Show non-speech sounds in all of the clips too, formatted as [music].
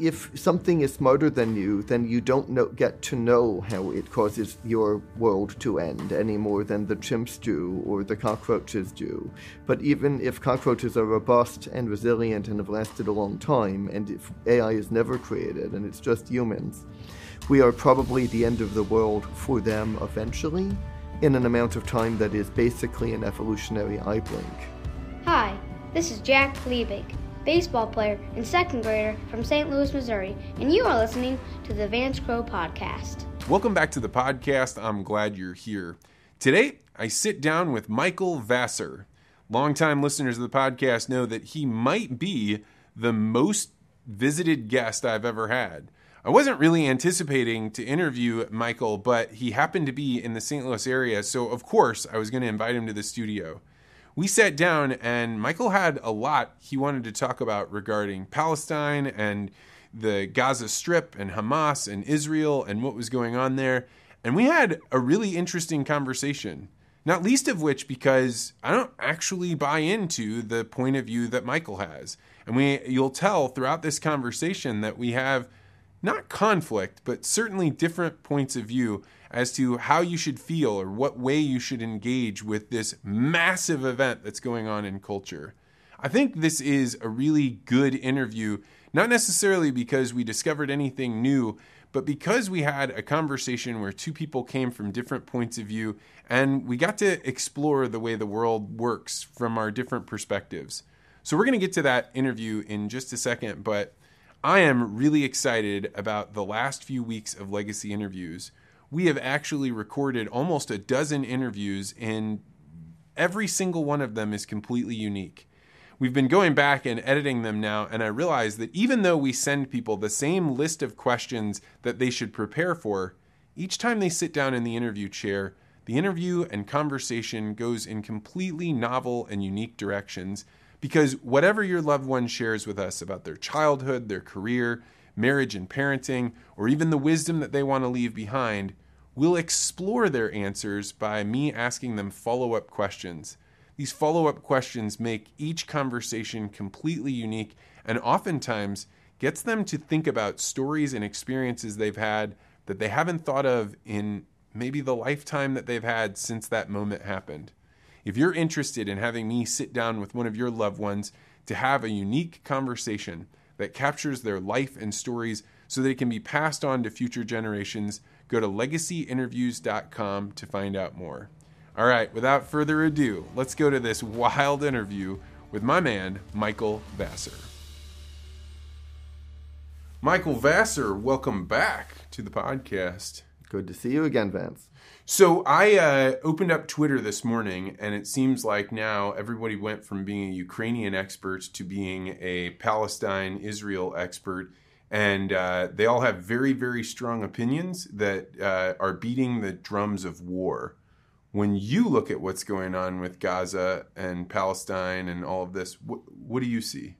if something is smarter than you, then you don't know, get to know how it causes your world to end any more than the chimps do or the cockroaches do. But even if cockroaches are robust and resilient and have lasted a long time, and if AI is never created and it's just humans, we are probably the end of the world for them eventually in an amount of time that is basically an evolutionary eye blink. Hi, this is Jack Liebig baseball player and second grader from St. Louis, Missouri, and you are listening to the Vance Crowe Podcast. Welcome back to the podcast. I'm glad you're here. Today, I sit down with Michael Vassar. Longtime listeners of the podcast know that he might be the most visited guest I've ever had. I wasn't really anticipating to interview Michael, but he happened to be in the St. Louis area, so of course I was going to invite him to the studio we sat down and Michael had a lot he wanted to talk about regarding Palestine and the Gaza Strip and Hamas and Israel and what was going on there. And we had a really interesting conversation. Not least of which because I don't actually buy into the point of view that Michael has. And we you'll tell throughout this conversation that we have not conflict, but certainly different points of view as to how you should feel or what way you should engage with this massive event that's going on in culture. I think this is a really good interview, not necessarily because we discovered anything new, but because we had a conversation where two people came from different points of view and we got to explore the way the world works from our different perspectives. So, we're going to get to that interview in just a second, but I am really excited about the last few weeks of legacy interviews we have actually recorded almost a dozen interviews, and every single one of them is completely unique. We've been going back and editing them now, and I realize that even though we send people the same list of questions that they should prepare for, each time they sit down in the interview chair, the interview and conversation goes in completely novel and unique directions because whatever your loved one shares with us about their childhood, their career, marriage and parenting, or even the wisdom that they want to leave behind, we'll explore their answers by me asking them follow up questions. These follow up questions make each conversation completely unique and oftentimes gets them to think about stories and experiences they've had that they haven't thought of in maybe the lifetime that they've had since that moment happened. If you're interested in having me sit down with one of your loved ones to have a unique conversation that captures their life and stories so it can be passed on to future generations, go to legacyinterviews.com to find out more. All right, without further ado, let's go to this wild interview with my man, Michael Vassar. Michael Vassar, welcome back to the podcast. Good to see you again, Vance. So I uh, opened up Twitter this morning, and it seems like now everybody went from being a Ukrainian expert to being a Palestine Israel expert, and uh, they all have very very strong opinions that uh, are beating the drums of war. When you look at what's going on with Gaza and Palestine and all of this, what, what do you see?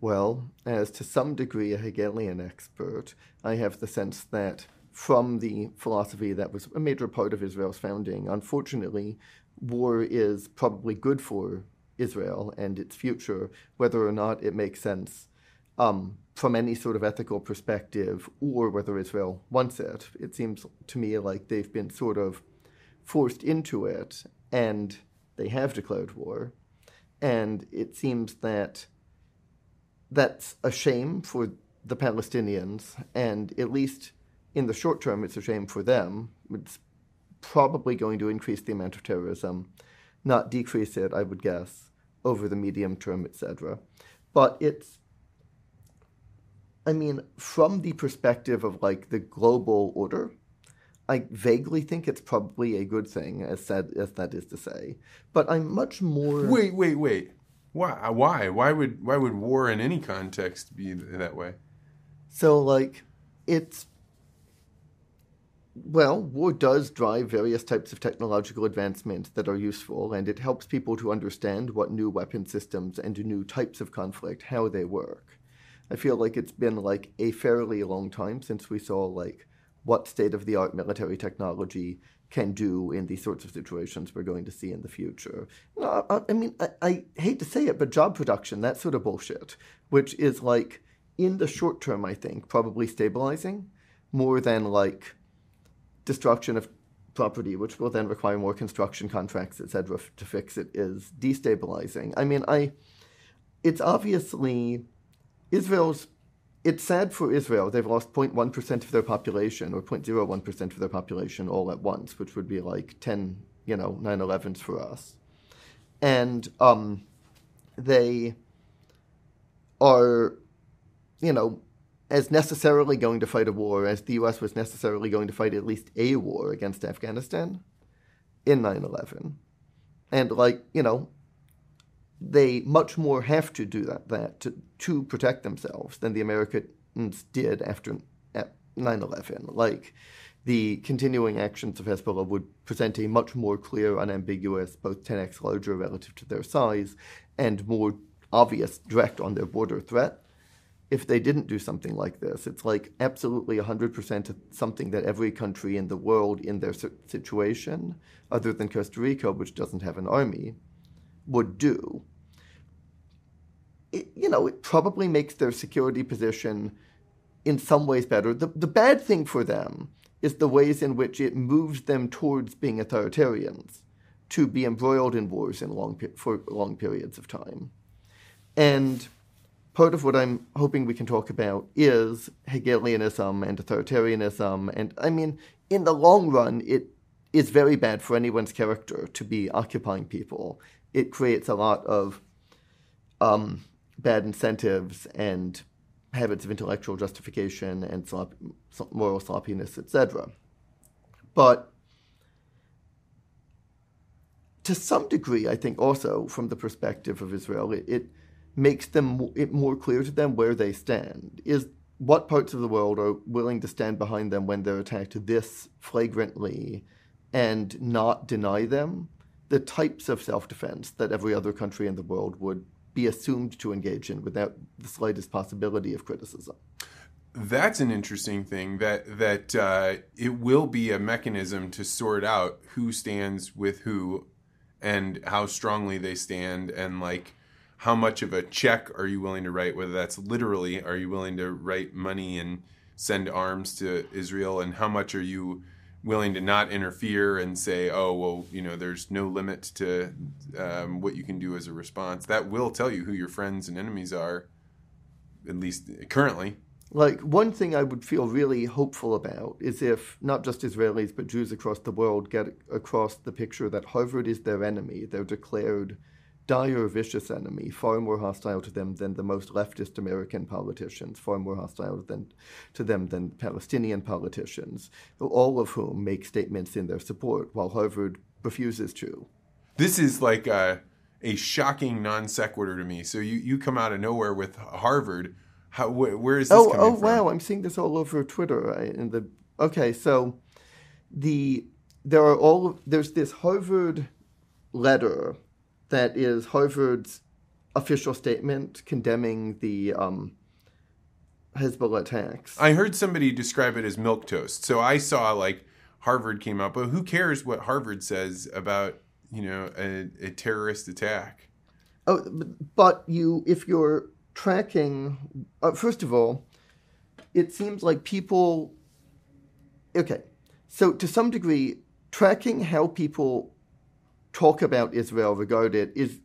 Well, as to some degree a Hegelian expert, I have the sense that from the philosophy that was a major part of Israel's founding. Unfortunately, war is probably good for Israel and its future, whether or not it makes sense um, from any sort of ethical perspective or whether Israel wants it. It seems to me like they've been sort of forced into it and they have declared war. And it seems that that's a shame for the Palestinians and at least in the short term, it's a shame for them. It's probably going to increase the amount of terrorism, not decrease it, I would guess, over the medium term, etc. But it's, I mean, from the perspective of like the global order, I vaguely think it's probably a good thing, as sad as that is to say. But I'm much more. Wait, wait, wait. Why? Why? Why would why would war in any context be that way? So like, it's well, war does drive various types of technological advancement that are useful, and it helps people to understand what new weapon systems and new types of conflict, how they work. I feel like it's been like a fairly long time since we saw like what state of the art military technology can do in these sorts of situations we're going to see in the future. I, I mean, I, I hate to say it, but job production, that sort of bullshit, which is like in the short term, I think, probably stabilizing more than like destruction of property, which will then require more construction contracts, etc., to fix it, is destabilizing. I mean, I it's obviously Israel's. It's sad for Israel. They've lost 0.1% of their population or 0.01% of their population all at once, which would be like 10, you know, 9 11s for us. And um, they are, you know, as necessarily going to fight a war as the US was necessarily going to fight at least a war against Afghanistan in 9 11. And, like, you know, they much more have to do that, that to, to protect themselves than the Americans did after 9 11. Like, the continuing actions of Hezbollah would present a much more clear, unambiguous, both 10x larger relative to their size, and more obvious, direct on their border threat if they didn't do something like this. It's like absolutely 100% something that every country in the world in their situation, other than Costa Rica, which doesn't have an army, would do. It, you know, it probably makes their security position in some ways better. The, the bad thing for them is the ways in which it moves them towards being authoritarians, to be embroiled in wars in long, for long periods of time. And part of what I'm hoping we can talk about is Hegelianism and authoritarianism. And I mean, in the long run, it is very bad for anyone's character to be occupying people. It creates a lot of um, bad incentives and habits of intellectual justification and slop- moral sloppiness, etc. But to some degree, I think also from the perspective of Israel, it, it makes them it more clear to them where they stand. Is what parts of the world are willing to stand behind them when they're attacked this flagrantly and not deny them the types of self-defense that every other country in the world would be assumed to engage in without the slightest possibility of criticism. That's an interesting thing. That that uh, it will be a mechanism to sort out who stands with who, and how strongly they stand, and like how much of a check are you willing to write? Whether that's literally, are you willing to write money and send arms to Israel, and how much are you willing to not interfere and say, oh, well, you know, there's no limit to um, what you can do as a response? That will tell you who your friends and enemies are, at least currently. Like, one thing I would feel really hopeful about is if not just Israelis, but Jews across the world get across the picture that Harvard is their enemy, their declared dire, vicious enemy, far more hostile to them than the most leftist American politicians, far more hostile than, to them than Palestinian politicians, all of whom make statements in their support, while Harvard refuses to. This is like a, a shocking non sequitur to me. So you, you come out of nowhere with Harvard. How, wh- where is this oh, oh, from? wow! I'm seeing this all over Twitter. Right? In the okay, so the there are all there's this Harvard letter that is Harvard's official statement condemning the um, Hezbollah attacks. I heard somebody describe it as milk toast. So I saw like Harvard came up, but who cares what Harvard says about you know a, a terrorist attack? Oh, but you if you're tracking, uh, first of all, it seems like people. Okay, so to some degree, tracking how people talk about Israel, regard it, is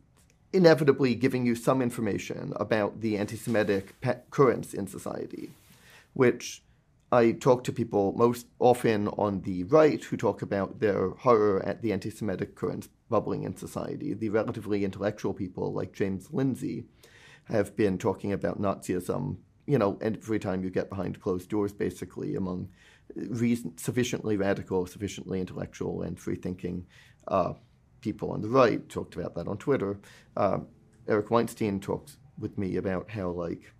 inevitably giving you some information about the anti Semitic currents in society, which I talk to people most often on the right who talk about their horror at the anti Semitic currents bubbling in society. The relatively intellectual people like James Lindsay have been talking about Nazism, you know, every time you get behind closed doors, basically, among reason, sufficiently radical, sufficiently intellectual, and free thinking uh, people on the right talked about that on Twitter. Uh, Eric Weinstein talked with me about how, like,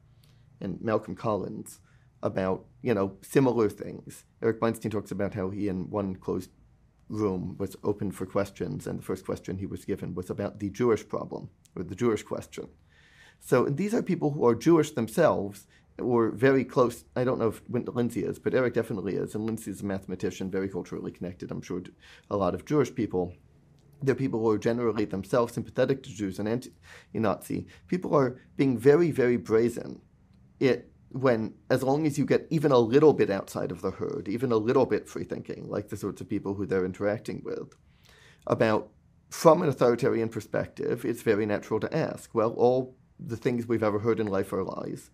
and Malcolm Collins about, you know, similar things. Eric Weinstein talks about how he, in one closed room, was open for questions, and the first question he was given was about the Jewish problem, or the Jewish question. So these are people who are Jewish themselves, or very close. I don't know if Lindsay is, but Eric definitely is. And Lindsay's a mathematician, very culturally connected. I'm sure a lot of Jewish people they're people who are generally themselves sympathetic to Jews and anti-Nazi. People are being very, very brazen. It when as long as you get even a little bit outside of the herd, even a little bit free thinking, like the sorts of people who they're interacting with, about from an authoritarian perspective, it's very natural to ask, well, all the things we've ever heard in life are lies.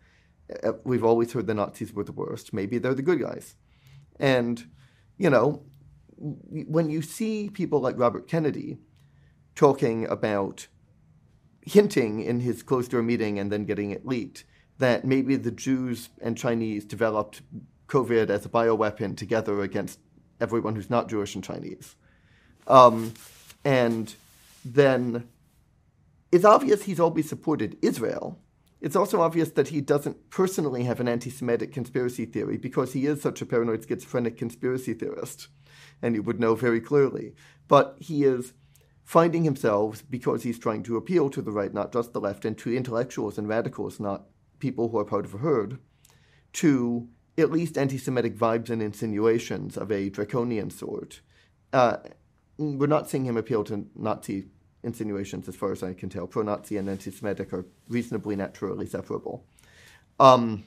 Uh, we've always heard the Nazis were the worst. Maybe they're the good guys. And, you know, when you see people like Robert Kennedy talking about hinting in his closed door meeting and then getting it leaked that maybe the Jews and Chinese developed COVID as a bioweapon together against everyone who's not Jewish and Chinese. Um, and then it's obvious he's always supported Israel. It's also obvious that he doesn't personally have an anti Semitic conspiracy theory because he is such a paranoid schizophrenic conspiracy theorist, and he would know very clearly. But he is finding himself, because he's trying to appeal to the right, not just the left, and to intellectuals and radicals, not people who are part of a herd, to at least anti Semitic vibes and insinuations of a draconian sort. Uh, we're not seeing him appeal to Nazi insinuations, as far as I can tell. Pro Nazi and anti Semitic are reasonably naturally separable. Um,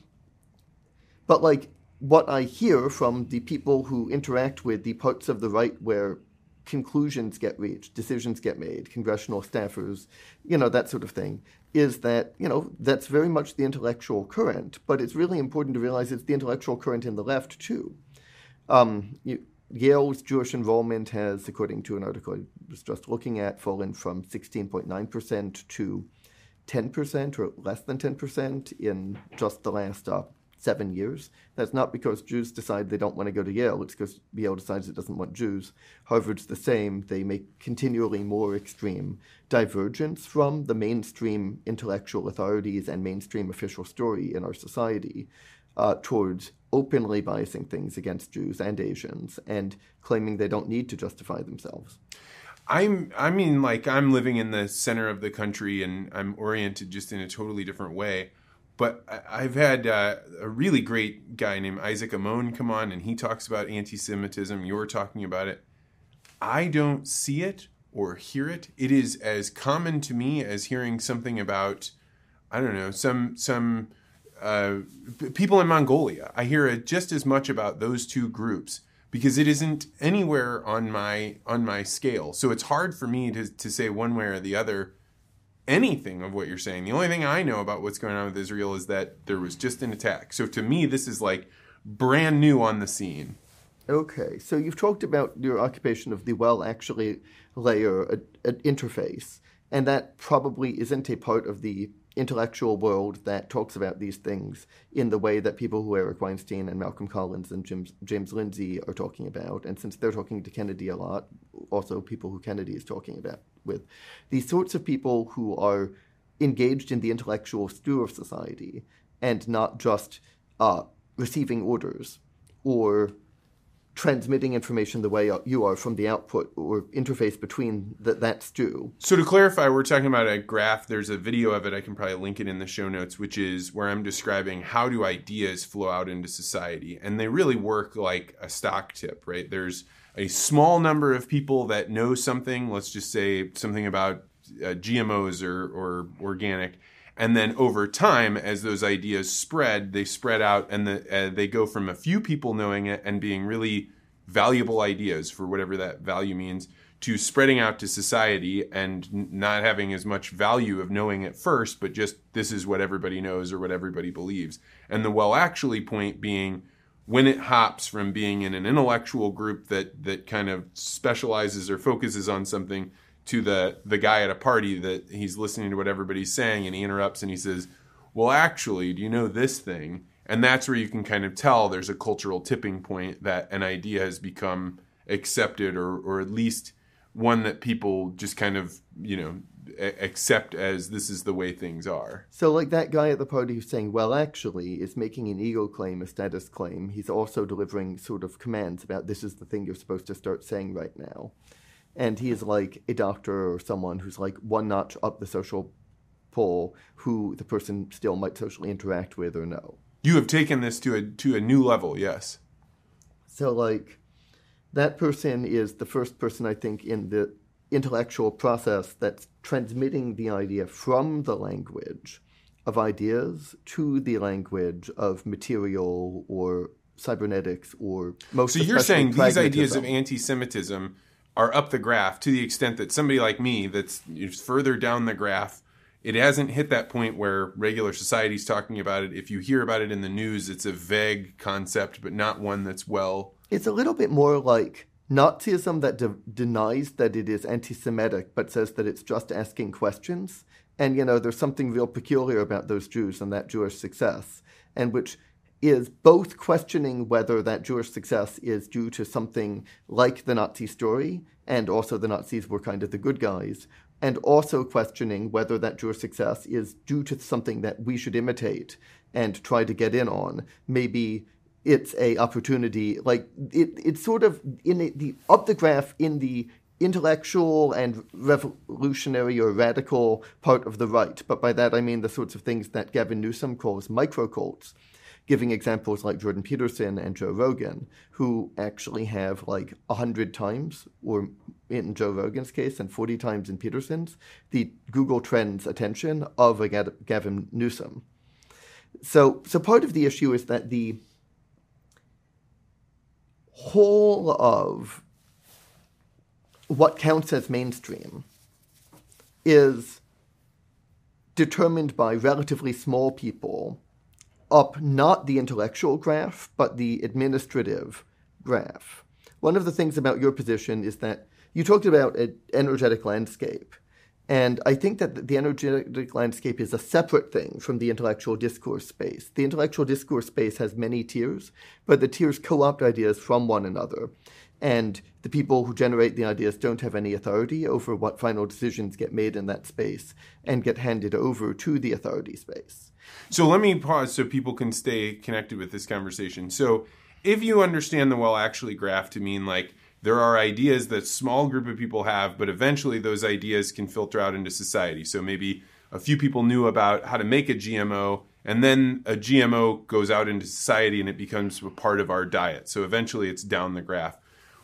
but, like, what I hear from the people who interact with the parts of the right where conclusions get reached, decisions get made, congressional staffers, you know, that sort of thing, is that, you know, that's very much the intellectual current, but it's really important to realize it's the intellectual current in the left, too. Um, you, Yale's Jewish enrollment has, according to an article I was just looking at, fallen from 16.9% to 10% or less than 10% in just the last uh, seven years. That's not because Jews decide they don't want to go to Yale. It's because Yale decides it doesn't want Jews. Harvard's the same. They make continually more extreme divergence from the mainstream intellectual authorities and mainstream official story in our society uh, towards openly biasing things against Jews and Asians and claiming they don't need to justify themselves. I'm I mean like I'm living in the center of the country and I'm oriented just in a totally different way. But I've had uh, a really great guy named Isaac Amon come on, and he talks about anti-Semitism. You're talking about it. I don't see it or hear it. It is as common to me as hearing something about, I don't know, some some uh, people in Mongolia. I hear it just as much about those two groups because it isn't anywhere on my on my scale. So it's hard for me to to say one way or the other anything of what you're saying. The only thing I know about what's going on with Israel is that there was just an attack. So to me, this is like brand new on the scene. Okay, so you've talked about your occupation of the well actually layer a, a interface, and that probably isn't a part of the intellectual world that talks about these things in the way that people who Eric Weinstein and Malcolm Collins and James, James Lindsay are talking about. And since they're talking to Kennedy a lot, also people who Kennedy is talking about with. These sorts of people who are engaged in the intellectual stew of society and not just uh, receiving orders or transmitting information the way you are from the output or interface between the, that stew. So to clarify, we're talking about a graph. There's a video of it. I can probably link it in the show notes, which is where I'm describing how do ideas flow out into society, and they really work like a stock tip, right? There's a small number of people that know something, let's just say something about uh, GMOs or, or organic, and then over time, as those ideas spread, they spread out and the, uh, they go from a few people knowing it and being really valuable ideas for whatever that value means to spreading out to society and not having as much value of knowing it first, but just this is what everybody knows or what everybody believes. And the well actually point being when it hops from being in an intellectual group that that kind of specializes or focuses on something to the the guy at a party that he's listening to what everybody's saying and he interrupts and he says, "Well, actually, do you know this thing?" And that's where you can kind of tell there's a cultural tipping point that an idea has become accepted or or at least one that people just kind of, you know, accept as this is the way things are. So, like that guy at the party who's saying, well, actually, is making an ego claim, a status claim. He's also delivering sort of commands about this is the thing you're supposed to start saying right now. And he is like a doctor or someone who's like one notch up the social pole who the person still might socially interact with or know. You have taken this to a to a new level, yes. So like that person is the first person I think in the intellectual process that's transmitting the idea from the language of ideas to the language of material or cybernetics or most. So you're saying these ideas of anti-Semitism are up the graph to the extent that somebody like me, that's further down the graph, it hasn't hit that point where regular society's talking about it. If you hear about it in the news, it's a vague concept, but not one that's well. It's a little bit more like Nazism that de- denies that it is anti Semitic, but says that it's just asking questions. And, you know, there's something real peculiar about those Jews and that Jewish success, and which is both questioning whether that Jewish success is due to something like the Nazi story, and also the Nazis were kind of the good guys, and also questioning whether that Jewish success is due to something that we should imitate and try to get in on. Maybe it's a opportunity like it, it's sort of in the, the up the graph in the intellectual and revolutionary or radical part of the right. But by that i mean the sorts of things that gavin newsom calls micro cults, giving examples like jordan peterson and joe rogan who actually have like 100 times or in joe rogan's case and 40 times in peterson's the google trends attention of a gavin newsom. So so part of the issue is that the whole of what counts as mainstream is determined by relatively small people up not the intellectual graph, but the administrative graph. One of the things about your position is that you talked about an energetic landscape. And I think that the energetic landscape is a separate thing from the intellectual discourse space. The intellectual discourse space has many tiers, but the tiers co opt ideas from one another. And the people who generate the ideas don't have any authority over what final decisions get made in that space and get handed over to the authority space. So let me pause so people can stay connected with this conversation. So if you understand the well actually graph to mean like there are ideas that small group of people have, but eventually those ideas can filter out into society. So maybe a few people knew about how to make a GMO, and then a GMO goes out into society and it becomes a part of our diet. So eventually it's down the graph.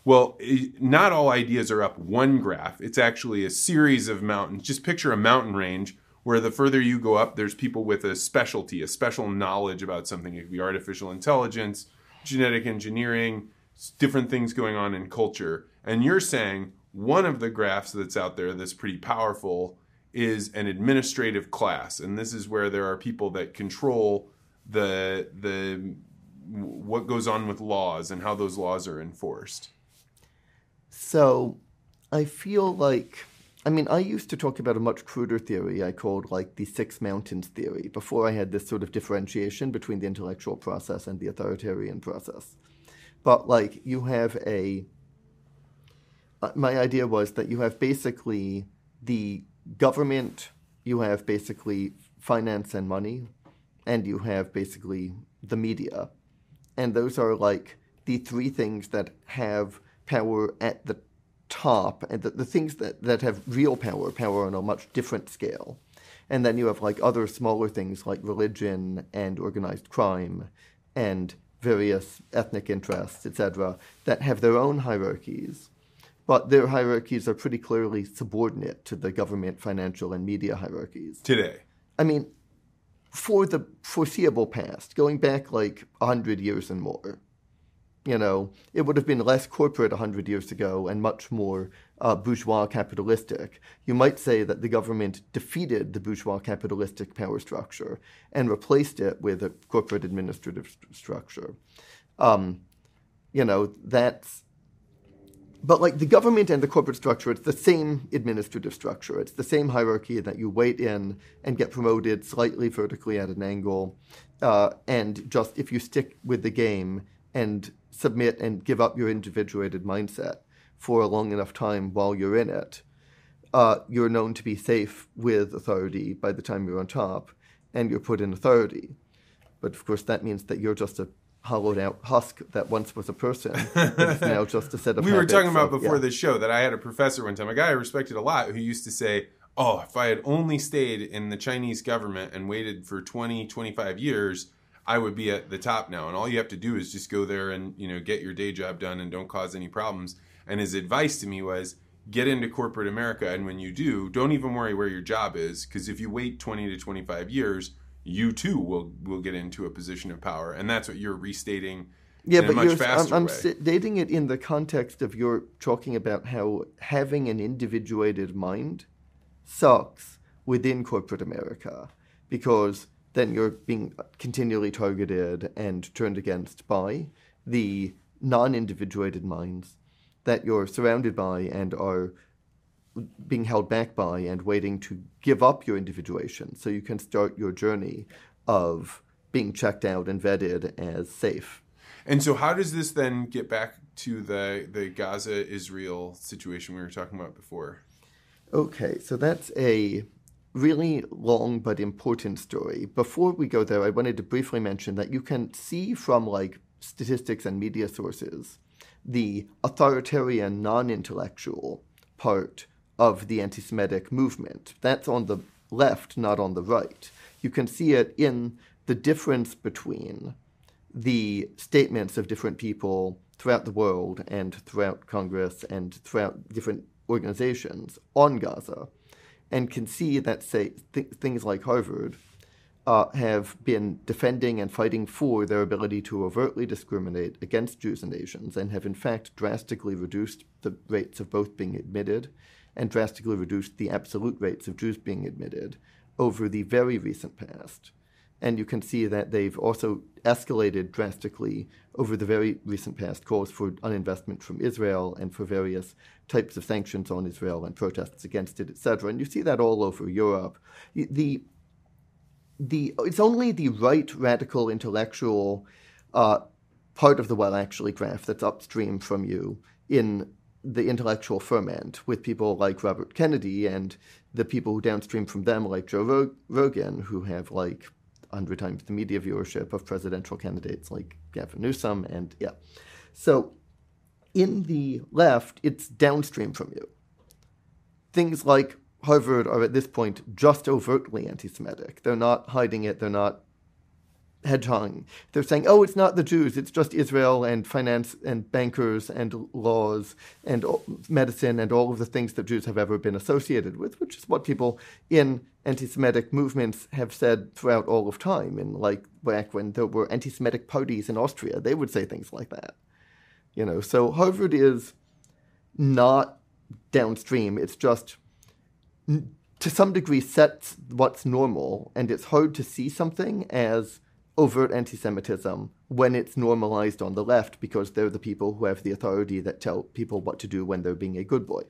Well, not all ideas are up one graph. It's actually a series of mountains. Just picture a mountain range where the further you go up, there's people with a specialty, a special knowledge about something. It could be artificial intelligence, genetic engineering, different things going on in culture. And you're saying one of the graphs that's out there that's pretty powerful is an administrative class. And this is where there are people that control the the what goes on with laws and how those laws are enforced. So I feel like, I mean, I used to talk about a much cruder theory I called like the Six Mountains theory before I had this sort of differentiation between the intellectual process and the authoritarian process. But like, you have a, uh, my idea was that you have basically the government, you have basically finance and money, and you have basically the media. And those are like the three things that have power at the top, and the, the things that, that have real power, power on a much different scale. And then you have like other smaller things like religion and organized crime and various ethnic interests, etc., that have their own hierarchies. But their hierarchies are pretty clearly subordinate to the government, financial, and media hierarchies. Today. I mean, for the foreseeable past, going back like 100 years and more, you know, it would have been less corporate 100 years ago and much more uh, bourgeois capitalistic. You might say that the government defeated the bourgeois capitalistic power structure and replaced it with a corporate administrative st- structure. Um, you know, that's but like the government and the corporate structure, it's the same administrative structure. It's the same hierarchy that you wait in and get promoted slightly vertically at an angle. Uh, and just if you stick with the game and submit and give up your individuated mindset for a long enough time while you're in it, uh, you're known to be safe with authority by the time you're on top and you're put in authority. But of course, that means that you're just a hollowed out husk that once was a person. Now [laughs] just a set of we were talking about of- before yeah. this show that I had a professor one time, a guy I respected a lot, who used to say, Oh, if I had only stayed in the Chinese government and waited for 20, 25 years, I would be at the top now. And all you have to do is just go there and, you know, get your day job done and don't cause any problems. And his advice to me was get into corporate America. And when you do, don't even worry where your job is. Because if you wait 20 to 25 years, you too will will get into a position of power, and that's what you're restating. Yeah, but much you're, I'm, I'm stating it in the context of you're talking about how having an individuated mind sucks within corporate America because then you're being continually targeted and turned against by the non individuated minds that you're surrounded by and are being held back by and waiting to give up your individuation so you can start your journey of being checked out and vetted as safe. And so, how does this then get back to the the Gaza Israel situation we were talking about before? Okay, so that's a really long but important story. Before we go there, I wanted to briefly mention that you can see from like statistics and media sources the authoritarian, non intellectual part of the anti Semitic movement. That's on the left, not on the right. You can see it in the difference between the statements of different people throughout the world and throughout Congress and throughout different organizations on Gaza, and can see that, say, th- things like Harvard uh, have been defending and fighting for their ability to overtly discriminate against Jews and Asians, and have in fact drastically reduced the rates of both being admitted and drastically reduced the absolute rates of Jews being admitted over the very recent past. And you can see that they've also escalated drastically over the very recent past calls for uninvestment from Israel and for various types of sanctions on Israel and protests against it, etc. And you see that all over Europe. The the it's only the right radical intellectual uh, part of the well actually graph that's upstream from you in the intellectual ferment with people like Robert Kennedy and the people who downstream from them like Joe Rogan who have like 100 times the media viewership of presidential candidates like Gavin Newsom and yeah. So in the left it's downstream from you. Things like Harvard are at this point just overtly anti Semitic. They're not hiding it, they're not hedgehog. They're saying, oh, it's not the Jews, it's just Israel and finance and bankers and laws and medicine and all of the things that Jews have ever been associated with, which is what people in anti Semitic movements have said throughout all of time. And like back when there were anti Semitic parties in Austria, they would say things like that. You know, so Harvard is not downstream, it's just to some degree sets what's normal, and it's hard to see something as overt anti Semitism when it's normalized on the left because they're the people who have the authority that tell people what to do when they're being a good boy.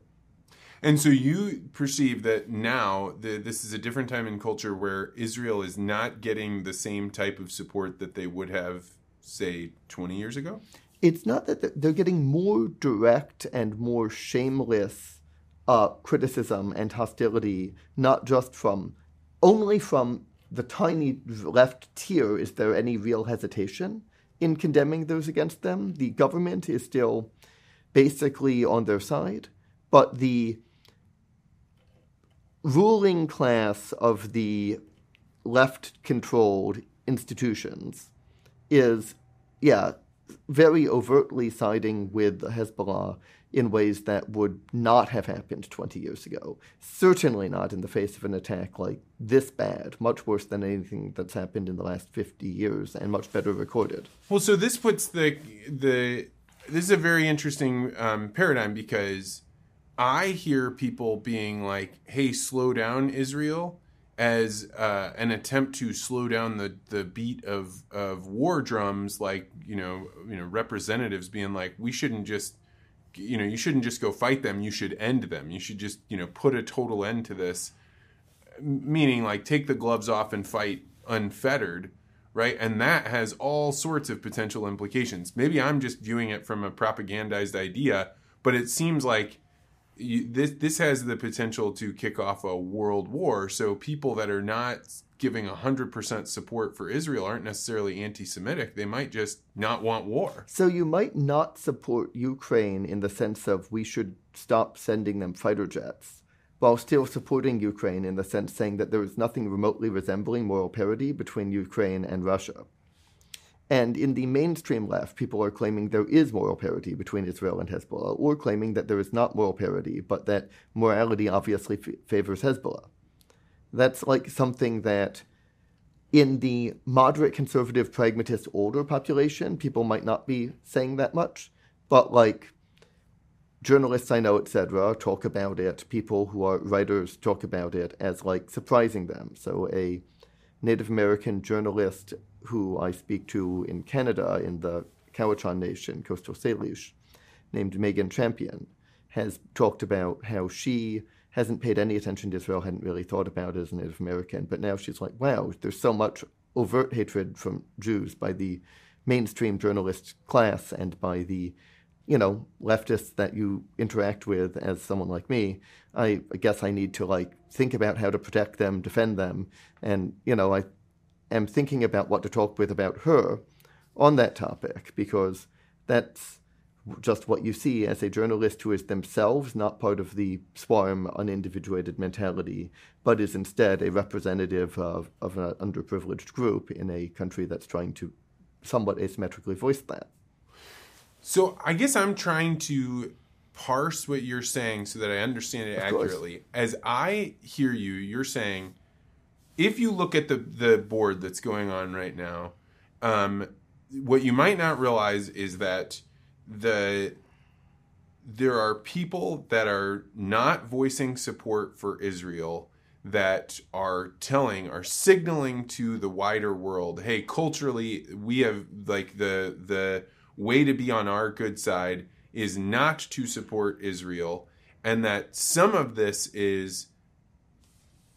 And so you perceive that now the, this is a different time in culture where Israel is not getting the same type of support that they would have, say, 20 years ago? It's not that they're getting more direct and more shameless uh, criticism and hostility, not just from, only from the tiny left tier, is there any real hesitation in condemning those against them? The government is still basically on their side, but the ruling class of the left controlled institutions is, yeah, very overtly siding with Hezbollah in ways that would not have happened 20 years ago. Certainly not in the face of an attack like this bad, much worse than anything that's happened in the last 50 years and much better recorded. Well, so this puts the the this is a very interesting um, paradigm because I hear people being like, "Hey, slow down, Israel." As uh, an attempt to slow down the, the beat of, of war drums, like you know, you know, representatives being like, we shouldn't just you know you shouldn't just go fight them you should end them. You should just you know put a total end to this. Meaning like take the gloves off and fight unfettered right? And that has all sorts of potential implications. Maybe i'm just viewing it from a propagandized idea but it seems like you, this this has the potential to kick off a world war. So people that are not giving 100% support for Israel aren't necessarily anti Semitic. They might just not want war. So you might not support Ukraine in the sense of we should stop sending them fighter jets, while still supporting Ukraine in the sense saying that there is nothing remotely resembling moral parity between Ukraine and Russia. And in the mainstream left, people are claiming there is moral parity between Israel and Hezbollah, or claiming that there is not moral parity, but that morality obviously f- favors Hezbollah. That's like something that in the moderate conservative pragmatist older population, people might not be saying that much, but like journalists I know, etc., talk about it. People who are writers talk about it as like surprising them. So a Native American journalist who I speak to in Canada in the Cowichan Nation, Coastal Salish, named Megan Champion, has talked about how she hasn't paid any attention to Israel, hadn't really thought about it as a Native American, but now she's like, wow, there's so much overt hatred from Jews by the mainstream journalist class and by the you know leftists that you interact with as someone like me. I, I guess i need to like think about how to protect them defend them and you know i am thinking about what to talk with about her on that topic because that's just what you see as a journalist who is themselves not part of the swarm, unindividuated mentality, but is instead a representative of, of an underprivileged group in a country that's trying to somewhat asymmetrically voice that. So I guess I'm trying to parse what you're saying so that I understand it of accurately. Course. As I hear you, you're saying if you look at the the board that's going on right now, um, what you might not realize is that the there are people that are not voicing support for Israel that are telling are signaling to the wider world hey culturally we have like the the way to be on our good side is not to support Israel and that some of this is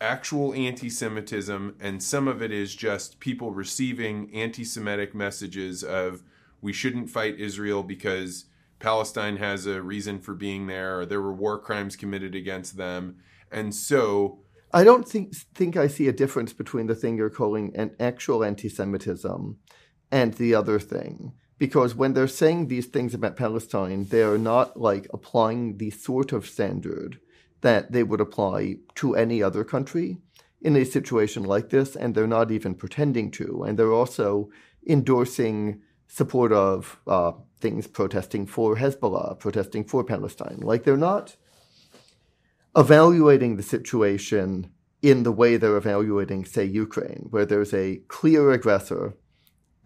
actual anti Semitism, and some of it is just people receiving anti Semitic messages of we shouldn't fight Israel because Palestine has a reason for being there, or there were war crimes committed against them. And so. I don't think, think I see a difference between the thing you're calling an actual anti Semitism and the other thing. Because when they're saying these things about Palestine, they are not like applying the sort of standard that they would apply to any other country in a situation like this, and they're not even pretending to. And they're also endorsing support of uh, things protesting for Hezbollah, protesting for Palestine. Like they're not evaluating the situation in the way they're evaluating, say, Ukraine, where there's a clear aggressor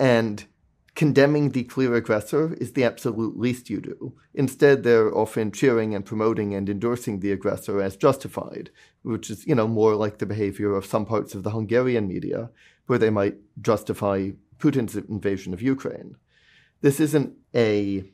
and condemning the clear aggressor is the absolute least you do. Instead, they're often cheering and promoting and endorsing the aggressor as justified, which is, you know, more like the behavior of some parts of the Hungarian media, where they might justify Putin's invasion of Ukraine. This isn't a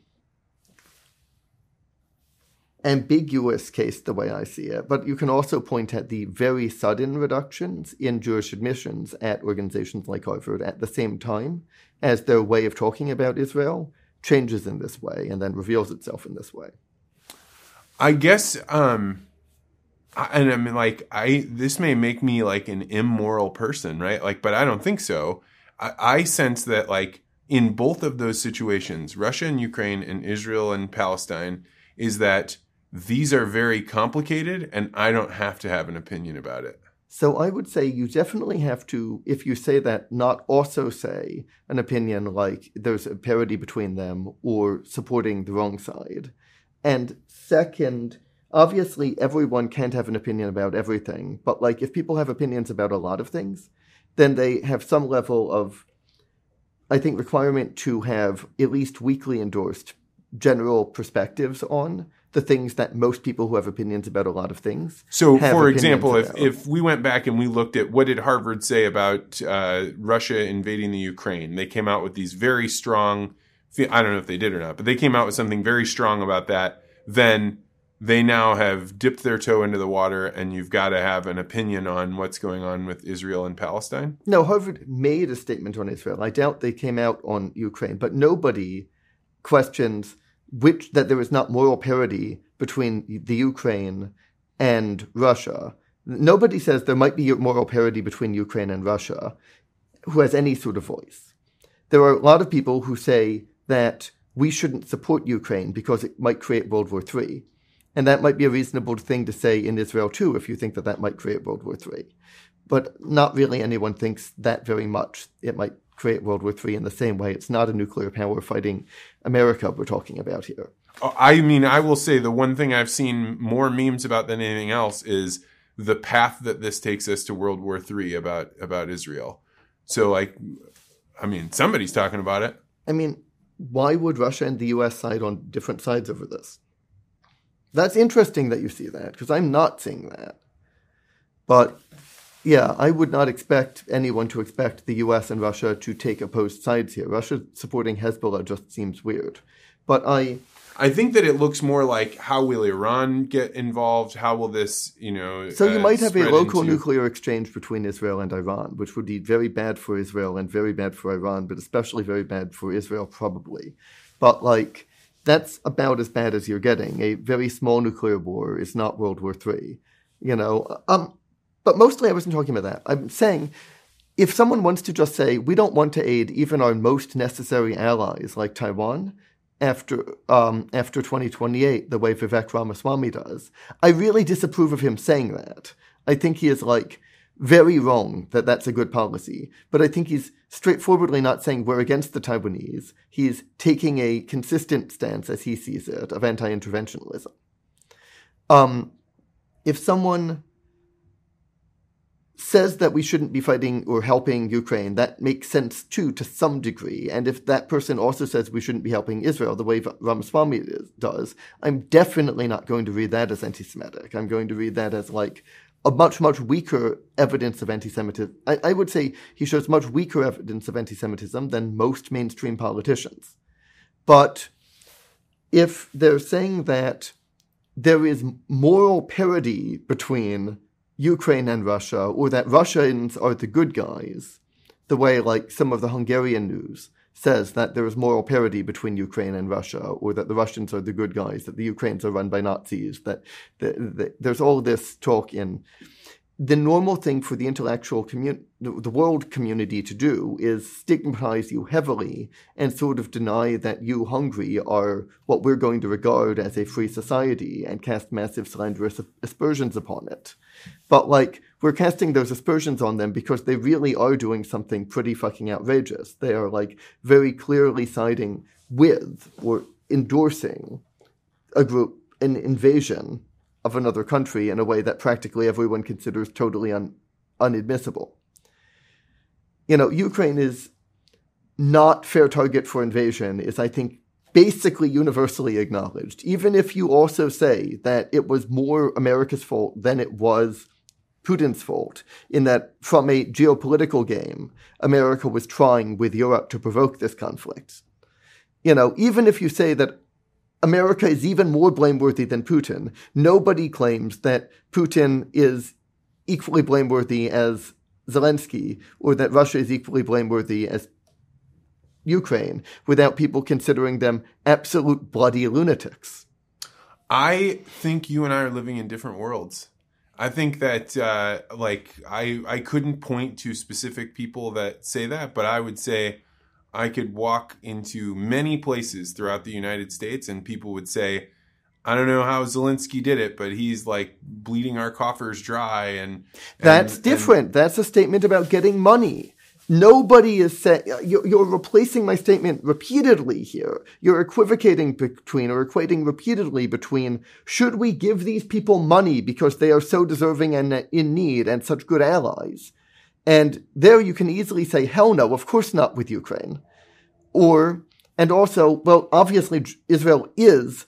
ambiguous case the way I see it, but you can also point at the very sudden reductions in Jewish admissions at organizations like Harvard at the same time as their way of talking about Israel changes in this way and then reveals itself in this way. I guess um and I mean like I this may make me like an immoral person, right? Like but I don't think so. I, I sense that like in both of those situations, Russia and Ukraine and Israel and Palestine, is that these are very complicated and I don't have to have an opinion about it. So I would say you definitely have to, if you say that, not also say an opinion like there's a parity between them or supporting the wrong side. And second, obviously everyone can't have an opinion about everything, but like if people have opinions about a lot of things, then they have some level of, I think, requirement to have at least weekly endorsed general perspectives on the things that most people who have opinions about a lot of things. So, for example, if, if we went back and we looked at what did Harvard say about uh, Russia invading the Ukraine, they came out with these very strong. I don't know if they did or not, but they came out with something very strong about that. Then they now have dipped their toe into the water, and you've got to have an opinion on what's going on with Israel and Palestine. No, Harvard made a statement on Israel. I doubt they came out on Ukraine, but nobody questions which that there is not moral parity between the Ukraine and Russia. Nobody says there might be moral parity between Ukraine and Russia who has any sort of voice. There are a lot of people who say that we shouldn't support Ukraine because it might create World War III. And that might be a reasonable thing to say in Israel too, if you think that that might create World War III. But not really anyone thinks that very much. It might create World War III in the same way. It's not a nuclear power fighting America we're talking about here. Oh, I mean, I will say the one thing I've seen more memes about than anything else is the path that this takes us to World War III about about Israel. So, like, I mean, somebody's talking about it. I mean, why would Russia and the US side on different sides over this? That's interesting that you see that, because I'm not seeing that. But yeah, I would not expect anyone to expect the US and Russia to take opposed sides here. Russia supporting Hezbollah just seems weird. But I I think that it looks more like how will Iran get involved? How will this, you know? So you uh, might have a local into- nuclear exchange between Israel and Iran, which would be very bad for Israel and very bad for Iran, but especially very bad for Israel, probably. But like, that's about as bad as you're getting. A very small nuclear war is not World War III, you know. Um, but mostly, I wasn't talking about that. I'm saying if someone wants to just say we don't want to aid even our most necessary allies like Taiwan after um, after 2028, the way Vivek Ramaswamy does, I really disapprove of him saying that. I think he is like very wrong that that's a good policy, but I think he's straightforwardly not saying we're against the Taiwanese. He's taking a consistent stance, as he sees it, of anti-interventionism. Um, if someone says that we shouldn't be fighting or helping Ukraine, that makes sense too to some degree. And if that person also says we shouldn't be helping Israel the way Ramaswamy does, I'm definitely not going to read that as anti Semitic. I'm going to read that as like a much, much weaker evidence of anti Semitism. I, I would say he shows much weaker evidence of anti Semitism than most mainstream politicians. But if they're saying that there is moral parity between Ukraine and Russia, or that Russians are the good guys, the way like some of the Hungarian news says that there is moral parity between Ukraine and Russia, or that the Russians are the good guys, that the Ukrainians are run by Nazis, that the, the, there's all this talk in the normal thing for the intellectual community, the world community to do is stigmatize you heavily and sort of deny that you, Hungary, are what we're going to regard as a free society and cast massive slanderous aspersions upon it. But like, we're casting those aspersions on them because they really are doing something pretty fucking outrageous. They are like very clearly siding with or endorsing a group, an invasion of another country in a way that practically everyone considers totally un- unadmissible. You know, Ukraine is not fair target for invasion is, I think, basically universally acknowledged. Even if you also say that it was more America's fault than it was Putin's fault, in that from a geopolitical game, America was trying with Europe to provoke this conflict. You know, even if you say that America is even more blameworthy than Putin. Nobody claims that Putin is equally blameworthy as Zelensky or that Russia is equally blameworthy as Ukraine without people considering them absolute bloody lunatics. I think you and I are living in different worlds. I think that uh, like I I couldn't point to specific people that say that, but I would say I could walk into many places throughout the United States and people would say, I don't know how Zelensky did it, but he's like bleeding our coffers dry and, and That's and- different. That's a statement about getting money. Nobody is saying, uh, you're, you're replacing my statement repeatedly here. You're equivocating between or equating repeatedly between should we give these people money because they are so deserving and uh, in need and such good allies? And there you can easily say, hell no, of course not with Ukraine. Or, and also, well, obviously Israel is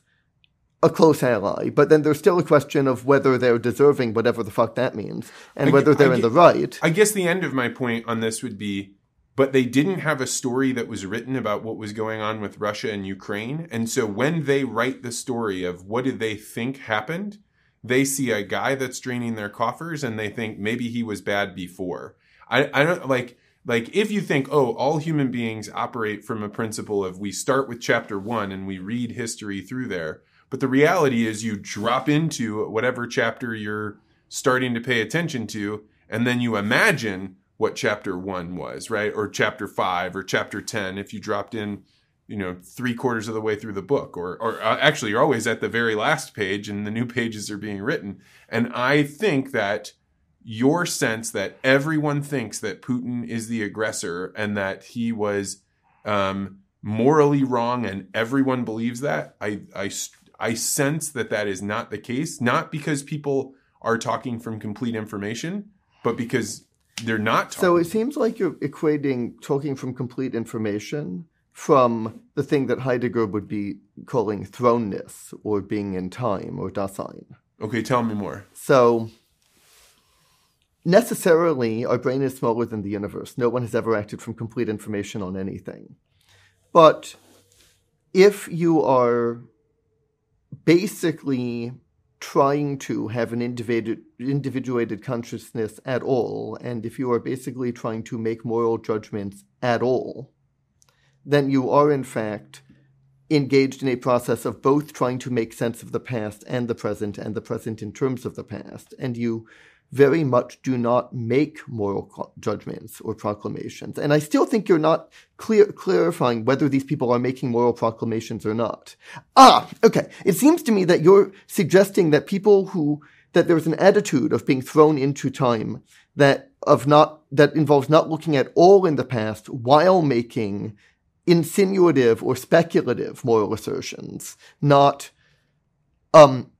a close ally, but then there's still a question of whether they're deserving whatever the fuck that means and I whether they're I in the right. I guess the end of my point on this would be, but they didn't have a story that was written about what was going on with Russia and Ukraine. And so when they write the story of what did they think happened, they see a guy that's draining their coffers and they think maybe he was bad before. I, I don't like, like if you think, oh, all human beings operate from a principle of we start with chapter one and we read history through there. But the reality is you drop into whatever chapter you're starting to pay attention to, and then you imagine what chapter one was, right? Or chapter five or chapter 10 if you dropped in, you know, three quarters of the way through the book. Or, or uh, actually, you're always at the very last page and the new pages are being written. And I think that your sense that everyone thinks that Putin is the aggressor and that he was um, morally wrong and everyone believes that, I, I, I sense that that is not the case. Not because people are talking from complete information, but because they're not talking. So it seems like you're equating talking from complete information from the thing that Heidegger would be calling thrownness or being in time or Dasein. okay, tell me more. So necessarily our brain is smaller than the universe. No one has ever acted from complete information on anything. But if you are basically trying to have an individu- individuated consciousness at all, and if you are basically trying to make moral judgments at all, then you are in fact engaged in a process of both trying to make sense of the past and the present and the present in terms of the past. And you very much do not make moral judgments or proclamations. And I still think you're not clear, clarifying whether these people are making moral proclamations or not. Ah, okay. It seems to me that you're suggesting that people who, that there's an attitude of being thrown into time that of not, that involves not looking at all in the past while making insinuative or speculative moral assertions, not, um,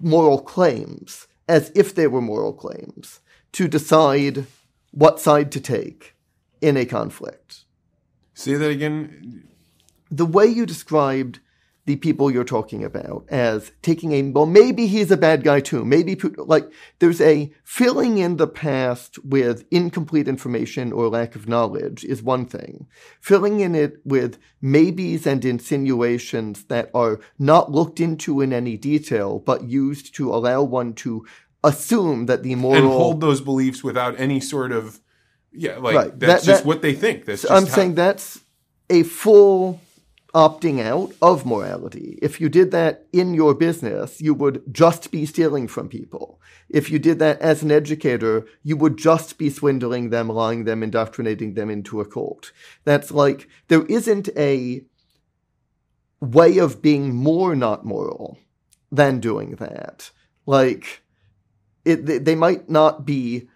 moral claims as if they were moral claims to decide what side to take in a conflict. Say that again. The way you described the people you're talking about as taking a, well, maybe he's a bad guy too. Maybe, like, there's a filling in the past with incomplete information or lack of knowledge is one thing. Filling in it with maybes and insinuations that are not looked into in any detail, but used to allow one to assume that the moral. And hold those beliefs without any sort of, yeah, like, Right. that's That- just that- what they think. That's just I'm how- saying that's a full opting out of morality. If you did that in your business, you would just be stealing from people. If you did that as an educator, you would just be swindling them, lying them, indoctrinating them into a cult. That's like, there isn't a way of being more not moral than doing that. Like, it, they, they might not be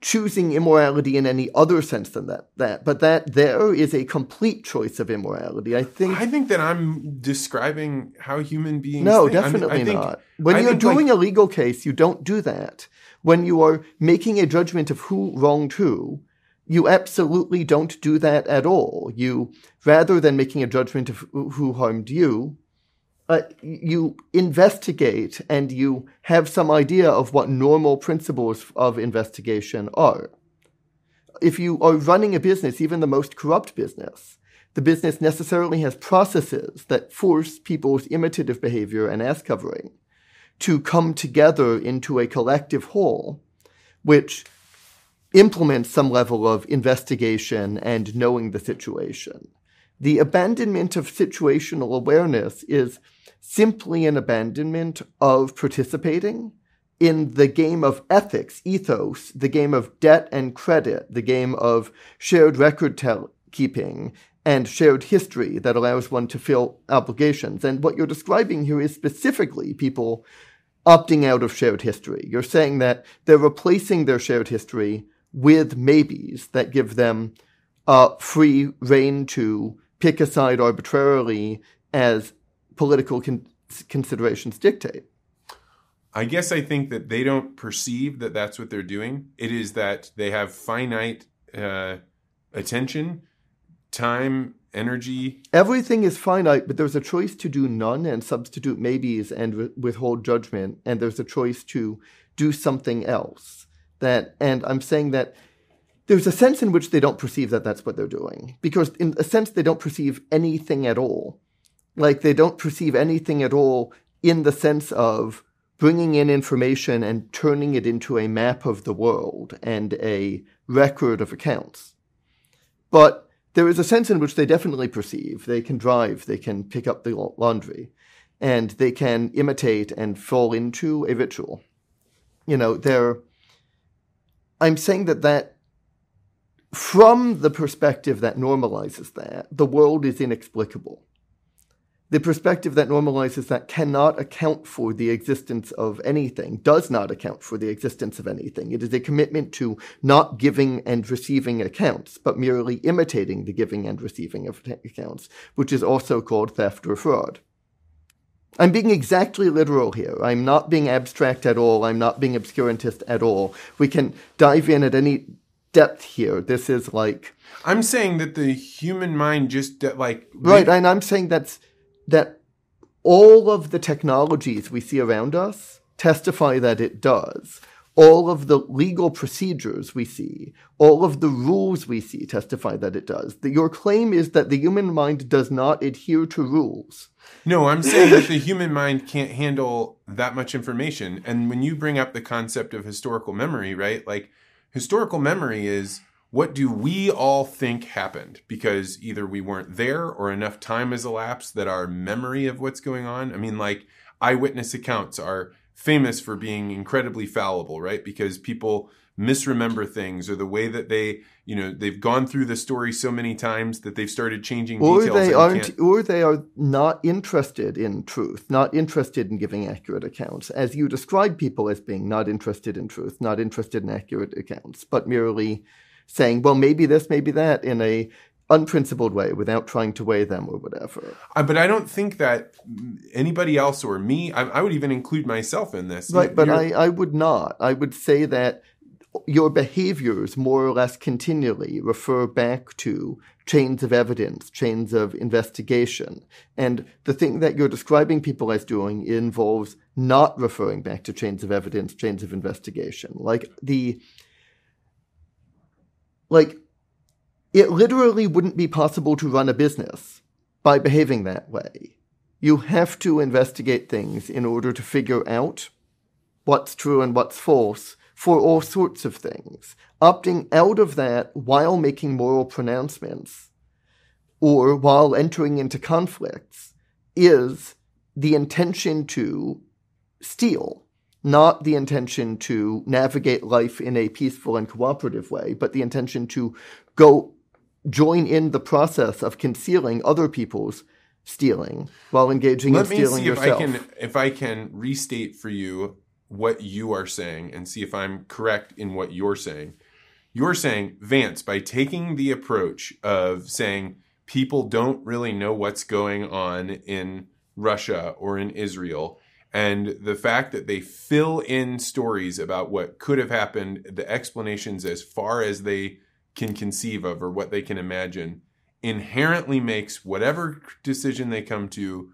choosing immorality in any other sense than that, that. But that there is a complete choice of immorality. I think I think that I'm describing how human beings. no, think. I mean, definitely I think- not. When I you're think, like, doing a legal case, you don't do that. When you are making a judgment of who wronged who, you absolutely don't do that at all. You, rather than making a judgment of who harmed you, uh, you investigate and you have some idea of what normal principles of investigation are. If you are running a business, even the most corrupt business, the business necessarily has processes that force people's imitative behavior and ass covering to come together into a collective whole, which implements some level of investigation and knowing the situation. The abandonment of situational awareness is simply an abandonment of participating in the game of ethics, ethos, the game of debt and credit, the game of shared record keeping and shared history that allows one to fill obligations. And what you're describing here is specifically people opting out of shared history. You're saying that they're replacing their shared history with maybes that give them uh, free reign to pick a side arbitrarily as political con- considerations dictate. I guess I think that they don't perceive that that's what they're doing. It is that they have finite uh, attention, time, energy. Everything is finite, but there's a choice to do none and substitute maybes and wi- withhold judgment, and there's a choice to do something else. That, and I'm saying that there's a sense in which they don't perceive that that's what they're doing, because in a sense they don't perceive anything at all. Like they don't perceive anything at all in the sense of bringing in information and turning it into a map of the world and a record of accounts. But there is a sense in which they definitely perceive. They can drive, they can pick up the laundry, and they can imitate and fall into a ritual. You know, they're. I'm saying that that, from the perspective that normalizes that, the world is inexplicable. The perspective that normalizes that cannot account for the existence of anything, does not account for the existence of anything. It is a commitment to not giving and receiving accounts, but merely imitating the giving and receiving of accounts, which is also called theft or fraud. I'm being exactly literal here. I'm not being abstract at all. I'm not being obscurantist at all. We can dive in at any depth here. This is like I'm saying that the human mind just like right, and I'm saying that's that all of the technologies we see around us testify that it does. All of the legal procedures we see, all of the rules we see testify that it does. The, your claim is that the human mind does not adhere to rules. No, I'm saying that the human mind can't handle that much information. And when you bring up the concept of historical memory, right? Like historical memory is what do we all think happened? Because either we weren't there or enough time has elapsed that our memory of what's going on. I mean, like eyewitness accounts are famous for being incredibly fallible, right? Because people misremember things or the way that they you know they've gone through the story so many times that they've started changing or details they aren't can't... or they are not interested in truth not interested in giving accurate accounts as you describe people as being not interested in truth not interested in accurate accounts but merely saying well maybe this maybe that in a unprincipled way without trying to weigh them or whatever. Uh, but I don't think that anybody else or me, I, I would even include myself in this. Right, but I, I would not. I would say that your behaviors more or less continually refer back to chains of evidence, chains of investigation. And the thing that you're describing people as doing involves not referring back to chains of evidence, chains of investigation. Like the, like, it literally wouldn't be possible to run a business by behaving that way. You have to investigate things in order to figure out what's true and what's false for all sorts of things. Opting out of that while making moral pronouncements or while entering into conflicts is the intention to steal, not the intention to navigate life in a peaceful and cooperative way, but the intention to go join in the process of concealing other people's stealing while engaging Let in stealing yourself. Let me see if I can if I can restate for you what you are saying and see if I'm correct in what you're saying. You're saying, Vance, by taking the approach of saying people don't really know what's going on in Russia or in Israel, and the fact that they fill in stories about what could have happened, the explanations as far as they can conceive of or what they can imagine, inherently makes whatever decision they come to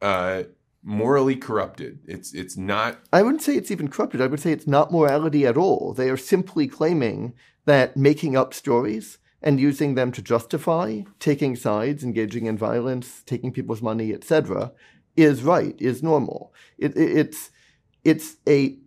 uh, morally corrupted. It's it's not. I wouldn't say it's even corrupted. I would say it's not morality at all. They are simply claiming that making up stories and using them to justify taking sides, engaging in violence, taking people's money, etc., is right, is normal. It, it, it's it's a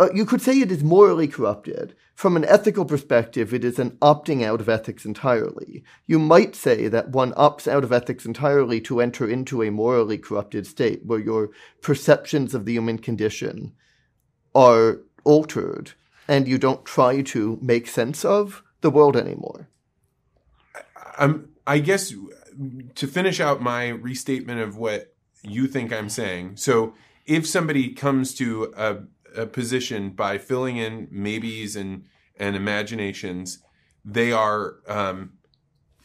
uh, you could say it is morally corrupted. From an ethical perspective, it is an opting out of ethics entirely. You might say that one opts out of ethics entirely to enter into a morally corrupted state where your perceptions of the human condition are altered and you don't try to make sense of the world anymore. Um, I guess to finish out my restatement of what you think I'm saying. So if somebody comes to a a position by filling in maybes and and imaginations, they are um,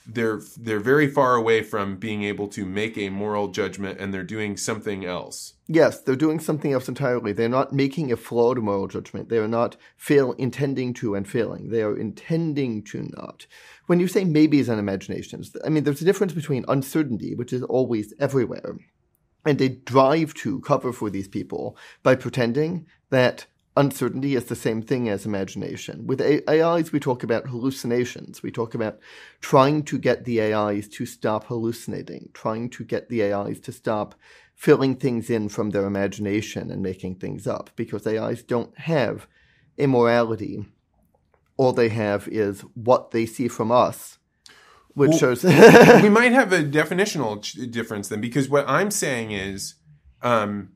they're they're very far away from being able to make a moral judgment, and they're doing something else. Yes, they're doing something else entirely. They're not making a flawed moral judgment. They are not fail intending to and failing. They are intending to not. When you say maybes and imaginations, I mean there's a difference between uncertainty, which is always everywhere, and they drive to cover for these people by pretending that uncertainty is the same thing as imagination. With AIs, we talk about hallucinations. We talk about trying to get the AIs to stop hallucinating, trying to get the AIs to stop filling things in from their imagination and making things up, because AIs don't have immorality. All they have is what they see from us, which well, shows. [laughs] we might have a [laughs] definitional difference then, because what I'm saying is. Um,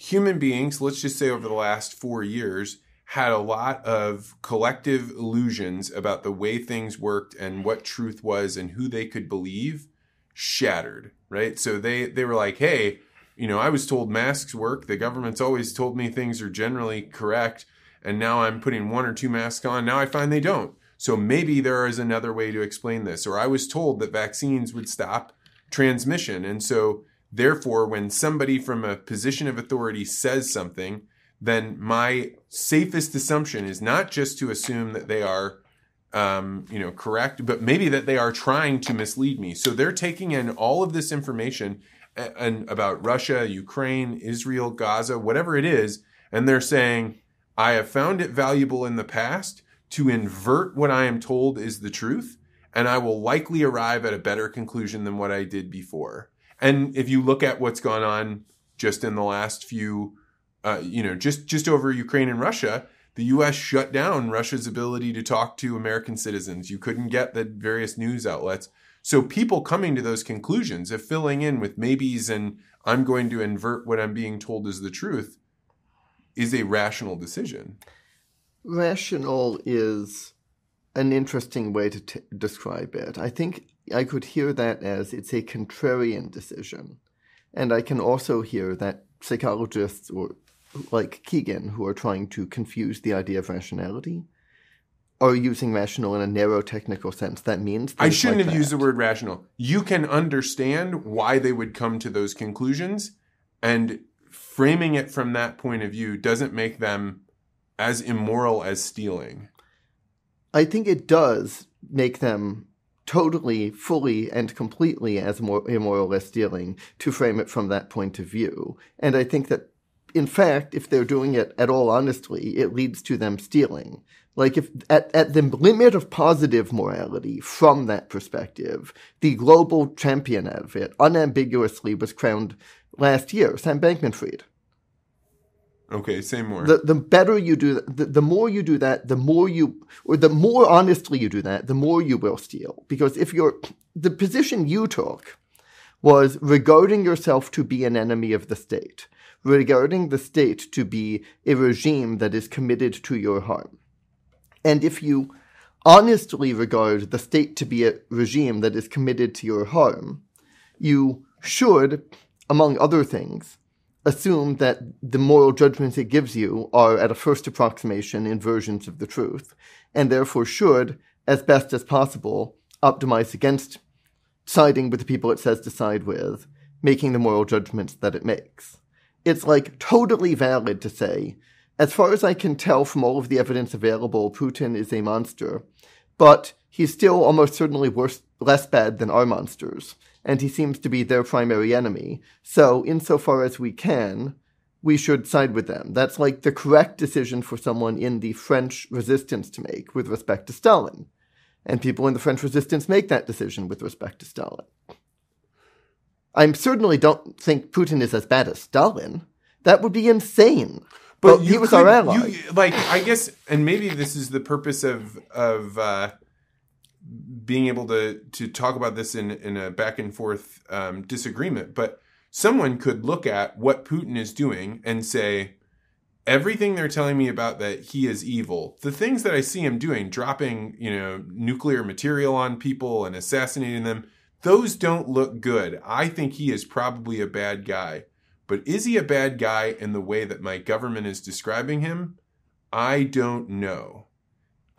human beings, let's just say over the last four years, had a lot of collective illusions about the way things worked and what truth was and who they could believe shattered, right? So they, they were like, hey, you know, I was told masks work. The government's always told me things are generally correct. And now I'm putting one or two masks on. Now I find they don't. So maybe there is another way to explain this. Or I was told that vaccines would stop transmission. And so Therefore, when somebody from a position of authority says something, then my safest assumption is not just to assume that they are um, you know, correct, but maybe that they are trying to mislead me. So they're taking in all of this information and, and about Russia, Ukraine, Israel, Gaza, whatever it is, and they're saying, I have found it valuable in the past to invert what I am told is the truth, and I will likely arrive at a better conclusion than what I did before. And if you look at what's gone on just in the last few, uh, you know, just just over Ukraine and Russia, the U.S. shut down Russia's ability to talk to American citizens. You couldn't get the various news outlets. So people coming to those conclusions of filling in with maybes and I'm going to invert what I'm being told is the truth is a rational decision. Rational is an interesting way to t- describe it. I think I could hear that as it's a contrarian decision. And I can also hear that psychologists or like Kegan, who are trying to confuse the idea of rationality, are using rational in a narrow technical sense. That means I shouldn't like have that. used the word rational. You can understand why they would come to those conclusions, and framing it from that point of view doesn't make them as immoral as stealing. I think it does make them totally, fully, and completely as more immoral as stealing to frame it from that point of view. And I think that, in fact, if they're doing it at all honestly, it leads to them stealing. Like if at, at the limit of positive morality from that perspective, the global champion of it unambiguously was crowned last year, Sam Bankman-Fried. Okay, say more. The the better you do the, the more you do that, the more you or the more honestly you do that, the more you will steal. Because if you're the position you took was regarding yourself to be an enemy of the state, regarding the state to be a regime that is committed to your harm. And if you honestly regard the state to be a regime that is committed to your harm, you should, among other things, assume that the moral judgments it gives you are at a first approximation inversions of the truth, and therefore should, as best as possible, optimize against siding with the people it says to side with, making the moral judgments that it makes. It's like totally valid to say, as far as I can tell from all of the evidence available, Putin is a monster, but he's still almost certainly worse, less bad than our monsters and he seems to be their primary enemy. So, insofar as we can, we should side with them. That's like the correct decision for someone in the French resistance to make with respect to Stalin. And people in the French resistance make that decision with respect to Stalin. I certainly don't think Putin is as bad as Stalin. That would be insane. But, he was could- our ally. you- like, I guess, and maybe this is the purpose of of uh, being able to to talk about this in in a back and forth um, disagreement. But someone could look at what Putin is doing and say, everything they're telling me about that he is evil, the things that I see him doing, dropping you know nuclear material on people and assassinating them, those don't look good. I think he is probably a bad guy. But is he a bad guy in the way that my government is describing him? I don't know.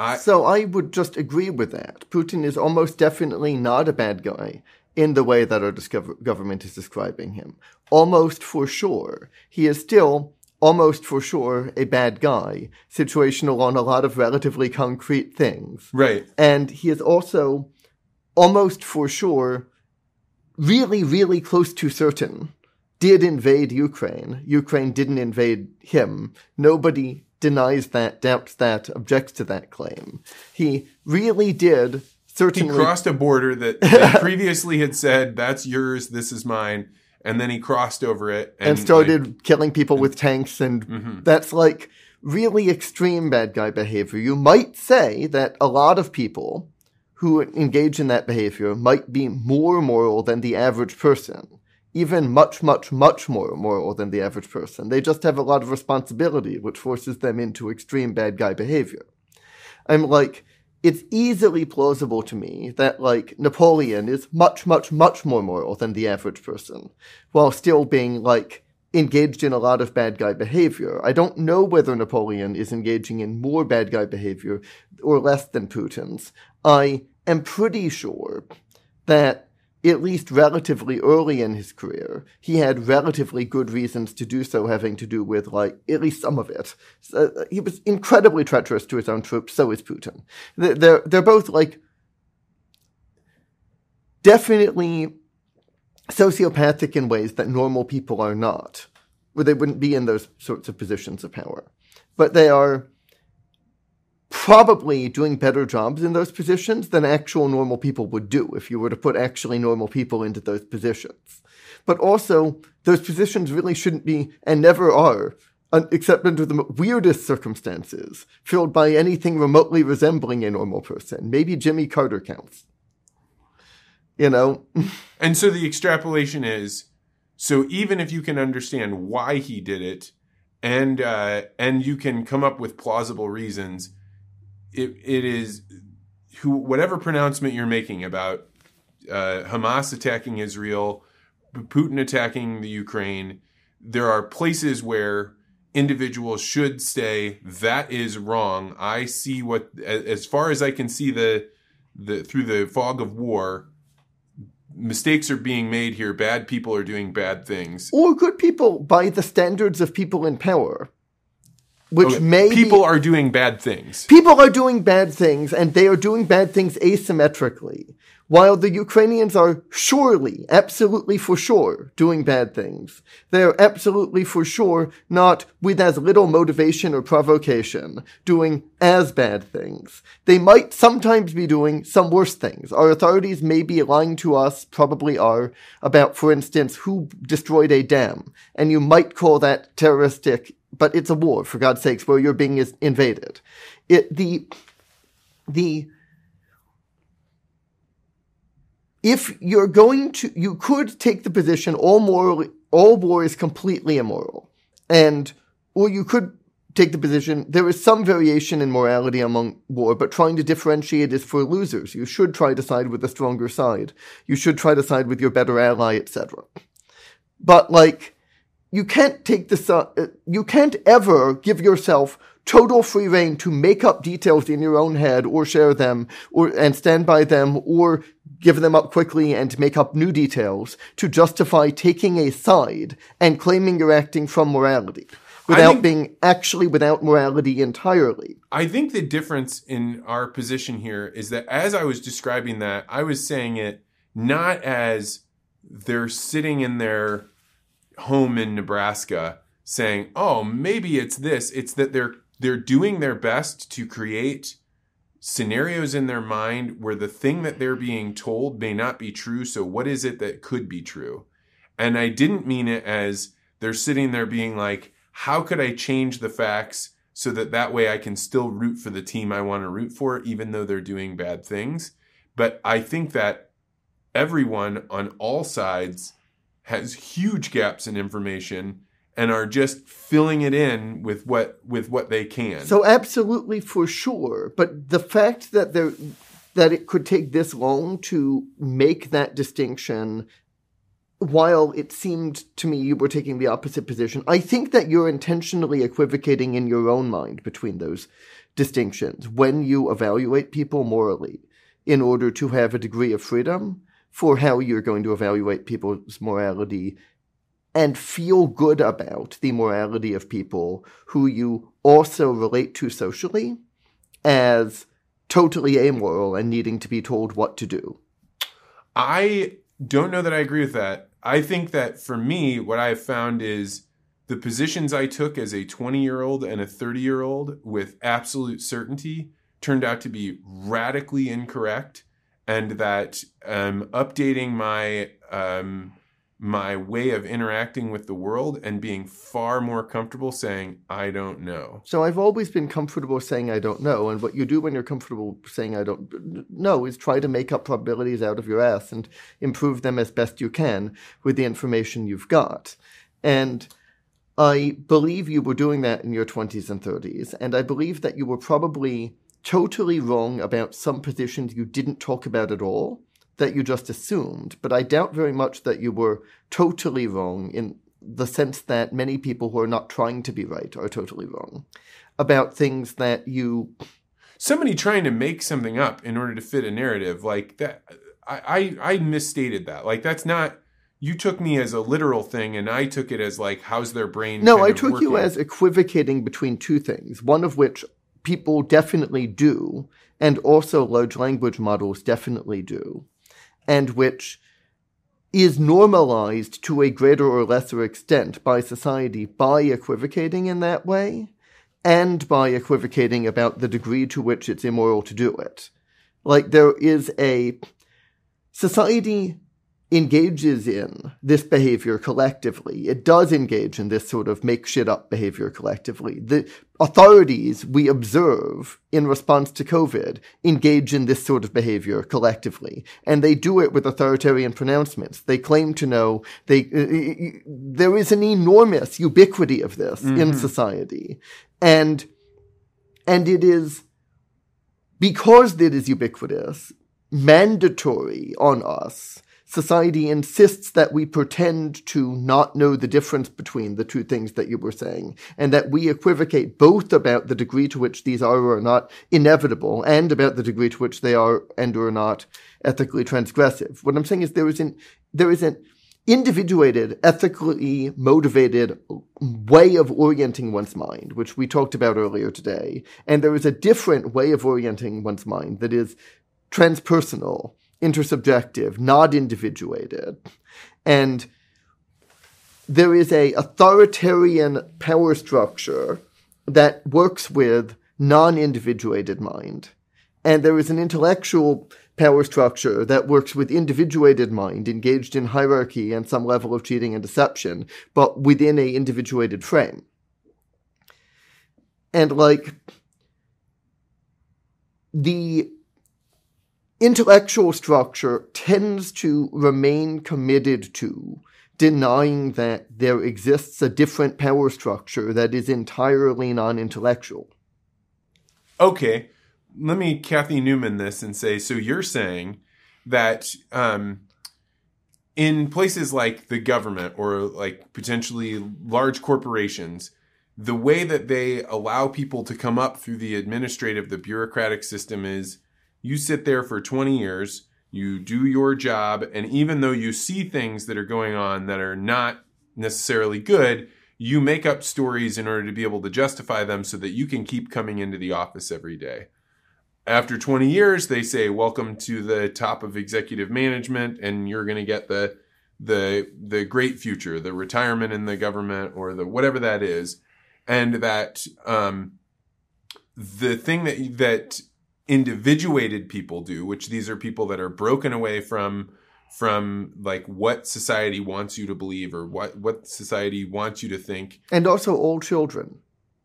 I so I would just agree with that. Putin is almost definitely not a bad guy in the way that our discover- government is describing him. Almost for sure. He is still almost for sure a bad guy, situational on a lot of relatively concrete things. right. And he is also almost for sure really, really close to certain did invade Ukraine. Ukraine didn't invade him. Nobody denies that, doubts that, objects to that claim. He really did certainly. He crossed a border that [laughs] they previously had said, "That's yours. This is mine," and then he crossed over it and, and started like, killing people with tanks and Mhm. that's like really extreme bad guy behavior. You might say that a lot of people who engage in that behavior might be more moral than the average person. Even much, much, much more moral than the average person. They just have a lot of responsibility, which forces them into extreme bad guy behavior. I'm like, it's easily plausible to me that like Napoleon is much, much, much more moral than the average person, while still being like engaged in a lot of bad guy behavior. I don't know whether Napoleon is engaging in more bad guy behavior or less than Putin's. I am pretty sure that at least relatively early in his career, he had relatively good reasons to do so, having to do with, like, at least some of it. So, uh, he was incredibly treacherous to his own troops, so is Putin. They're, they're both, like, definitely sociopathic in ways that normal people are not, where they wouldn't be in those sorts of positions of power. But they are probably doing better jobs in those positions than actual normal people would do if you were to put actually normal people into those positions. But also, those positions really shouldn't be, and never are, except under the weirdest circumstances, filled by anything remotely resembling a normal person. Maybe Jimmy Carter counts. You know? [laughs] and so the extrapolation is so even if you can understand why he did it, and uh, and you can come up with plausible reasons, it, it is who whatever pronouncement you're making about uh, Hamas attacking Israel, Putin attacking the Ukraine, there are places where individuals should say that is wrong. I see what as far as I can see the the through the fog of war mistakes are being made here bad people are doing bad things or good people by the standards of people in power which okay. may people be, are doing bad things. People are doing bad things, and they are doing bad things asymmetrically. While the Ukrainians are surely, absolutely for sure, doing bad things, they are absolutely for sure not with as little motivation or provocation doing as bad things. They might sometimes be doing some worse things. Our authorities may be lying to us, probably are, about, for instance, who destroyed a dam, and you might call that terroristic but it's a war, for God's sakes, where you're being invaded. It, the, the, if you're going to, you could take the position all moral, all war is completely immoral. And, or you could take the position there is some variation in morality among war, but trying to differentiate is for losers. You should try to side with the stronger side. You should try to side with your better ally, etc. But like, you can't take this, uh, you can't ever give yourself total free reign to make up details in your own head or share them or, and stand by them or give them up quickly and make up new details to justify taking a side and claiming you're acting from morality without think, being actually without morality entirely. I think the difference in our position here is that as I was describing that, I was saying it not as they're sitting in their home in Nebraska saying, "Oh, maybe it's this." It's that they're they're doing their best to create scenarios in their mind where the thing that they're being told may not be true. So what is it that could be true? And I didn't mean it as they're sitting there being like, "How could I change the facts?" So that that way I can still root for the team I want to root for, even though they're doing bad things. But I think that everyone on all sides has huge gaps in information and are just filling it in with what with what they can. So absolutely for sure, but the fact that there that it could take this long to make that distinction while it seemed to me you were taking the opposite position, I think that you're intentionally equivocating in your own mind between those distinctions when you evaluate people morally in order to have a degree of freedom for how you're going to evaluate people's morality and feel good about the morality of people who you also relate to socially as totally amoral and needing to be told what to do. I don't know that I agree with that. I think that for me, what I have found is the positions I took as a 20 year old and a 30 year old with absolute certainty turned out to be radically incorrect and that um, updating my um, my way of interacting with the world and being far more comfortable saying I don't know. So I've always been comfortable saying I don't know, and what you do when you're comfortable saying I don't know is try to make up probabilities out of your ass and improve them as best you can with the information you've got. And I believe you were doing that in your 20s and 30s, and I believe that you were probably totally wrong about some positions you didn't talk about at all that you just assumed, but I doubt very much that you were totally wrong in the sense that many people who are not trying to be right are totally wrong about things that you somebody trying to make something up in order to fit a narrative like that I, I I misstated that. Like that's not you took me as a literal thing and I took it as like how's their brain No, I took you as equivocating between two things, one of which people definitely do, and also large language models definitely do, and which is normalized to a greater or lesser extent by society by equivocating in that way, and by equivocating about the degree to which it's immoral to do it. Like there is a society engages in this behavior collectively. It does engage in this sort of make shit up behavior collectively. The authorities we observe in response to COVID engage in this sort of behavior collectively. And they do it with authoritarian pronouncements. They claim to know they, uh, there is an enormous ubiquity of this in society. And, and it is, because it is ubiquitous, mandatory on us society insists that we pretend to not know the difference between the two things that you were saying, and that we equivocate both about the degree to which these are or are not inevitable, and about the degree to which they are and or not ethically transgressive. What I'm saying is there is an there is an individuated, ethically motivated way of orienting one's mind, which we talked about earlier today, and there is a different way of orienting one's mind that is transpersonal intersubjective, not individuated. And there is a authoritarian power structure that works with non-individuated mind. And there is an intellectual power structure that works with individuated mind, engaged in hierarchy and some level of cheating and deception, but within a individuated frame. And like the intellectual structure tends to remain committed to denying that there exists a different power structure that is entirely non-intellectual. Okay, let me Cathy Newman this and say so you're saying that um, in places like the government or like potentially large corporations, the way that they allow people to come up through the administrative, the bureaucratic system is you sit there for 20 years, you do your job, and even though you see things that are going on that are not necessarily good, you make up stories in order to be able to justify them so that you can keep coming into the office every day. After 20 years, they say, "Welcome to the top of executive management and you're going to get the the the great future, the retirement in the government or the whatever that is." And that um the thing that that individuated people do, which these are people that are broken away from from like what society wants you to believe or what what society wants you to think And also all children.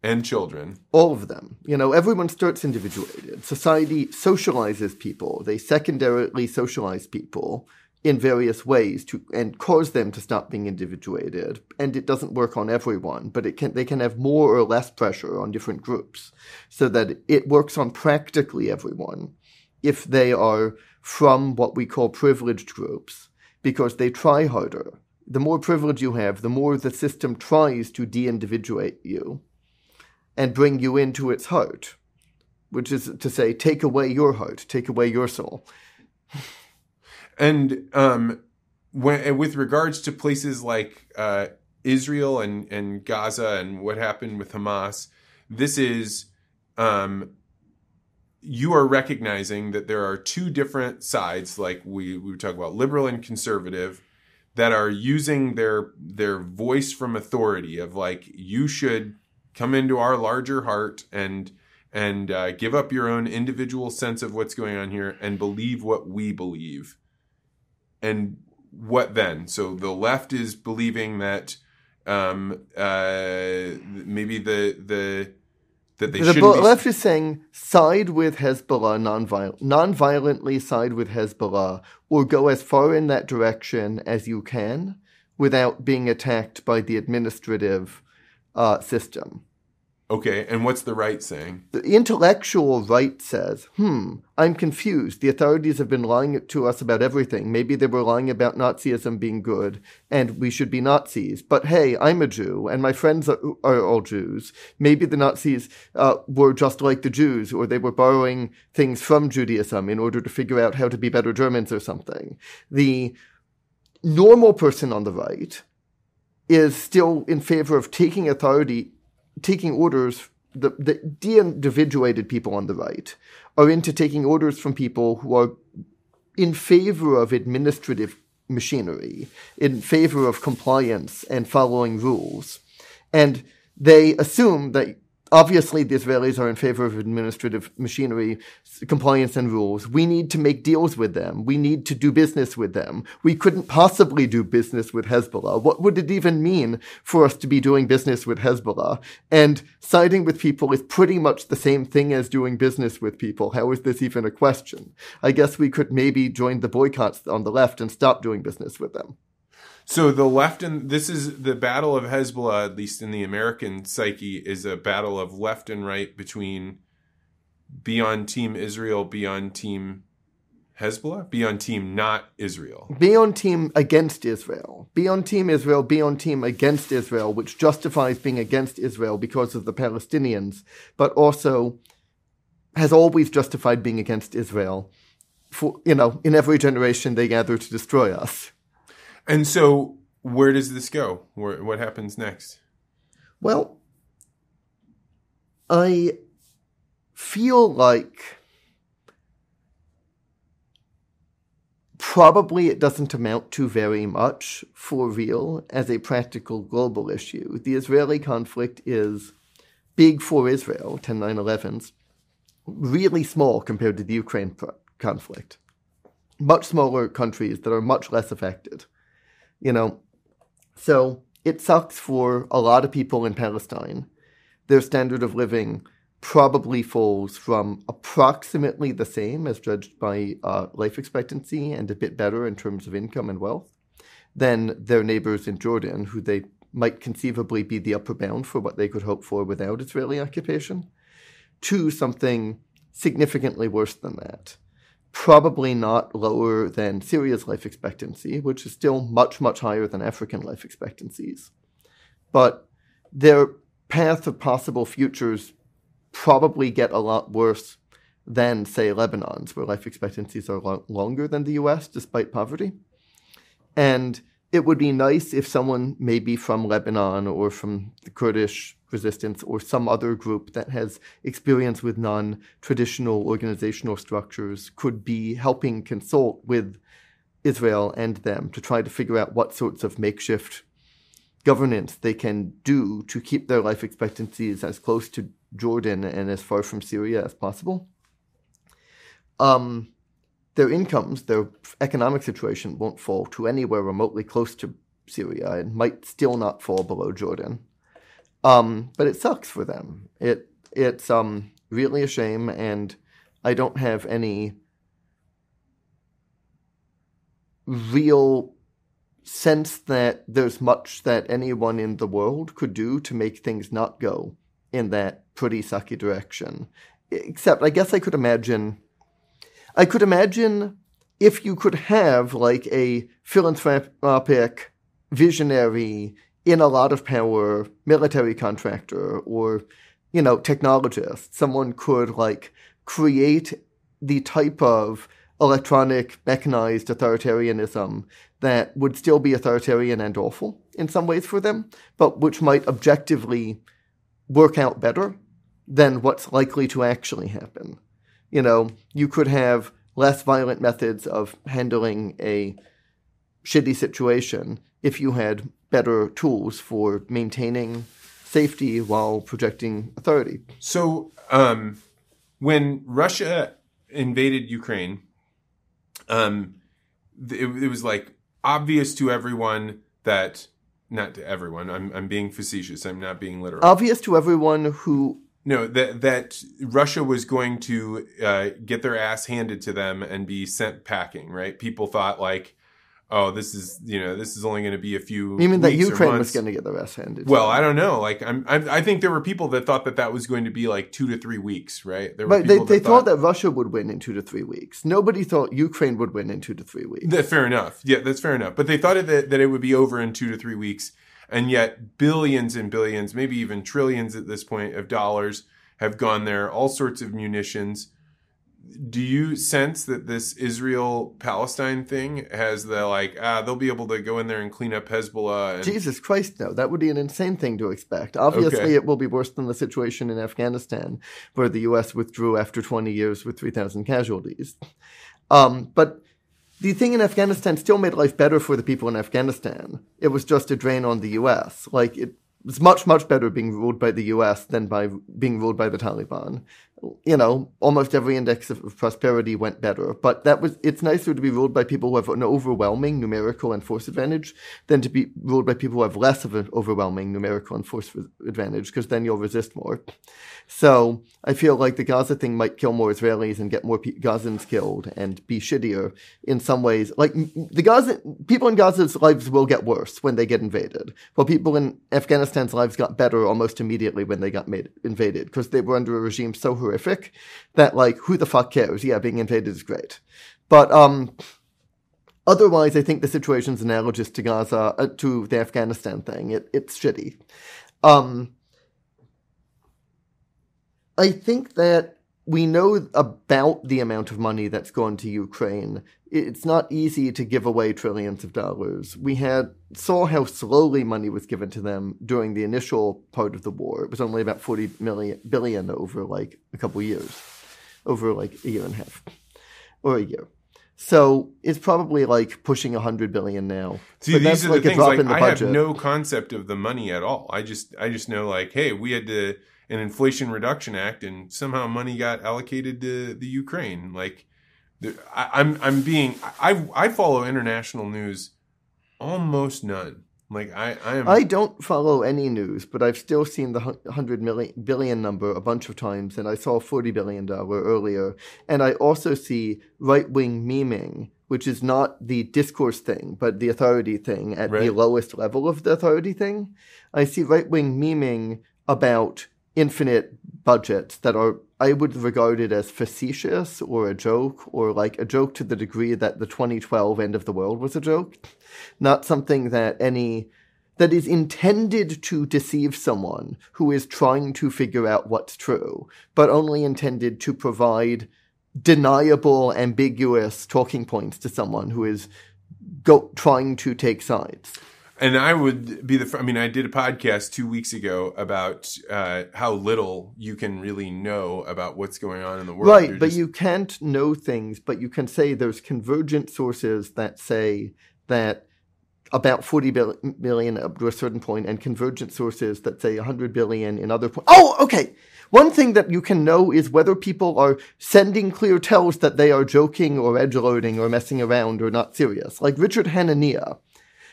and children. All of them. You know, everyone starts individuated. Society socializes people. They secondarily socialize people in various ways to and cause them to stop being individuated. And it doesn't work on everyone, but it can they can have more or less pressure on different groups so that it works on practically everyone if they are from what we call privileged groups because they try harder. The more privilege you have, the more the system tries to de-individuate you and bring you into its heart, which is to say, take away your heart, take away your soul. And um, when, with regards to places like uh, Israel and, and Gaza and what happened with Hamas, this is um, you are recognizing that there are two different sides, like we we talk about liberal and conservative, that are using their their voice from authority of like you should come into our larger heart and and uh, give up your own individual sense of what's going on here and believe what we believe and what then? So the left is believing that um, uh, maybe the the that they the shouldn't bu- be left is saying side with Hezbollah non-viol- non-violently side with Hezbollah or go as far in that direction as you can without being attacked by the administrative uh, system. Okay, and what's the right saying? The intellectual right says, hmm, I'm confused. The authorities have been lying to us about everything. Maybe they were lying about Nazism being good and we should be Nazis. But hey, I'm a Jew and my friends are, are all Jews. Maybe the Nazis uh, were just like the Jews or they were borrowing things from Judaism in order to figure out how to be better Germans or something. The normal person on the right is still in favor of taking authority taking orders, the, the de-individuated people on the right are into taking orders from people who are in favor of administrative machinery, in favor of compliance and following rules. And they assume that obviously the Israelis are in favor of administrative machinery, compliance and rules. We need to make deals with them. We need to do business with them. We couldn't possibly do business with Hezbollah. What would it even mean for us to be doing business with Hezbollah? And siding with people is pretty much the same thing as doing business with people. How is this even a question? I guess we could maybe join the boycotts on the left and stop doing business with them. So the left and this is the battle of Hezbollah, at least in the American psyche, is a battle of left and right between be on team Israel, be on team Hezbollah, be on team not Israel. Be on team against Israel. Be on team Israel, be on team against Israel, which justifies being against Israel because of the Palestinians, but also has always justified being against Israel. For you know, in every generation they gather to destroy us. And so, where does this go? Where, what happens next? Well, I feel like probably it doesn't amount to very much for real as a practical global issue. The Israeli conflict is big for Israel, 10 9 11s, really small compared to the Ukraine conflict. Much smaller countries that are much less affected you know. So it sucks for a lot of people in Palestine. Their standard of living probably falls from approximately the same as judged by uh, life expectancy and a bit better in terms of income and wealth than their neighbors in Jordan, who they might conceivably be the upper bound for what they could hope for without Israeli occupation, to something significantly worse than that probably not lower than Syria's life expectancy, which is still much, much higher than African life expectancies. But their path of possible futures probably get a lot worse than, say, Lebanon's, where life expectancies are lo- longer than the US despite poverty. And it would be nice if someone, maybe from Lebanon or from the Kurdish resistance or some other group that has experience with non traditional organizational structures could be helping consult with Israel and them to try to figure out what sorts of makeshift governance they can do to keep their life expectancies as close to Jordan and as far from Syria as possible. Um, their incomes, their economic situation won't fall to anywhere remotely close to Syria and might still not fall below Jordan. Um, but it sucks for them. It it's um, really a shame, and I don't have any real sense that there's much that anyone in the world could do to make things not go in that pretty sucky direction. Except, I guess I could imagine. I could imagine if you could have like a philanthropic, visionary, in a lot of power military contractor or you know technologist someone could like create the type of electronic mechanized authoritarianism that would still be authoritarian and awful in some ways for them but which might objectively work out better than what's likely to actually happen you know you could have less violent methods of handling a shitty situation if you had better tools for maintaining safety while projecting authority. So, um, when Russia invaded Ukraine, um, it, it, was like obvious to everyone that not to everyone. I'm I'm being facetious. I'm not being literal. Obvious to everyone who. No, that that Russia was going to uh, get their ass handed to them and be sent packing. Right? People thought like oh, this is you know this is only going to be a few. You mean that Ukraine was going to get their ass handed? Well, I don't know. Like, I'm, I'm, I think there were people that thought that that was going to be like two to three weeks, right? There were But they, they thought that Russia would win in two to three weeks. Nobody thought Ukraine would win in two to three weeks. That, fair enough. Yeah, that's fair enough. But they thought that, that it would be over in two to three weeks. And yet, billions and billions, maybe even trillions at this point of dollars have gone there, all sorts of munitions. Do you sense that this Israel Palestine thing has the like, ah, they'll be able to go in there and clean up Hezbollah? And, Jesus Christ, no. That would be an insane thing to expect. Obviously, Okay. it will be worse than the situation in Afghanistan, where the U.S. withdrew after 20 years with 3,000 casualties. Um, but the thing in Afghanistan still made life better for the people in Afghanistan. It was just a drain on the U.S. Like, it was much, much better being ruled by the U.S. than by being ruled by the Taliban. You know, almost every index of, prosperity went better. But that was, it's nicer to be ruled by people who have an overwhelming numerical and force advantage than to be ruled by people who have less of an overwhelming numerical and force advantage, because then you'll resist more. So I feel like the Gaza thing might kill more Israelis and get more Gazans killed and be shittier in some ways. Like the Gaza people in Gaza's lives will get worse when they get invaded, while people in Afghanistan's lives got better almost immediately when they got made invaded because they were under a regime so horrific that like who the fuck cares? Yeah, being invaded is great, but um. Otherwise, I think the situation's analogous to Gaza, uh, to the Afghanistan thing. It, it's shitty. Um, I think that we know about the amount of money that's gone to Ukraine. It's not easy to give away trillions of dollars. We had saw how slowly money was given to them during the initial part of the war. It was only about 40 million billion over like a couple years, over like a year and a half or a year. So it's probably like pushing 100 billion now. See, but these that's are like the things. drop Like, in the I budget. have no concept of the money at all. I just, I just know, like, hey, we had to an Inflation Reduction Act, and somehow money got allocated to the Ukraine. Like, I, I'm, I'm being, I, I follow international news almost none. Like, I, I am. I don't follow any news, but I've still seen the hun- hundred million billion number a bunch of times, and I saw forty billion dollar earlier, and I also see right wing memeing, which is not the discourse thing, but the authority thing at the lowest level of the authority thing. I see right wing memeing about infinite budgets that are I would regard it as facetious or a joke or like a joke to the degree that the 2012 end of the world was a joke, not something that any that is intended to deceive someone who is trying to figure out what's true, but only intended to provide deniable, ambiguous talking points to someone who is go trying to take sides. And I would be the. I mean, I did a podcast two weeks ago about uh, how little you can really know about what's going on in the world. Right, You're but just- you can't know things, but you can say there's convergent sources that say that about 40 bil- up to a certain point, and convergent sources that say 100 billion in other points. Oh, okay. One thing that you can know is whether people are sending clear tells that they are joking or edgelording or messing around or not serious. Like Richard Hanania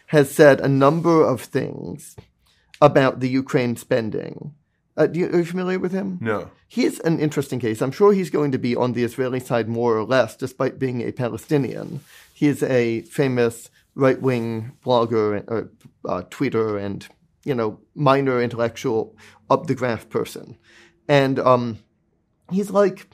has said a number of things about the Ukraine spending. Uh, do you, are you familiar with him? no. He's an interesting case. I'm sure he's going to be on the Israeli side more or less, despite being a Palestinian. He is a famous right wing blogger, or uh, tweeter, and you know, minor intellectual, up the graph person. And um, he's like,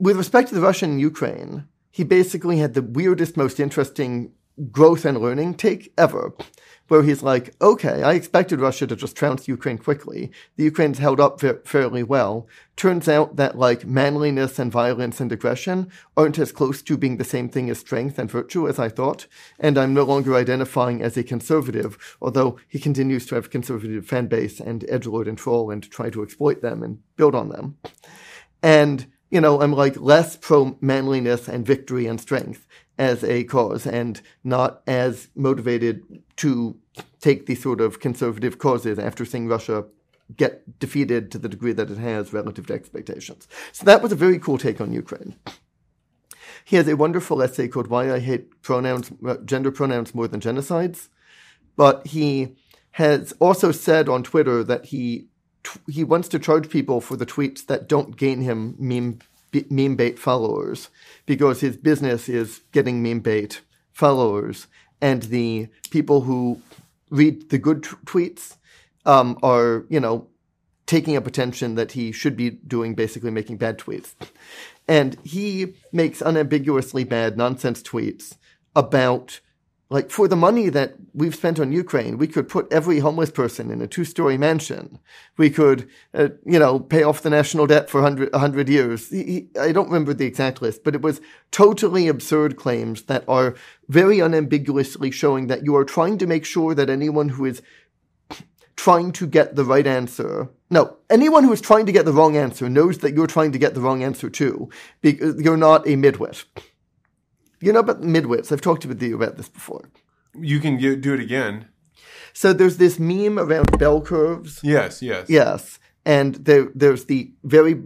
with respect to the Russian Ukraine, he basically had the weirdest, most interesting growth and learning take ever, where he's like, okay, I expected Russia to just trounce Ukraine quickly. The Ukraine's held up fa- fairly well. Turns out that like manliness and violence and aggression aren't as close to being the same thing as strength and virtue as I thought, and I'm no longer identifying as a conservative, although he continues to have a conservative fan base and edgelord and troll and try to exploit them and build on them. And, you know, I'm like less pro manliness and victory and strength as a cause and not as motivated to take these sort of conservative causes after seeing Russia get defeated to the degree that it has relative to expectations. So that was a very cool take on Ukraine. He has a wonderful essay called Why I Hate Pronouns, uh, Gender Pronouns More Than Genocides. But he has also said on Twitter that he he wants to charge people for the tweets that don't gain him meme b- meme bait followers because his business is getting meme bait followers, and the people who read the good t- tweets um, are, you know, taking up attention that he should be doing, basically making bad tweets. And he makes unambiguously bad nonsense tweets about like for the money that we've spent on Ukraine, we could put every homeless person in a two-story mansion. We could, uh, you know, pay off the national debt for 100, 100 years. He, he, I don't remember the exact list, but it was totally absurd claims that are very unambiguously showing that you are trying to make sure that anyone who is trying to get the right answer. No, anyone who is trying to get the wrong answer knows that you're trying to get the wrong answer too, because you're not a midwit. You know about midwits. I've talked with you about this before. You can get, do it again. So there's this meme around bell curves. Yes, yes. Yes. And there, there's the very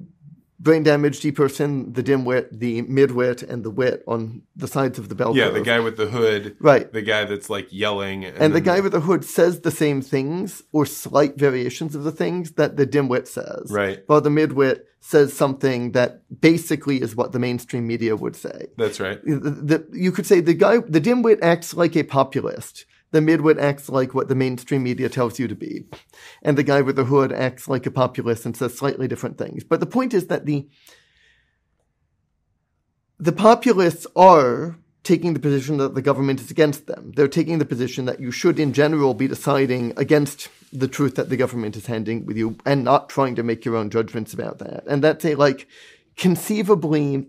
brain damaged person, the dimwit, the midwit, and the wit on the sides of the bell Yeah, curve. the guy with the hood. Right. The guy that's like yelling. And, and the guy with the hood says the same things or slight variations of the things that the dimwit says. Right. While the midwit says something that basically is what the mainstream media would say. That's right. The, the, you could say the guy, the dimwit acts like a populist. The midwit acts like what the mainstream media tells you to be. And the guy with the hood acts like a populist and says slightly different things. But the point is that the, the populists are taking the position that the government is against them. They're taking the position that you should, in general, be deciding against the truth that the government is handing with you and not trying to make your own judgments about that. And that's a, like, conceivably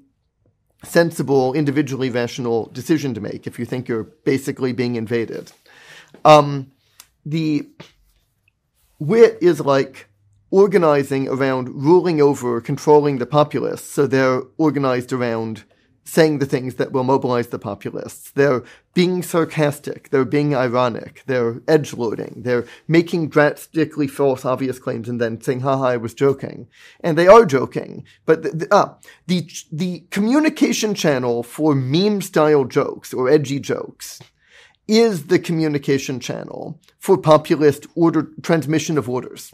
sensible, individually rational decision to make if you think you're basically being invaded. Um, the wit is like organizing around ruling over, or controlling the populace. So they're organized around saying the things that will mobilize the populists. They're being sarcastic. They're being ironic. They're edgelording. They're making drastically false, obvious claims and then saying, haha, I was joking. And they are joking. But the, the, ah, the, the communication channel for meme style jokes or edgy jokes is the communication channel for populist order transmission of orders.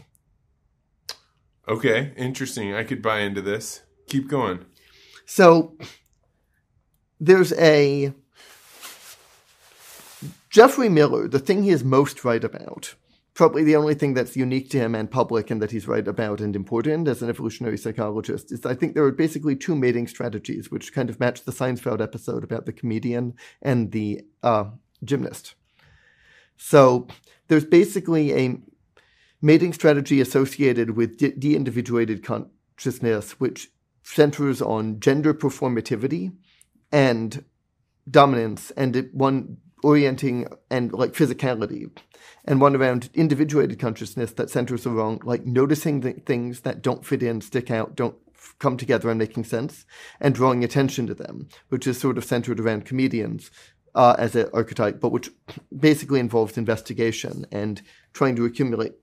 Okay, interesting. I could buy into this. Keep going. So there's a Geoffrey Miller, the thing he is most right about, probably the only thing that's unique to him and public and that he's right about and important as an evolutionary psychologist is I think there are basically two mating strategies which kind of match the Seinfeld episode about the comedian and the uh, gymnast. So there's basically a mating strategy associated with de- de-individuated consciousness, which centers on gender performativity and dominance, and one orienting and like physicality, and one around individuated consciousness that centers around like noticing the things that don't fit in, stick out, don't come together and making sense, and drawing attention to them, which is sort of centered around comedians uh, as an archetype, but which basically involves investigation and trying to accumulate,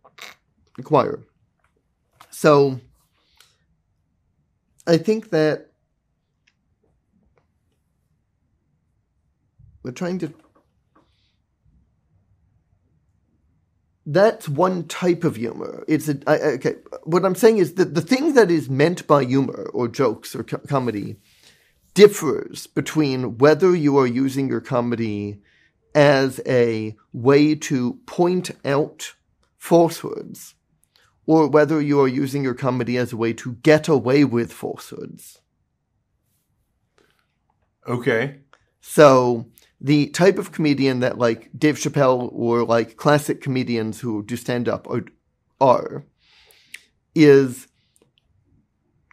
[coughs] acquire. So I think that we're trying to. That's one type of humor. It's a, I, okay. What I'm saying is that the thing that is meant by humor or jokes or co- comedy differs between whether you are using your comedy as a way to point out falsehoods or whether you are using your comedy as a way to get away with falsehoods. Okay. So the type of comedian that like Dave Chappelle or like classic comedians who do stand up are, are is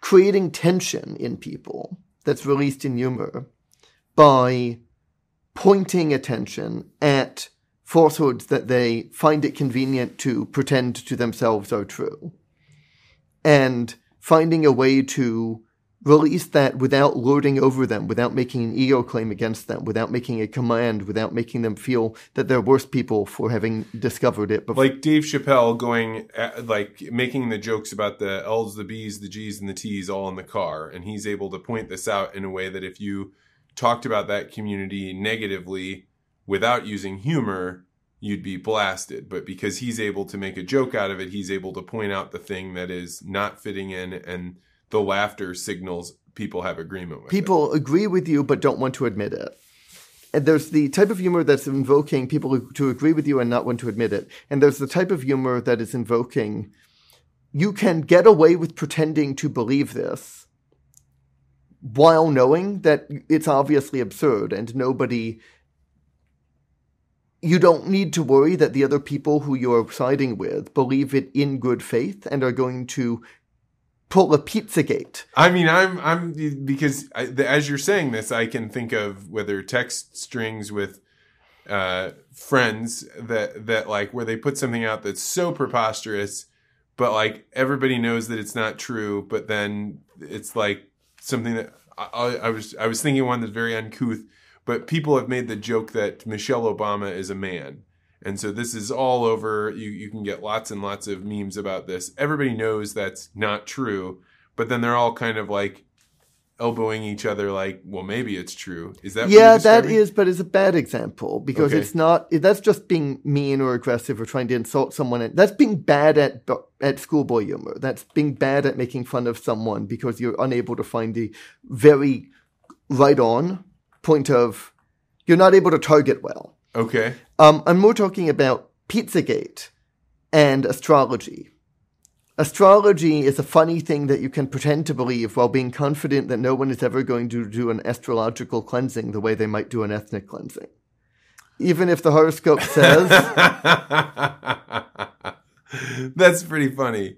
creating tension in people that's released in humor by pointing attention at falsehoods that they find it convenient to pretend to themselves are true and finding a way to release that without lording over them, without making an ego claim against them, without making a command, without making them feel that they're worse people for having discovered it before. Like Dave Chappelle going, at, like making the jokes about the L's, the B's, the G's, and the T's all in the car. And he's able to point this out in a way that if you talked about that community negatively without using humor, you'd be blasted. But because he's able to make a joke out of it, he's able to point out the thing that is not fitting in and the laughter signals people have agreement with people it. agree with you but don't want to admit it. And there's the type of humor that's invoking people to agree with you and not want to admit it. And there's the type of humor that is invoking you can get away with pretending to believe this while knowing that it's obviously absurd and nobody you don't need to worry that the other people who you're siding with believe it in good faith and are going to pull a Pizzagate. I mean, I'm I'm because I, the, as you're saying this, I can think of whether text strings with uh, friends that that like where they put something out that's so preposterous, but like everybody knows that it's not true, but then it's like something that I, I was I was thinking one that's very uncouth, but people have made the joke that Michelle Obama is a man. And so this is all over. You you can get lots and lots of memes about this. Everybody knows that's not true, but then they're all kind of like elbowing each other like, well, maybe it's true. Is that what yeah, that but it's a bad example because Okay. it's not. That's just being mean or aggressive or trying to insult someone. That's being bad at at schoolboy humor. That's being bad at making fun of someone because you're unable to find the very right on point of. You're not able to target well. Okay. Um, I'm more talking about Pizzagate and astrology. Astrology is a funny thing that you can pretend to believe while being confident that no one is ever going to do an astrological cleansing the way they might do an ethnic cleansing. Even if the horoscope says, [laughs] That's pretty funny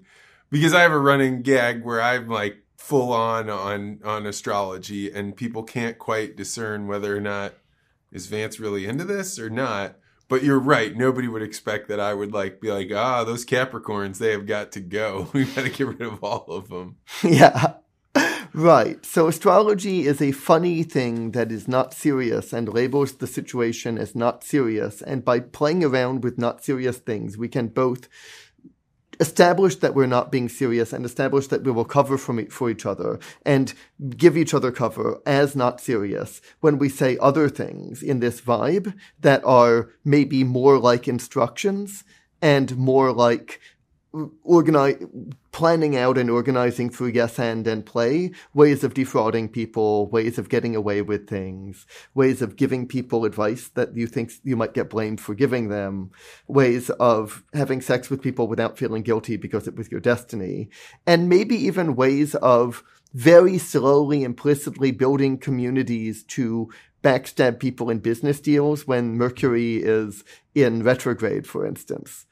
because I have a running gag where I'm like full on on on astrology and people can't quite discern whether or not is Vance really into this or not. But you're right. Nobody would expect that I would like be like, ah, those Capricorns, they have got to go. [laughs] We got to get rid of all of them. [laughs] yeah. Right. So astrology is a funny thing that is not serious and labels the situation as not serious. And by playing around with not serious things, we can both establish that we're not being serious and establish that we will cover for each other and give each other cover as not serious when we say other things in this vibe that are maybe more like instructions and more like organize planning out and organizing through yes and and play ways of defrauding people ways of getting away with things ways of giving people advice that you think you might get blamed for giving them ways of having sex with people without feeling guilty because it was your destiny and maybe even ways of very slowly implicitly building communities to backstab people in business deals when mercury is in retrograde for instance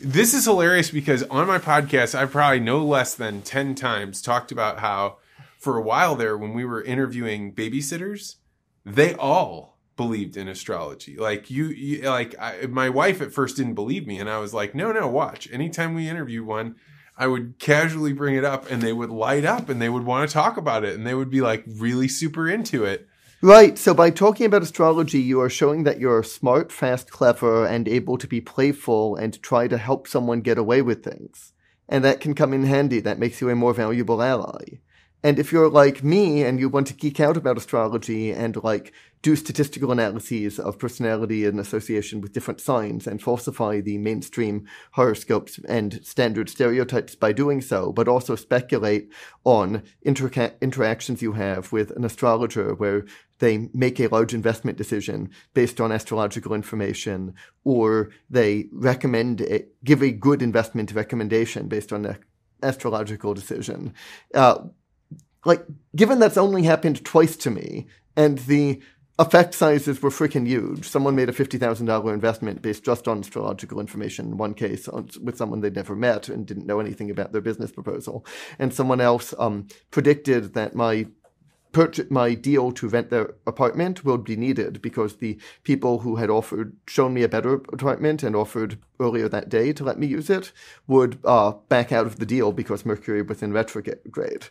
This is hilarious because on my podcast, I've probably no less than 10 times talked about how, for a while there, when we were interviewing babysitters, they all believed in astrology. Like, you, you like, I, my wife at first didn't believe me, and I was like, no, no, watch. Anytime we interview one, I would casually bring it up, and they would light up and they would want to talk about it, and they would be like really super into it. Right. So by talking about astrology, you are showing that you're smart, fast, clever, and able to be playful and try to help someone get away with things. And that can come in handy. That makes you a more valuable ally. And if you're like me and you want to geek out about astrology and like do statistical analyses of personality in association with different signs and falsify the mainstream horoscopes and standard stereotypes by doing so, but also speculate on interca- interactions you have with an astrologer where they make a large investment decision based on astrological information or they recommend a, give a good investment recommendation based on an astrological decision. Uh, like, given that's only happened twice to me, and the effect sizes were freaking huge. Someone made a fifty thousand dollar investment based just on astrological information. In one case, on, with someone they'd never met and didn't know anything about their business proposal, and someone else um, predicted that my purchase my deal to rent their apartment will be needed because the people who had offered shown me a better apartment and offered earlier that day to let me use it would uh, back out of the deal because Mercury was in retrograde.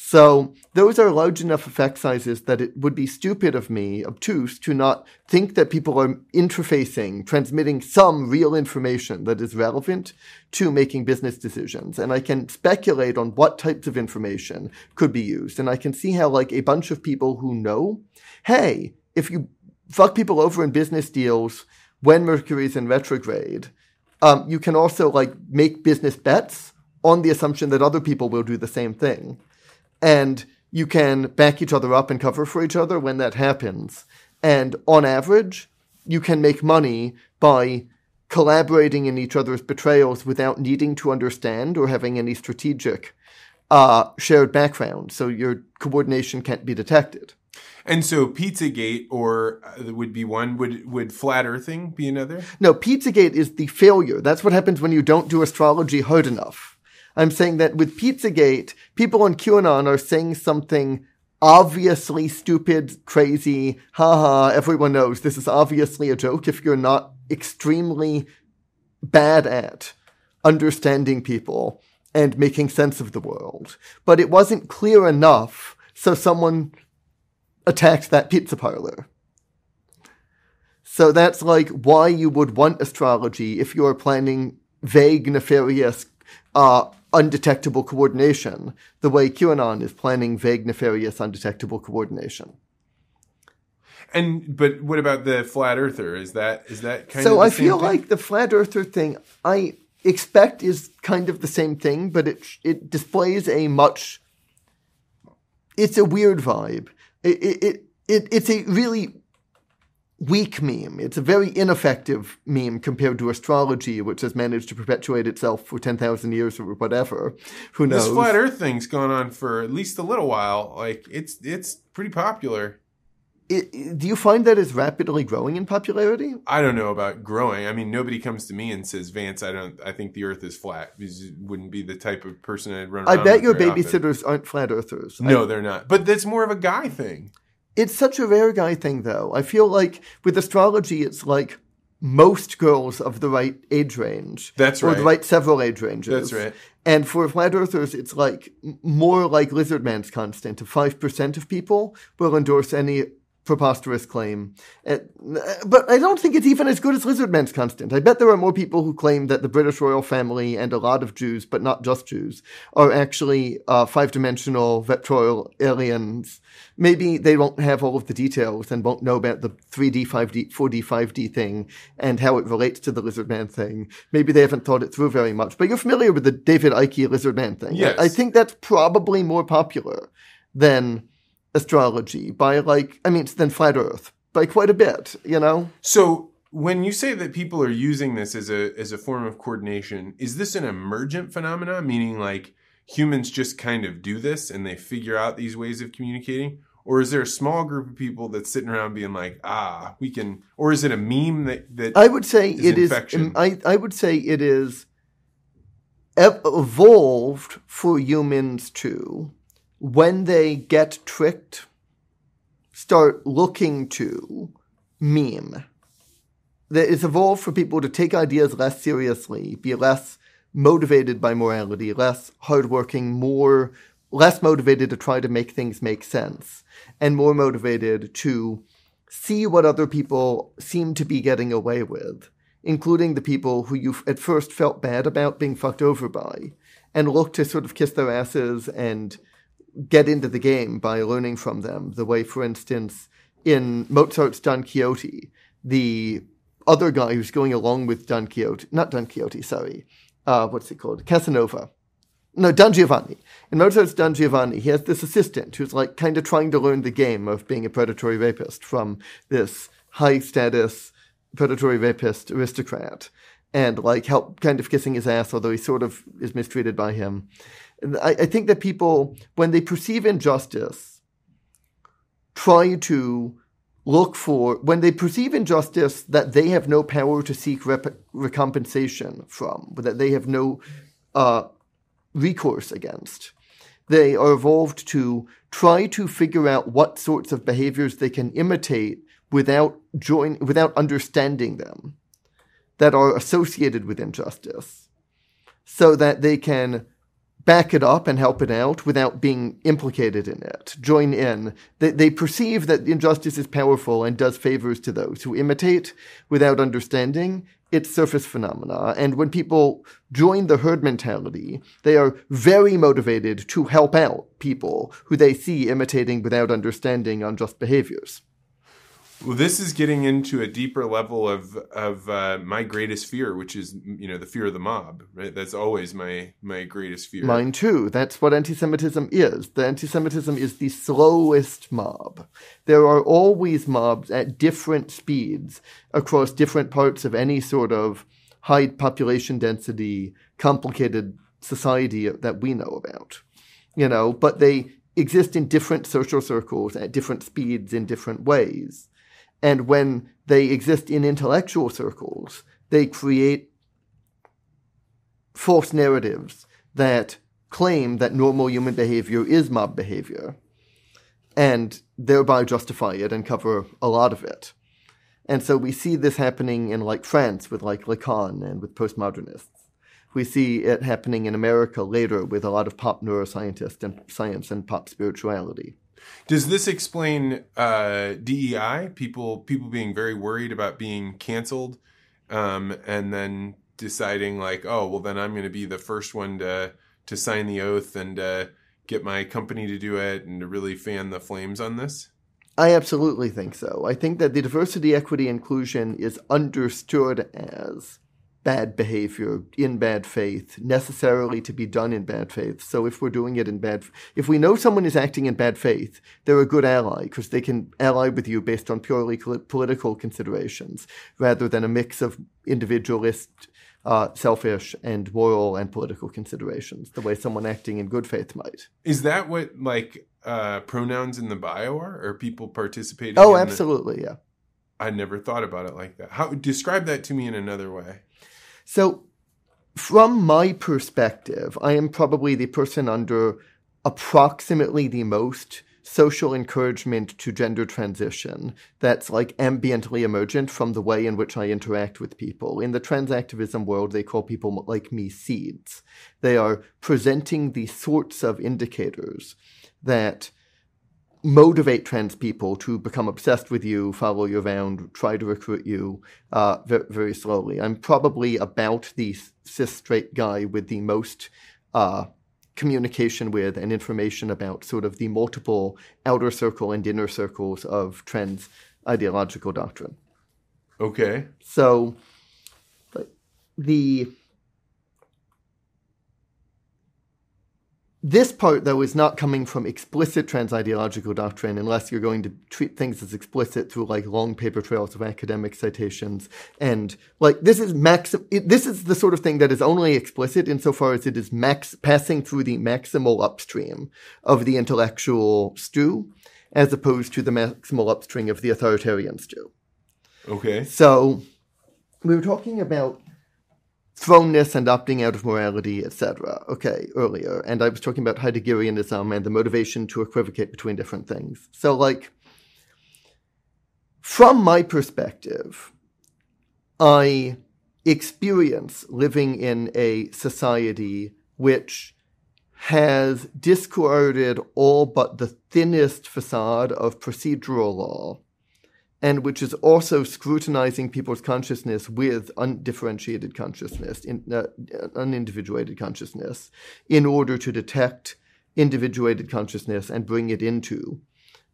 So those are large enough effect sizes that it would be stupid of me, obtuse, to not think that people are interfacing, transmitting some real information that is relevant to making business decisions. And I can speculate on what types of information could be used. And I can see how like a bunch of people who know, hey, if you fuck people over in business deals when Mercury is in retrograde, um, you can also like make business bets on the assumption that other people will do the same thing. And you can back each other up and cover for each other when that happens. And on average, you can make money by collaborating in each other's betrayals without needing to understand or having any strategic uh, shared background. So your coordination can't be detected. And so Pizzagate or uh, would be one would would flat earthing be another? No, Pizzagate is the failure. That's what happens when you don't do astrology hard enough. I'm saying that with Pizzagate, people on QAnon are saying something obviously stupid, crazy, haha, everyone knows this is obviously a joke if you're not extremely bad at understanding people and making sense of the world. But it wasn't clear enough, so someone attacked that pizza parlor. So that's like why you would want astrology if you're planning vague, nefarious, uh, undetectable coordination, the way QAnon is planning vague, nefarious, undetectable coordination. And but what about the flat earther? Is that is that kind so of the I feel thing? like the flat earther thing I expect is kind of the same thing, but it it displays a much. It's a weird vibe. It it it, it it's a really weak meme. It's a very ineffective meme compared to astrology, which has managed to perpetuate itself for ten thousand years or whatever. Who knows? this flat Earth thing's gone on for at least a little while. Like it's it's pretty popular. It- it- do you find that it's rapidly growing in popularity? I don't know about growing. I mean, nobody comes to me and says, "Vance, I don't. I think the Earth is flat." It wouldn't be the type of person I'd run. I bet your very often. babysitters aren't flat earthers. I- No, they're not. But that's more of a guy thing. It's such a rare guy thing, though. I feel like with astrology, it's like most girls of the right age range. That's Or the right several age ranges. That's right. And for flat earthers, it's like more like Lizardman's constant of 5% of people will endorse any preposterous claim. Uh, but I don't think it's even as good as Lizardman's constant. I bet there are more people who claim that the British royal family and a lot of Jews, but not just Jews, are actually uh, five dimensional vectorial aliens. Maybe they won't have all of the details and won't know about the 3D, 5D, 4D, 5D thing and how it relates to the Lizardman thing. Maybe they haven't thought it through very much. But you're familiar with the David Icke Lizardman thing. Yes. I, I think that's probably more popular than astrology by like, I mean, it's than flat Earth by quite a bit, you know? So when you say that people are using this as a as a form of coordination, is this an emergent phenomena? Meaning like humans just kind of do this and they figure out these ways of communicating? Or is there a small group of people that's sitting around being like, ah, we can or is it a meme that, that I would say Is it is. infection. I I would say it is evolved for humans to, when they get tricked, start looking to meme. That it's evolved for people to take ideas less seriously, be less motivated by morality, less hardworking, more less motivated to try to make things make sense, and more motivated to see what other people seem to be getting away with, including the people who you at first felt bad about being fucked over by, and look to sort of kiss their asses and get into the game by learning from them. The way, for instance, in Mozart's Don Quixote, the other guy who's going along with Don Quixote, not Don Quixote, sorry, uh, what's it called? Casanova. No, Don Giovanni. In Mozart's Don Giovanni, he has this assistant who's like kind of trying to learn the game of being a predatory rapist from this high status predatory rapist aristocrat and like help kind of kissing his ass, although he sort of is mistreated by him. I, I think that people, when they perceive injustice, try to look for, when they perceive injustice that they have no power to seek rep- recompensation from, that they have no uh, recourse against. They are evolved to try to figure out what sorts of behaviors they can imitate without join without understanding them that are associated with injustice so that they can back it up and help it out without being implicated in it, join in. They, they perceive that injustice is powerful and does favors to those who imitate without understanding its surface phenomena. And when people join the herd mentality, they are very motivated to help out people who they see imitating without understanding unjust behaviors. Well, this is getting into a deeper level of of uh, my greatest fear, which is you know the fear of the mob. Right, that's always my my greatest fear. Mine too. That's what anti-Semitism is. The anti-Semitism is the slowest mob. There are always mobs at different speeds across different parts of any sort of high population density, complicated society that we know about. You know, but they exist in different social circles at different speeds in different ways. And when they exist in intellectual circles, they create false narratives that claim that normal human behavior is mob behavior and thereby justify it and cover a lot of it. And so we see this happening in like France with like Lacan and with postmodernists. We see it happening in America later with a lot of pop neuroscientists and science and pop spirituality. Does this explain uh, DEI? People people being very worried about being canceled, um, and then deciding like, oh, well, then I'm going to be the first one to to sign the oath and uh, get my company to do it and to really fan the flames on this. I absolutely think so. I think that the diversity, equity, inclusion is understood as bad behavior in bad faith, necessarily to be done in bad faith. So if we're doing it in bad, if we know someone is acting in bad faith, they're a good ally because they can ally with you based on purely political considerations rather than a mix of individualist, uh, selfish, and moral and political considerations, the way someone acting in good faith might. Is that what like uh, pronouns in the bio are? Or people participating? Oh, absolutely, the... yeah. I never thought about it like that. How describe that to me in another way? So, from my perspective, I am probably the person under approximately the most social encouragement to gender transition that's like ambiently emergent from the way in which I interact with people. In the trans activism world, they call people like me seeds. They are presenting the sorts of indicators that motivate trans people to become obsessed with you, follow you around, try to recruit you uh, very, very, slowly. I'm probably about the cis straight guy with the most uh, communication with and information about sort of the multiple outer circle and inner circles of trans ideological doctrine. Okay. So the This part, though, is not coming from explicit trans ideological doctrine unless you're going to treat things as explicit through like long paper trails of academic citations. And like this is maxim, this is the sort of thing that is only explicit insofar as it is max passing through the maximal upstream of the intellectual stew, as opposed to the maximal upstream of the authoritarian stew. Okay. So we were talking about thrownness and opting out of morality, etc. Okay, earlier. And I was talking about Heideggerianism and the motivation to equivocate between different things. So, like, from my perspective, I experience living in a society which has discarded all but the thinnest facade of procedural law and which is also scrutinizing people's consciousness with undifferentiated consciousness, in, uh, unindividuated consciousness, in order to detect individuated consciousness and bring it into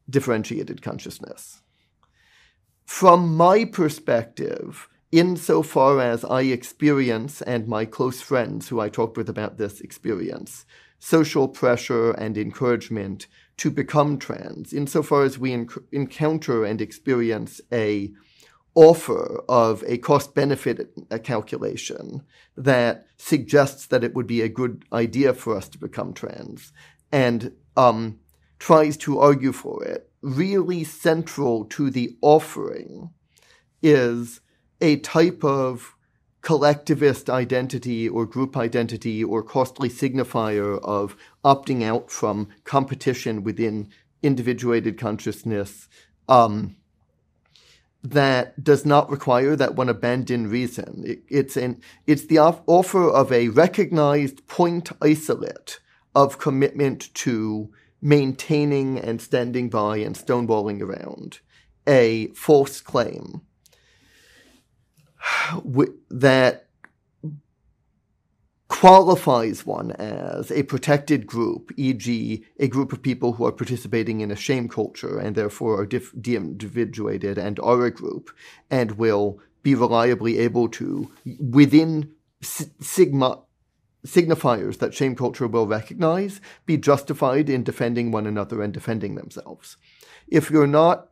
differentiated consciousness. From my perspective, insofar as I experience and my close friends who I talked with about this experience, social pressure and encouragement to become trans, insofar as we enc- encounter and experience a offer of a cost benefit calculation that suggests that it would be a good idea for us to become trans and um, tries to argue for it. Really central to the offering is a type of collectivist identity or group identity or costly signifier of opting out from competition within individuated consciousness um, that does not require that one abandon reason. It, it's an it's the off- offer of a recognized point isolate of commitment to maintaining and standing by and stonewalling around a false claim qualifies one as a protected group, e.g., a group of people who are participating in a shame culture and therefore are dif- de-individuated and are a group, and will be reliably able to, within sigma signifiers that shame culture will recognize, be justified in defending one another and defending themselves. If you're not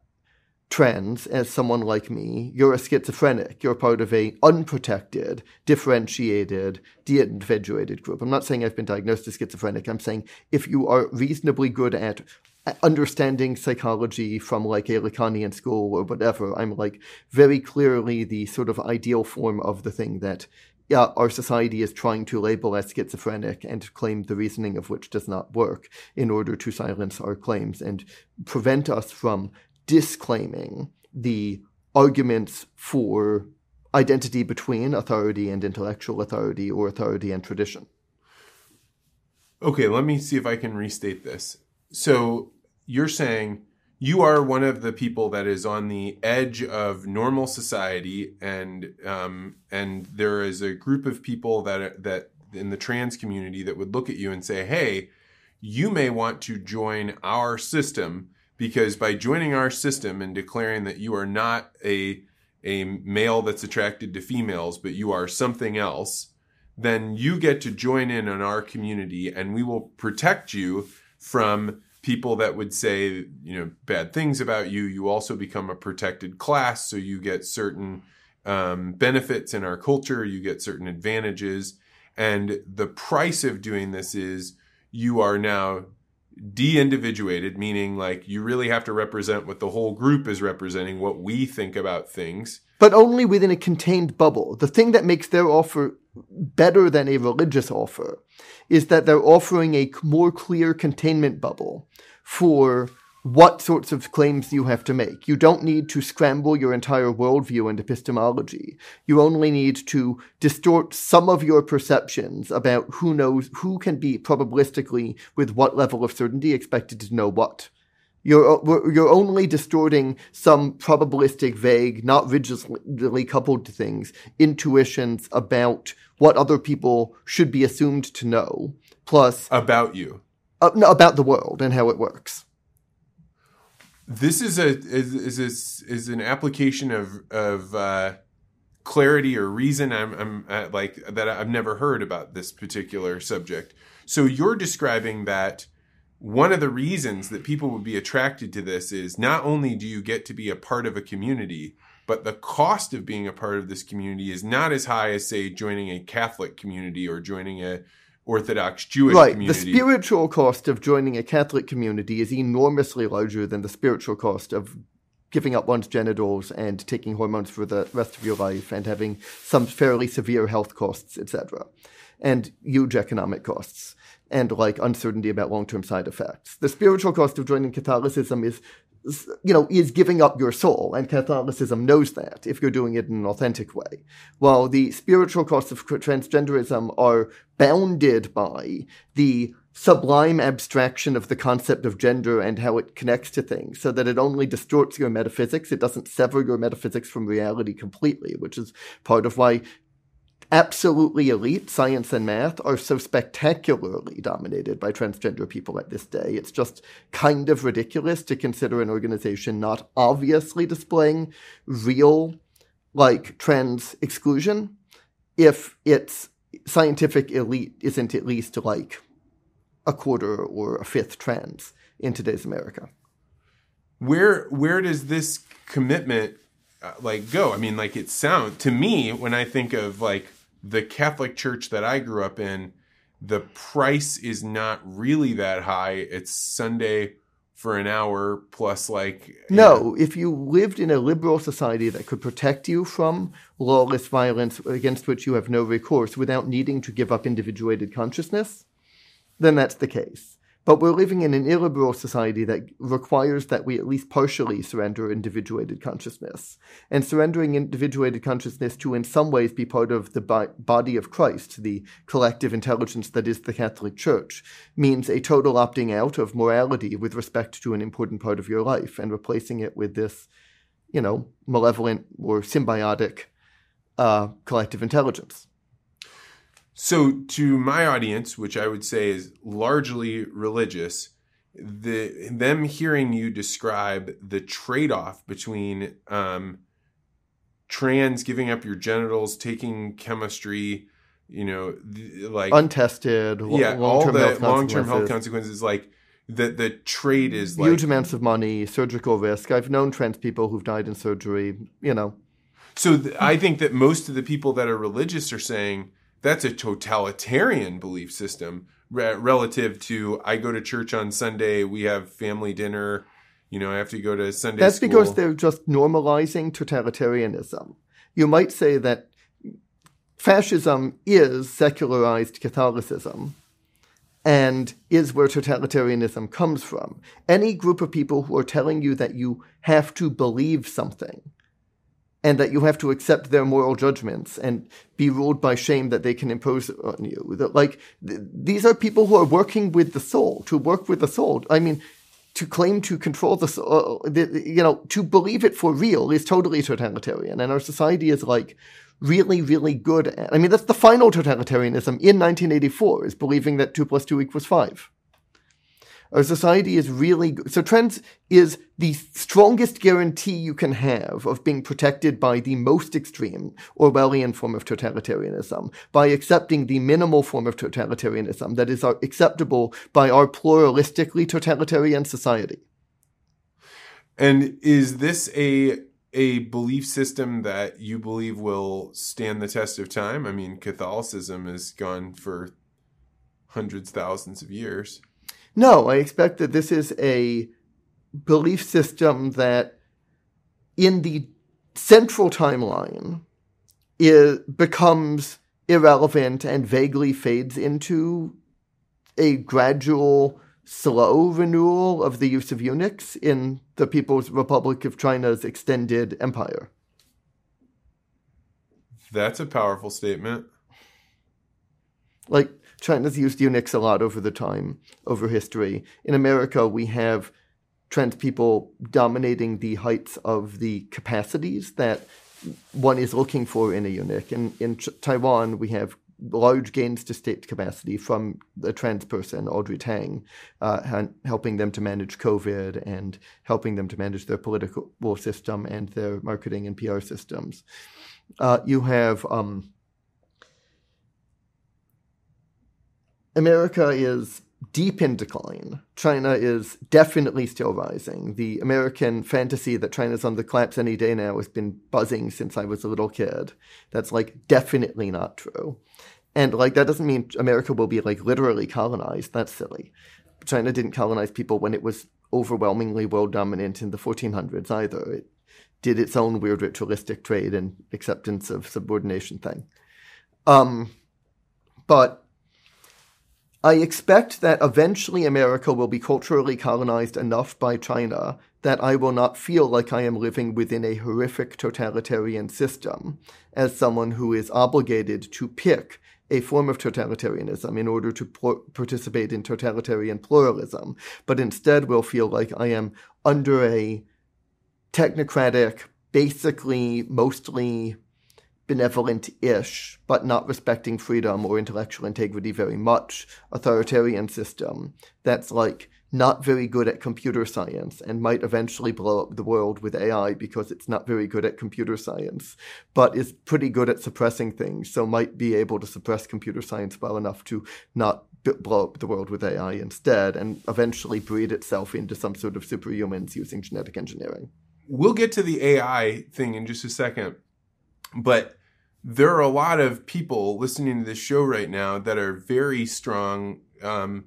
trans as someone like me, you're a schizophrenic. You're part of a unprotected, differentiated, de-individuated group. I'm not saying I've been diagnosed as schizophrenic. I'm saying if you are reasonably good at understanding psychology from like a Lacanian school or whatever, I'm like very clearly the sort of ideal form of the thing that our society is trying to label as schizophrenic and claim the reasoning of which does not work in order to silence our claims and prevent us from disclaiming the arguments for identity between authority and intellectual authority or authority and tradition. Okay, let me see if I can restate this. So you're saying you are one of the people that is on the edge of normal society, and um, and there is a group of people that that in the trans community that would look at you and say, "Hey, you may want to join our system because by joining our system and declaring that you are not a a male that's attracted to females, but you are something else, then you get to join in on our community and we will protect you from people that would say, you know, bad things about you. You also become a protected class, so you get certain um, benefits in our culture, you get certain advantages. And the price of doing this is you are now de-individuated meaning like you really have to represent what the whole group is representing what we think about things. But only within a contained bubble. The thing that makes their offer better than a religious offer is that they're offering a more clear containment bubble for what sorts of claims you have to make. You don't need to scramble your entire worldview and epistemology. You only need to distort some of your perceptions about who knows, who can be probabilistically with what level of certainty expected to know what. You're, you're only distorting some probabilistic, vague, not rigidly coupled to things, intuitions about what other people should be assumed to know, plus. About you. Uh, no, about the world and how it works this is a is is is, an application of of uh, clarity or reason. I'm, I'm uh, like that. I've never heard about this particular subject. So you're describing that one of the reasons that people would be attracted to this is not only do you get to be a part of a community, but the cost of being a part of this community is not as high as say joining a Catholic community or joining a Orthodox Jewish right. community. The spiritual cost of joining a Catholic community is enormously larger than the spiritual cost of giving up one's genitals and taking hormones for the rest of your life and having some fairly severe health costs, etc. And huge economic costs and like uncertainty about long-term side effects. The spiritual cost of joining Catholicism is you know, is giving up your soul, and Catholicism knows that if you're doing it in an authentic way. While the spiritual costs of transgenderism are bounded by the sublime abstraction of the concept of gender and how it connects to things, so that it only distorts your metaphysics. It doesn't sever your metaphysics from reality completely, which is part of why absolutely elite science and math are so spectacularly dominated by transgender people at this day. It's just kind of ridiculous to consider an organization not obviously displaying real, like, trans exclusion if its scientific elite isn't at least like a quarter or a fifth trans in today's America. Where where does this commitment uh, like go? I mean, like it sound to me when I think of like the Catholic Church that I grew up in, the price is not really that high. It's Sunday for an hour plus like no know. if you lived in a liberal society that could protect you from lawless violence against which you have no recourse without needing to give up individuated consciousness then that's the case but we're living in an illiberal society that requires that we at least partially surrender individuated consciousness. And surrendering individuated consciousness to, in some ways, be part of the body of Christ, the collective intelligence that is the Catholic Church, means a total opting out of morality with respect to an important part of your life and replacing it with this, you know, malevolent or symbiotic uh, collective intelligence. So, to my audience, which I would say is largely religious, the them hearing you describe the trade-off between um, trans giving up your genitals, taking chemistry, you know, th- like Untested, yeah, all long-term the health long-term health consequences, like the the trade is like huge amounts of money, surgical risk. I've known trans people who've died in surgery. You know, So th- I think that most of the people that are religious are saying that's a totalitarian belief system re- relative to I go to church on Sunday, we have family dinner, you know, I have to go to Sunday that's school. because they're just normalizing totalitarianism. You might say that fascism is secularized Catholicism and is where totalitarianism comes from. Any group of people who are telling you that you have to believe something and that you have to accept their moral judgments and be ruled by shame that they can impose on you. That, like th- these are people who are working with the soul. To work with the soul, I mean, to claim to control the soul, uh, the, you know, to believe it for real is totally totalitarian. And our society is like really, really good at. I mean, that's the final totalitarianism in 1984 is believing that two plus two equals five. Our society is really good. So trends is the strongest guarantee you can have of being protected by the most extreme Orwellian form of totalitarianism, by accepting the minimal form of totalitarianism that is uh, acceptable by our pluralistically totalitarian society. And is this a a belief system that you believe will stand the test of time? I mean, Catholicism has gone for hundreds, thousands of years. No, I expect that this is a belief system that in the central timeline it becomes irrelevant and vaguely fades into a gradual slow renewal of the use of eunuchs in the People's Republic of China's extended empire. That's a powerful statement. Like China's used eunuchs a lot over the time, over history. In America, we have trans people dominating the heights of the capacities that one is looking for in a eunuch. In, in Ch- Taiwan, we have large gains to state capacity from the trans person, Audrey Tang, uh, helping them to manage COVID and helping them to manage their political system and their marketing and PR systems. Uh, you have um, America is deep in decline. China is definitely still rising. The American fantasy that China's on the collapse any day now has been buzzing since I was a little kid. That's like definitely not true. And like that doesn't mean America will be like literally colonized. That's silly. China didn't colonize people when it was overwhelmingly world dominant in the 1400s either. It did its own weird ritualistic trade and acceptance of subordination thing. Um, but I expect that eventually America will be culturally colonized enough by China that I will not feel like I am living within a horrific totalitarian system as someone who is obligated to pick a form of totalitarianism in order to pl- participate in totalitarian pluralism, but instead will feel like I am under a technocratic, basically mostly benevolent ish, but not respecting freedom or intellectual integrity very much, authoritarian system that's like not very good at computer science and might eventually blow up the world with AI because it's not very good at computer science, but is pretty good at suppressing things, so might be able to suppress computer science well enough to not blow up the world with AI instead and eventually breed itself into some sort of superhumans using genetic engineering. We'll get to the AI thing in just a second, but there are a lot of people listening to this show right now that are very strong um,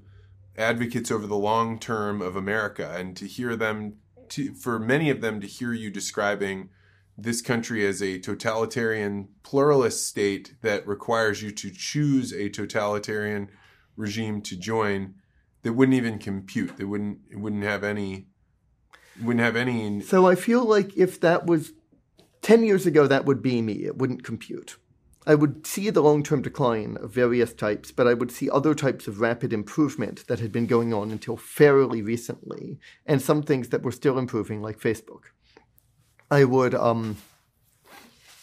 advocates over the long term of America, and to hear them, to, for many of them, to hear you describing this country as a totalitarian pluralist state that requires you to choose a totalitarian regime to join, that wouldn't even compute. That wouldn't it wouldn't have any wouldn't have any So I feel like if that was 10 years ago, that would be me. It wouldn't compute. I would see the long term decline of various types, but I would see other types of rapid improvement that had been going on until fairly recently, and some things that were still improving, like Facebook. I would, um,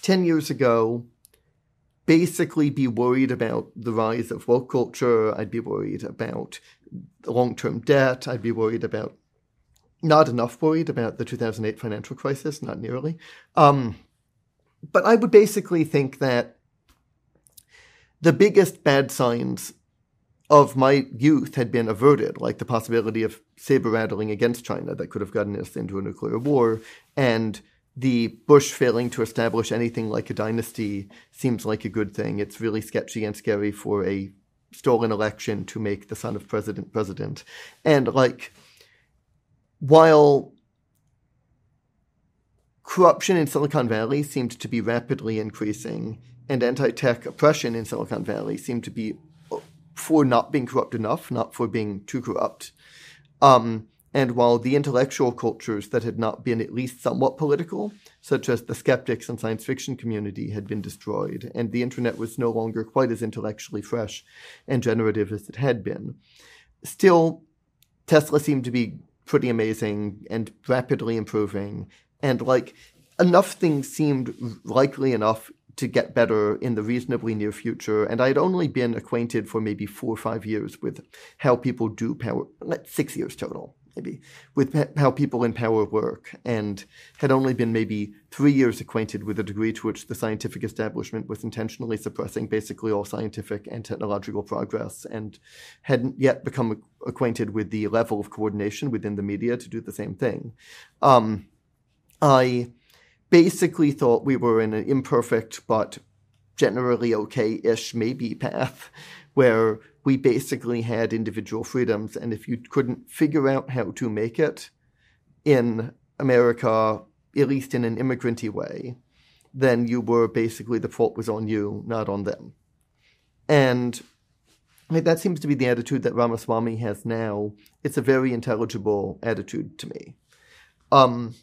10 years ago, basically be worried about the rise of woke culture. I'd be worried about long term debt. I'd be worried about, not enough worried about the 2008 financial crisis, not nearly. Um, but I would basically think that the biggest bad signs of my youth had been averted, like the possibility of saber rattling against China that could have gotten us into a nuclear war, and the Bush failing to establish anything like a dynasty seems like a good thing. It's really sketchy and scary for a stolen election to make the son of president president. And like, while corruption in Silicon Valley seemed to be rapidly increasing, and anti-tech oppression in Silicon Valley seemed to be for not being corrupt enough, not for being too corrupt. Um, and while the intellectual cultures that had not been at least somewhat political, such as the skeptics and science fiction community, had been destroyed, and the internet was no longer quite as intellectually fresh and generative as it had been, still, Tesla seemed to be pretty amazing and rapidly improving. And like enough things seemed likely enough to get better in the reasonably near future. And I'd only been acquainted for maybe four or five years with how people do power, like six years total maybe, with how people in power work, and had only been maybe three years acquainted with the degree to which the scientific establishment was intentionally suppressing basically all scientific and technological progress, and hadn't yet become acquainted with the level of coordination within the media to do the same thing. Um, I basically thought we were in an imperfect but generally okay ish maybe path where we basically had individual freedoms. And if you couldn't figure out how to make it in America, at least in an immigranty way, then you were basically the fault was on you, not on them. And that seems to be the attitude that Ramaswamy has now. It's a very intelligible attitude to me. Um,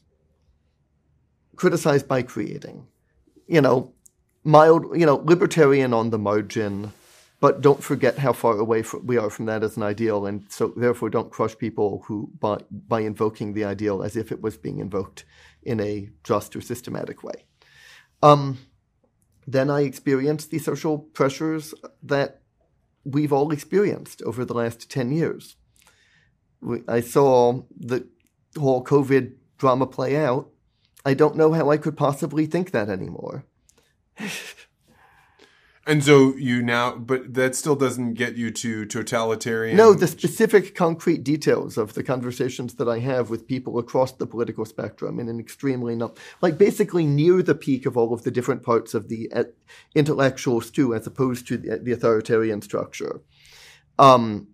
criticized by creating. You know, mild, you know, libertarian on the margin, but don't forget how far away we are from that as an ideal, and so therefore don't crush people who by by invoking the ideal as if it was being invoked in a just or systematic way. Um, then I experienced the social pressures that we've all experienced over the last ten years. I saw the whole COVID drama play out. I don't know how I could possibly think that anymore. [laughs] And so you now, but that still doesn't get you to totalitarian. No, the specific concrete details of the conversations that I have with people across the political spectrum in an extremely not like basically near the peak of all of the different parts of the uh, intellectual stew, as opposed to the, the authoritarian structure. Um,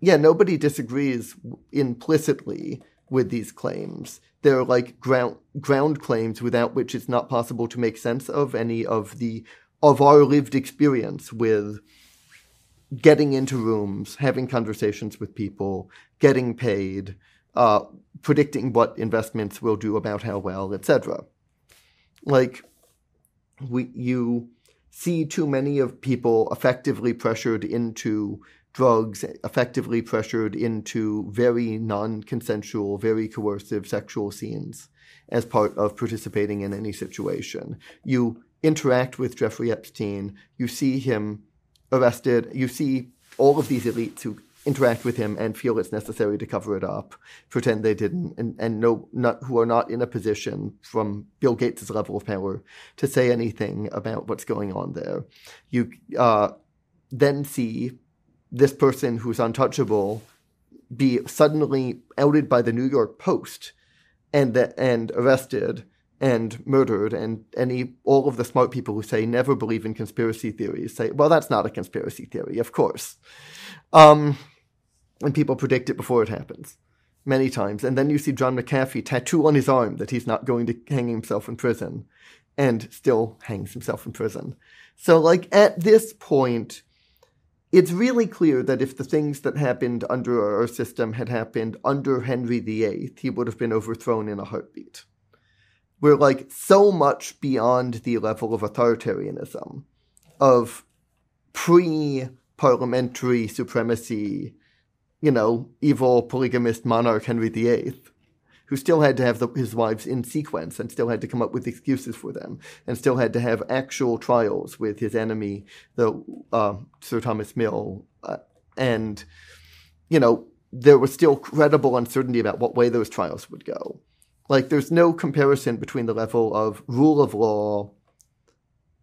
yeah, nobody disagrees implicitly with these claims. They're like ground ground claims without which it's not possible to make sense of any of the of our lived experience with getting into rooms, having conversations with people, getting paid, uh, predicting what investments will do about how well, etc. Like we, you see too many of people effectively pressured into drugs, effectively pressured into very non-consensual, very coercive sexual scenes as part of participating in any situation. You interact with Jeffrey Epstein. You see him arrested. You see all of these elites who interact with him and feel it's necessary to cover it up, pretend they didn't, and, and no, not, who are not in a position from Bill Gates' level of power to say anything about what's going on there. You uh, then see this person who's untouchable be suddenly outed by the New York Post and that and arrested and murdered and any all of the smart people who say never believe in conspiracy theories say well that's not a conspiracy theory of course. Um, and people predict it before it happens many times. And then you see john mcafee tattoo on his arm that he's not going to hang himself in prison and still hangs himself in prison. So like at this point it's really clear that if the things that happened under our system had happened under henry viii he would have been overthrown in a heartbeat we're like so much beyond the level of authoritarianism, of pre parliamentary supremacy, you know, evil polygamist monarch Henry VIII, who still had to have the, his wives in sequence and still had to come up with excuses for them and still had to have actual trials with his enemy, the uh, Sir Thomas Mill, uh, and you know there was still credible uncertainty about what way those trials would go. Like there's no comparison between the level of rule of law,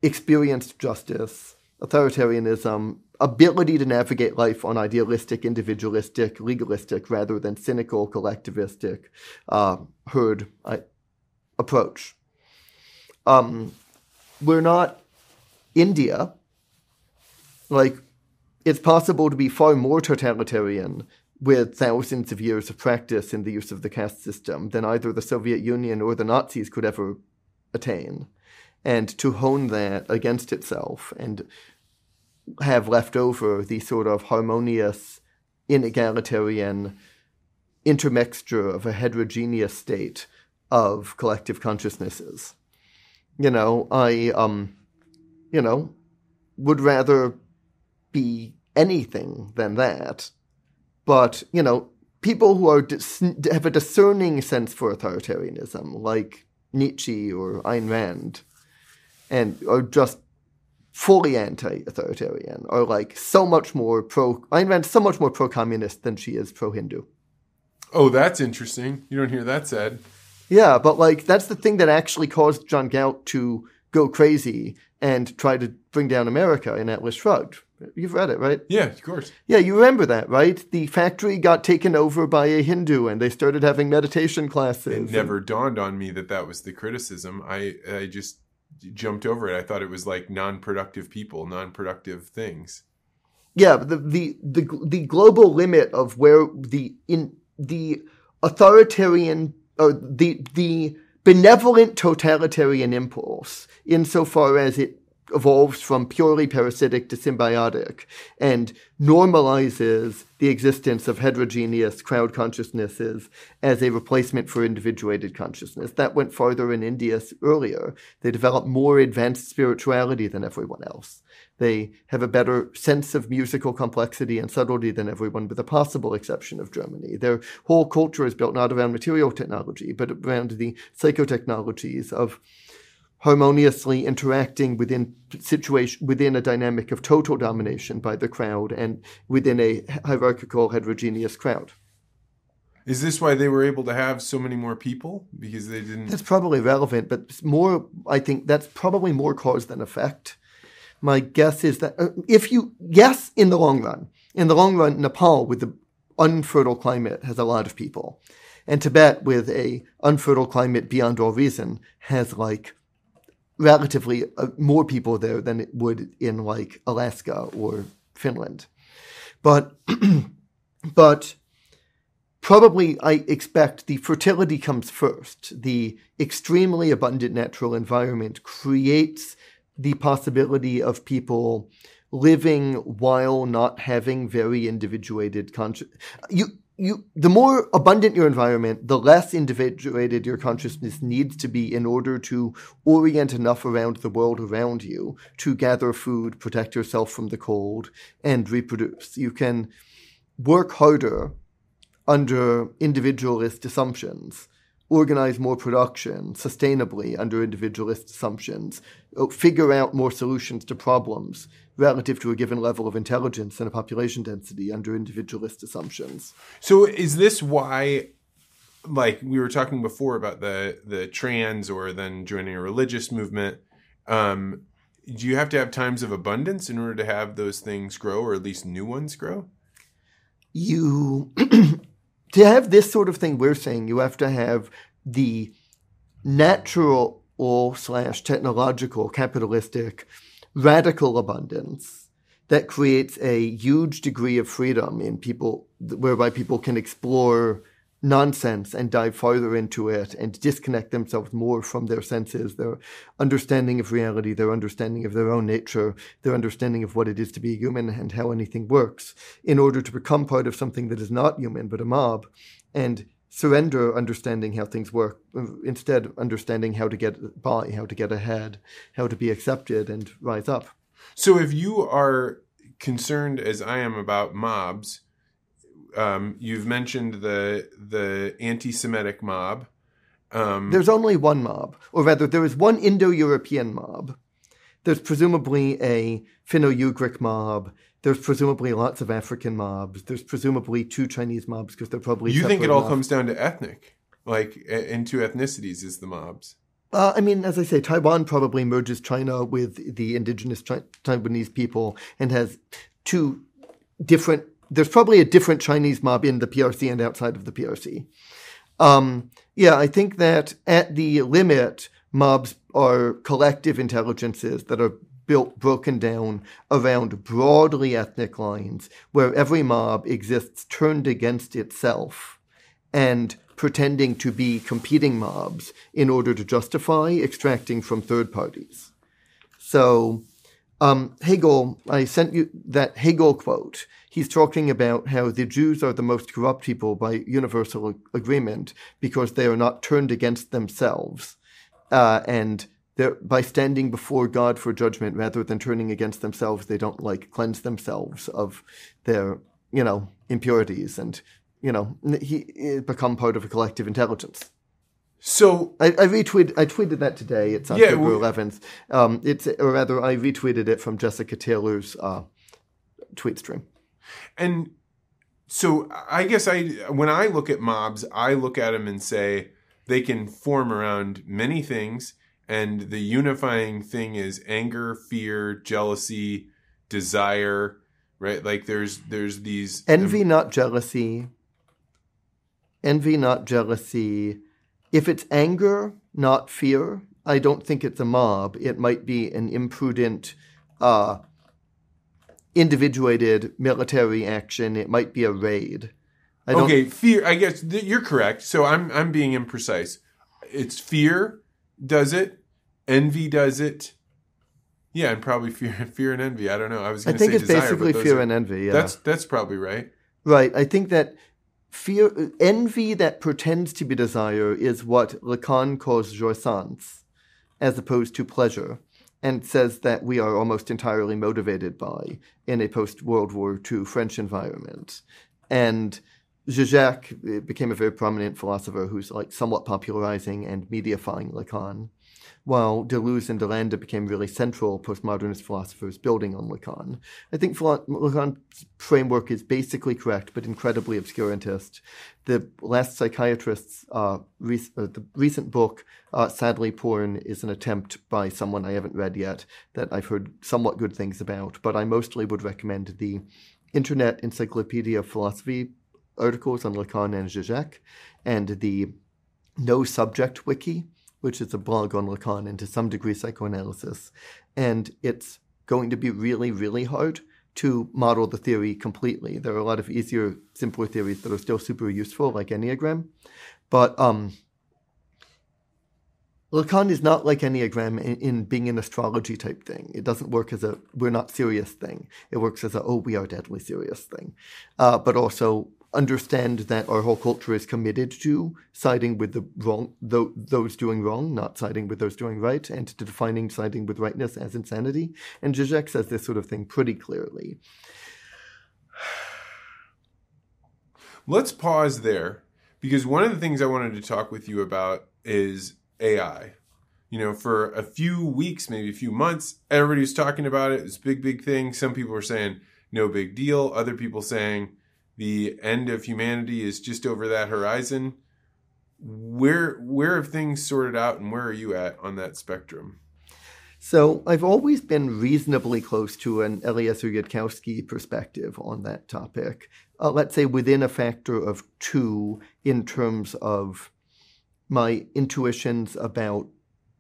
experienced justice, authoritarianism, ability to navigate life on idealistic, individualistic, legalistic, rather than cynical, collectivistic, uh, herd uh, approach. Um, we're not India. Like, it's possible to be far more totalitarian with thousands of years of practice in the use of the caste system than either the Soviet Union or the Nazis could ever attain. And to hone that against itself and have left over the sort of harmonious, inegalitarian intermixture of a heterogeneous state of collective consciousnesses. You know, I, um, you know, would rather be anything than that. But, you know, people who are dis- have a discerning sense for authoritarianism, like Nietzsche or Ayn Rand, and are just fully anti-authoritarian, are like so much more pro. Ayn Rand so much more pro-communist than she is pro-Hindu. Oh, that's interesting. You don't hear that said. Yeah, but like that's the thing that actually caused John Galt to go crazy and try to bring down America in Atlas Shrugged. You've read it, right? Yeah, of course. Yeah, you remember that, right? The factory got taken over by a Hindu, and they started having meditation classes. It never dawned on me that that was the criticism. I I just jumped over it. I thought it was like non-productive people, non-productive things. Yeah, the the the the global limit of where the in the authoritarian or the the benevolent totalitarian impulse, insofar as it evolves from purely parasitic to symbiotic and normalizes the existence of heterogeneous crowd consciousnesses as a replacement for individuated consciousness. That went farther in India earlier. They developed more advanced spirituality than everyone else. They have a better sense of musical complexity and subtlety than everyone, with the possible exception of Germany. Their whole culture is built not around material technology, but around the psychotechnologies of harmoniously interacting within situation within a dynamic of total domination by the crowd and within a hierarchical heterogeneous crowd. Is this why they were able to have so many more people because they didn't That's probably relevant, but more I think that's probably more cause than effect. My guess is that uh, if you yes in the long run, in the long run Nepal with the unfertile climate has a lot of people. And Tibet with a unfertile climate beyond all reason has like relatively uh, more people there than it would in like Alaska or Finland. But, [clears throat] but probably I expect the fertility comes first. The extremely abundant natural environment creates the possibility of people living while not having very individuated conscious. You you the more abundant your environment, the less individuated your consciousness needs to be in order to orient enough around the world around you to gather food, protect yourself from the cold, and reproduce. You can work harder under individualist assumptions, organize more production sustainably under individualist assumptions, figure out more solutions to problems relative to a given level of intelligence and a population density under individualist assumptions. So is this why like we were talking before about the the trans or then joining a religious movement um do you have to have times of abundance in order to have those things grow or at least new ones grow you [clears throat] [clears throat] to have this sort of thing we're saying you have to have the natural or slash technological capitalistic radical abundance that creates a huge degree of freedom in people, whereby people can explore nonsense and dive farther into it and disconnect themselves more from their senses, their understanding of reality, their understanding of their own nature, their understanding of what it is to be human and how anything works, in order to become part of something that is not human but a mob and surrender understanding how things work, instead understanding how to get by, how to get ahead, how to be accepted and rise up. So if you are concerned as I am about mobs, um, you've mentioned the the anti-Semitic mob. Um, There's only one mob, or rather, there is one Indo-European mob. There's presumably a Finno-Ugric mob. There's presumably lots of African mobs. There's presumably two Chinese mobs because they're probably. you think it all enough. comes down to ethnic, like into ethnicities is the mobs. Uh, I mean, as I say, Taiwan probably merges China with the indigenous Chi- Taiwanese people and has two different. There's probably a different Chinese mob in the PRC and outside of the PRC. Um, yeah, I think that at the limit, mobs are collective intelligences that are built, broken down around broadly ethnic lines, where every mob exists turned against itself and pretending to be competing mobs in order to justify extracting from third parties. So, um, Hegel, I sent you that Hegel quote. He's talking about how the Jews are the most corrupt people by universal agreement because they are not turned against themselves, uh, and they're, by standing before God for judgment rather than turning against themselves, they don't like cleanse themselves of their you know impurities and you know he become part of a collective intelligence. So I, I retweeted. I tweeted that today. It's on Yeah, February 11th. Um, it's or rather, I retweeted it from Jessica Taylor's uh, tweet stream. And so I guess I when I look at mobs, I look at them and say they can form around many things, and the unifying thing is anger, fear, jealousy, desire. Right, like there's there's these Envy, not jealousy. Envy, not jealousy. If it's anger, not fear, I don't think it's a mob. It might be an imprudent, uh, individuated military action. It might be a raid. I don't okay, fear. I guess th- you're correct. So I'm I'm being imprecise. It's fear does it, envy does it. Yeah, and probably fear, [laughs] fear and envy. I don't know. I was I going to think say it's desire, basically fear are- and envy. Yeah. That's that's probably right. Right. I think that fear, envy that pretends to be desire is what Lacan calls jouissance, as opposed to pleasure, and says that we are almost entirely motivated by in a post World War II French environment. And Zizek became a very prominent philosopher who's like somewhat popularizing and mediafying Lacan while Deleuze and Delanda became really central postmodernist philosophers building on Lacan. I think Lacan's framework is basically correct, but incredibly obscurantist. The last psychiatrist's uh, uh, the recent book, uh, Sadly Porn, is an attempt by someone I haven't read yet that I've heard somewhat good things about, but I mostly would recommend the Internet Encyclopedia of Philosophy articles on Lacan and Zizek, and the No Subject Wiki, which is a blog on Lacan and to some degree psychoanalysis. And it's going to be really, really hard to model the theory completely. There are a lot of easier, simpler theories that are still super useful, like Enneagram. But um, Lacan is not like Enneagram in, in being an astrology type thing. It doesn't work as a we're not serious thing. It works as a oh, we are deadly serious thing. Uh, but also understand that our whole culture is committed to siding with the wrong, tho- those doing wrong, not siding with those doing right, and to defining siding with rightness as insanity. And Zizek says this sort of thing pretty clearly. Let's pause there because one of the things I wanted to talk with you about is AI. You know, for a few weeks, maybe a few months, everybody was talking about it. It's a big, big thing. Some people were saying no big deal. Other people saying the end of humanity is just over that horizon. Where where have things sorted out, and where are you at on that spectrum? So I've always been reasonably close to an Eliezer Yudkowsky perspective on that topic. Uh, let's say within a factor of two in terms of my intuitions about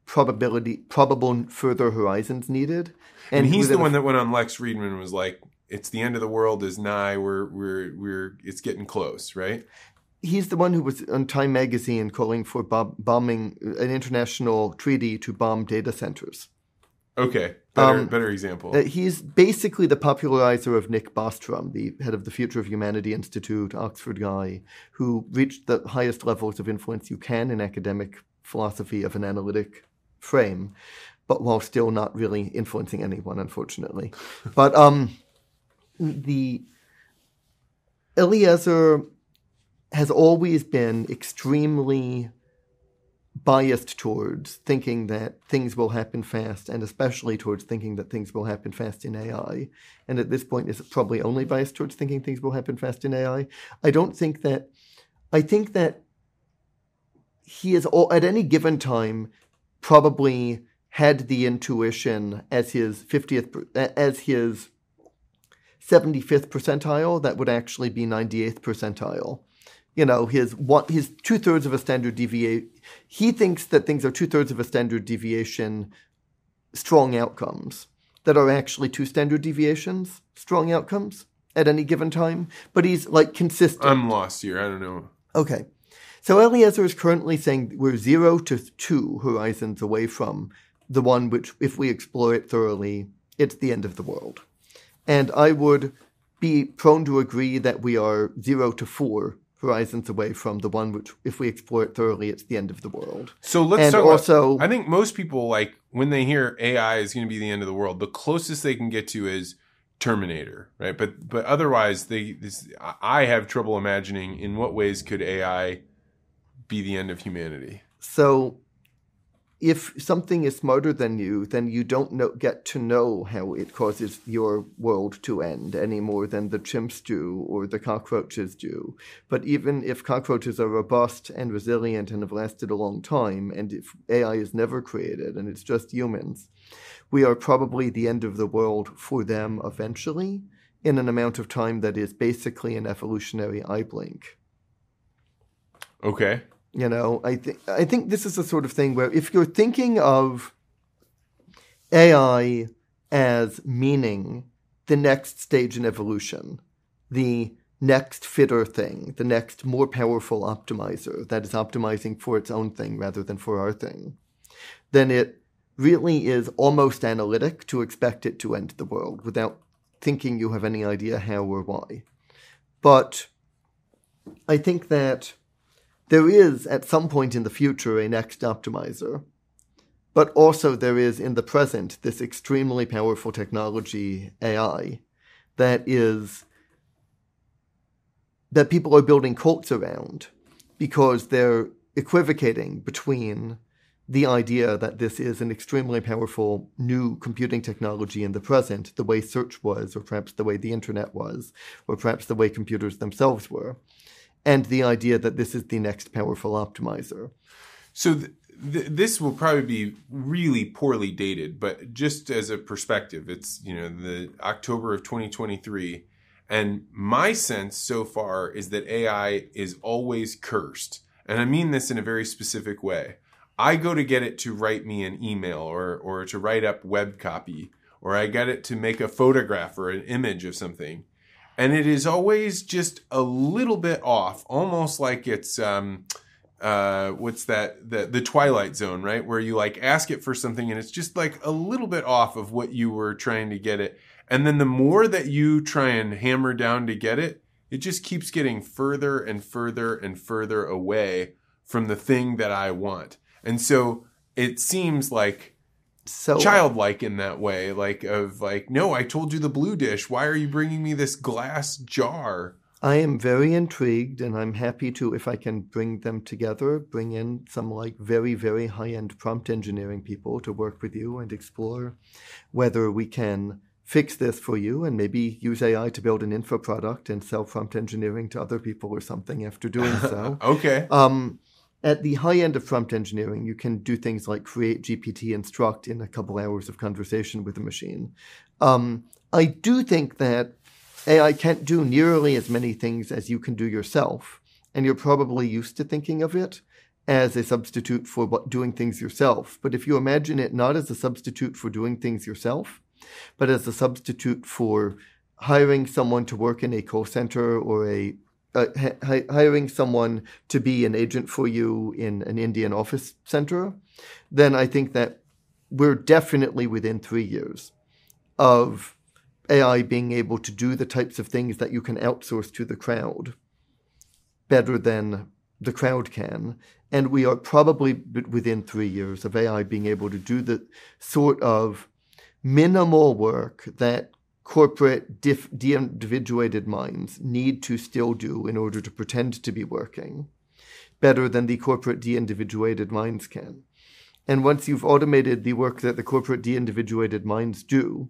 probability, probable further horizons needed. And, he's the one that went on Lex Fridman and was like, "It's the end of the world is nigh. We're we're we're it's getting close, right?" he's the one who was on Time magazine calling for bomb- bombing an international treaty to bomb data centers. Okay, better Um, better example. Uh, he's basically the popularizer of Nick Bostrom, the head of the Future of Humanity Institute, Oxford guy, who reached the highest levels of influence you can in academic philosophy of an analytic frame, but while still not really influencing anyone, unfortunately. [laughs] but um, the Eliezer has always been extremely biased towards thinking that things will happen fast, and especially towards thinking that things will happen fast in AI. And at this point, is probably only biased towards thinking things will happen fast in AI. I don't think that. I think that he is all, at any given time probably had the intuition as his 50th as his 75th percentile that would actually be 98th percentile. You know his one his two-thirds of a standard deviation he thinks that things are two-thirds of a standard deviation strong outcomes that are actually two standard deviations strong outcomes at any given time but he's like consistent. I'm lost here i don't know. Okay. So Eliezer is currently saying we're zero to two horizons away from the one which, if we explore it thoroughly, it's the end of the world. And I would be prone to agree that we are zero to four horizons away from the one which, if we explore it thoroughly, it's the end of the world. So let's and talk also, about, I think most people like when they hear AI is going to be the end of the world, the closest they can get to is Terminator, right? But but otherwise, they this, I have trouble imagining in what ways could AI be the end of humanity. So if something is smarter than you, then you don't know, get to know how it causes your world to end any more than the chimps do or the cockroaches do. But even if cockroaches are robust and resilient and have lasted a long time, and if AI is never created and it's just humans, we are probably the end of the world for them eventually in an amount of time that is basically an evolutionary eye blink. Okay. You know, I think I think this is the sort of thing where if you're thinking of AI as meaning the next stage in evolution, the next fitter thing, the next more powerful optimizer that is optimizing for its own thing rather than for our thing, then it really is almost analytic to expect it to end the world without thinking you have any idea how or why. But I think that there is, at some point in the future, a next optimizer. But also, there is in the present this extremely powerful technology, AI, that is that people are building cults around because they're equivocating between the idea that this is an extremely powerful new computing technology in the present, the way search was, or perhaps the way the internet was, or perhaps the way computers themselves were, and the idea that this is the next powerful optimizer. So th- th- this will probably be really poorly dated, but just as a perspective, it's you know the October of 2023, and my sense so far is that AI is always cursed, and I mean this in a very specific way. I go to get it to write me an email or or to write up web copy, or I get it to make a photograph or an image of something and it is always just a little bit off, almost like it's um, uh, what's that the the Twilight Zone, right? Where you like ask it for something and it's just like a little bit off of what you were trying to get it, and then the more that you try and hammer down to get it, it just keeps getting further and further and further away from the thing that I want, and so it seems like so childlike in that way like of like no i told you the blue dish. Why are you bringing me this glass jar? I am very intrigued and i'm happy to if i can bring them together bring in some like very very high end prompt engineering people to work with you and explore whether we can fix this for you and maybe use ai to build an info product and sell prompt engineering to other people or something after doing [laughs] so. Okay. Um at the high end of prompt engineering, you can do things like create GPT instruct in a couple hours of conversation with a machine. Um, I do think that AI can't do nearly as many things as you can do yourself, and you're probably used to thinking of it as a substitute for doing things yourself. But if you imagine it not as a substitute for doing things yourself, but as a substitute for hiring someone to work in a call center or a uh, hiring someone to be an agent for you in an Indian office center, then I think that we're definitely within three years of AI being able to do the types of things that you can outsource to the crowd better than the crowd can. And we are probably within three years of AI being able to do the sort of minimal work that corporate de-individuated minds need to still do in order to pretend to be working better than the corporate de-individuated minds can. And once you've automated the work that the corporate de-individuated minds do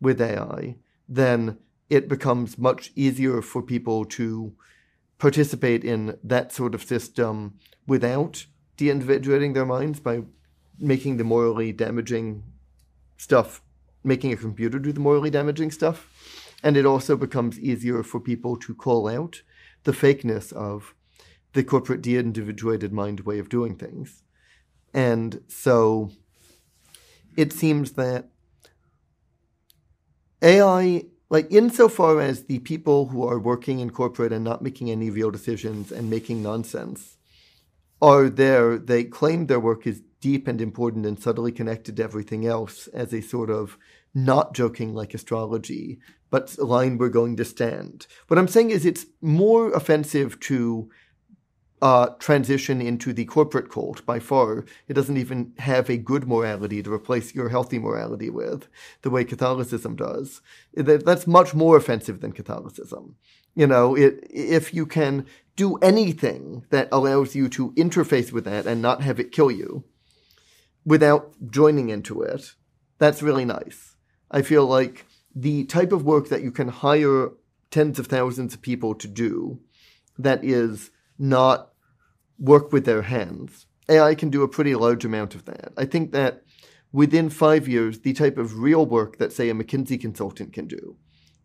with AI, then it becomes much easier for people to participate in that sort of system without de-individuating their minds by making the morally damaging stuff, making a computer do the morally damaging stuff. And it also becomes easier for people to call out the fakeness of the corporate de-individuated mind way of doing things. And so it seems that AI, like insofar as the people who are working in corporate and not making any real decisions and making nonsense are there, they claim their work is deep and important and subtly connected to everything else as a sort of not joking like astrology, but line we're going to stand. What I'm saying is it's more offensive to uh, transition into the corporate cult by far. It doesn't even have a good morality to replace your healthy morality with, the way Catholicism does. That's much more offensive than Catholicism. You know, it, if you can do anything that allows you to interface with that and not have it kill you without joining into it, that's really nice. I feel like the type of work that you can hire tens of thousands of people to do that is not work with their hands. AI can do a pretty large amount of that. I think that within five years, the type of real work that, say, a McKinsey consultant can do,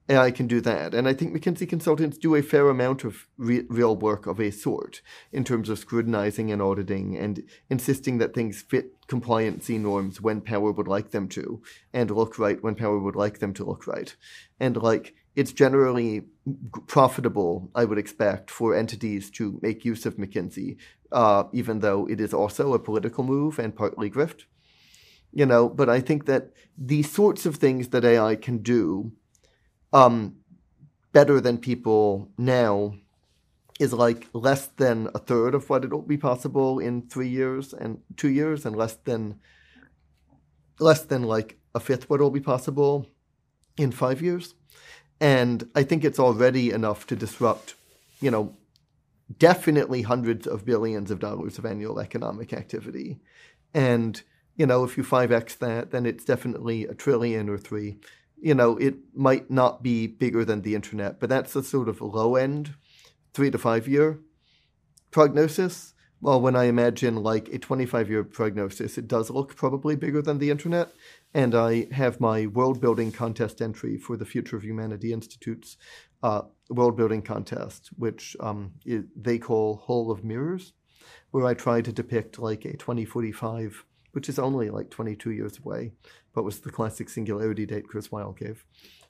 AI can do that. And I think McKinsey consultants do a fair amount of re- real work of a sort in terms of scrutinizing and auditing and insisting that things fit compliancy norms when power would like them to and look right when power would like them to look right. And like, it's generally profitable, I would expect, for entities to make use of McKinsey, uh, even though it is also a political move and partly grift. You know, but I think that the sorts of things that AI can do um, better than people now is like less than a third of what it'll be possible in three years and two years, and less than less than like a fifth what will be possible in five years. And I think it's already enough to disrupt, you know, definitely hundreds of billions of dollars of annual economic activity. And, you know, if you 5x that, then it's definitely a trillion or three. You know, it might not be bigger than the internet, but that's a sort of low end, three to five year prognosis. Well, when I imagine like a 25 year prognosis, it does look probably bigger than the internet and I have my world building contest entry for the Future of Humanity Institute's uh, world building contest, which um, they call Hall of Mirrors, where I try to depict like a 2045, which is only like 22 years away, but was the classic singularity date Kurzweil gave.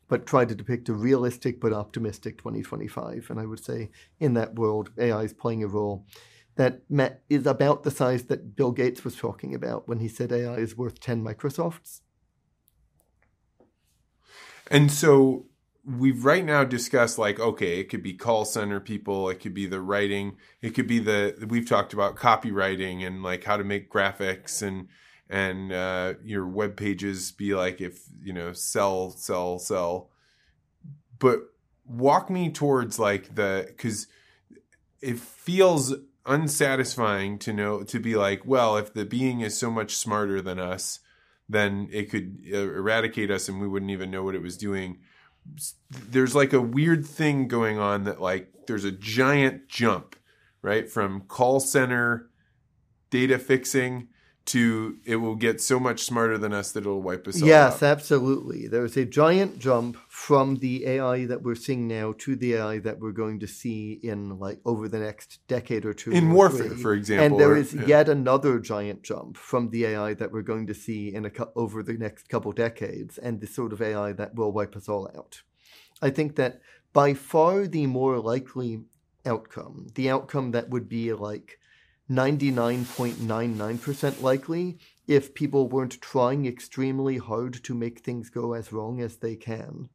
But try to depict a realistic but optimistic 2025. And I would say in that world, AI is playing a role that is about the size that Bill Gates was talking about when he said AI is worth 10 Microsofts. And so we've right now discussed like okay it could be call center people it could be the writing it could be the we've talked about copywriting and like how to make graphics and and uh, your web pages be like if you know sell sell sell but walk me towards like the because it feels unsatisfying to know to be like well if the being is so much smarter than us then it could uh, eradicate us and we wouldn't even know what it was doing. There's like a weird thing going on that like there's a giant jump, right? From call center data fixing to it will get so much smarter than us that it'll wipe us out. yes, out. absolutely. There's a giant jump from the AI that we're seeing now to the AI that we're going to see in like over the next decade or two. In warfare, three. for example. And there is yeah. yet another giant jump from the AI that we're going to see in a over the next couple decades and the sort of AI that will wipe us all out. I think that by far the more likely outcome, the outcome that would be like 99.99% likely if people weren't trying extremely hard to make things go as wrong as they can,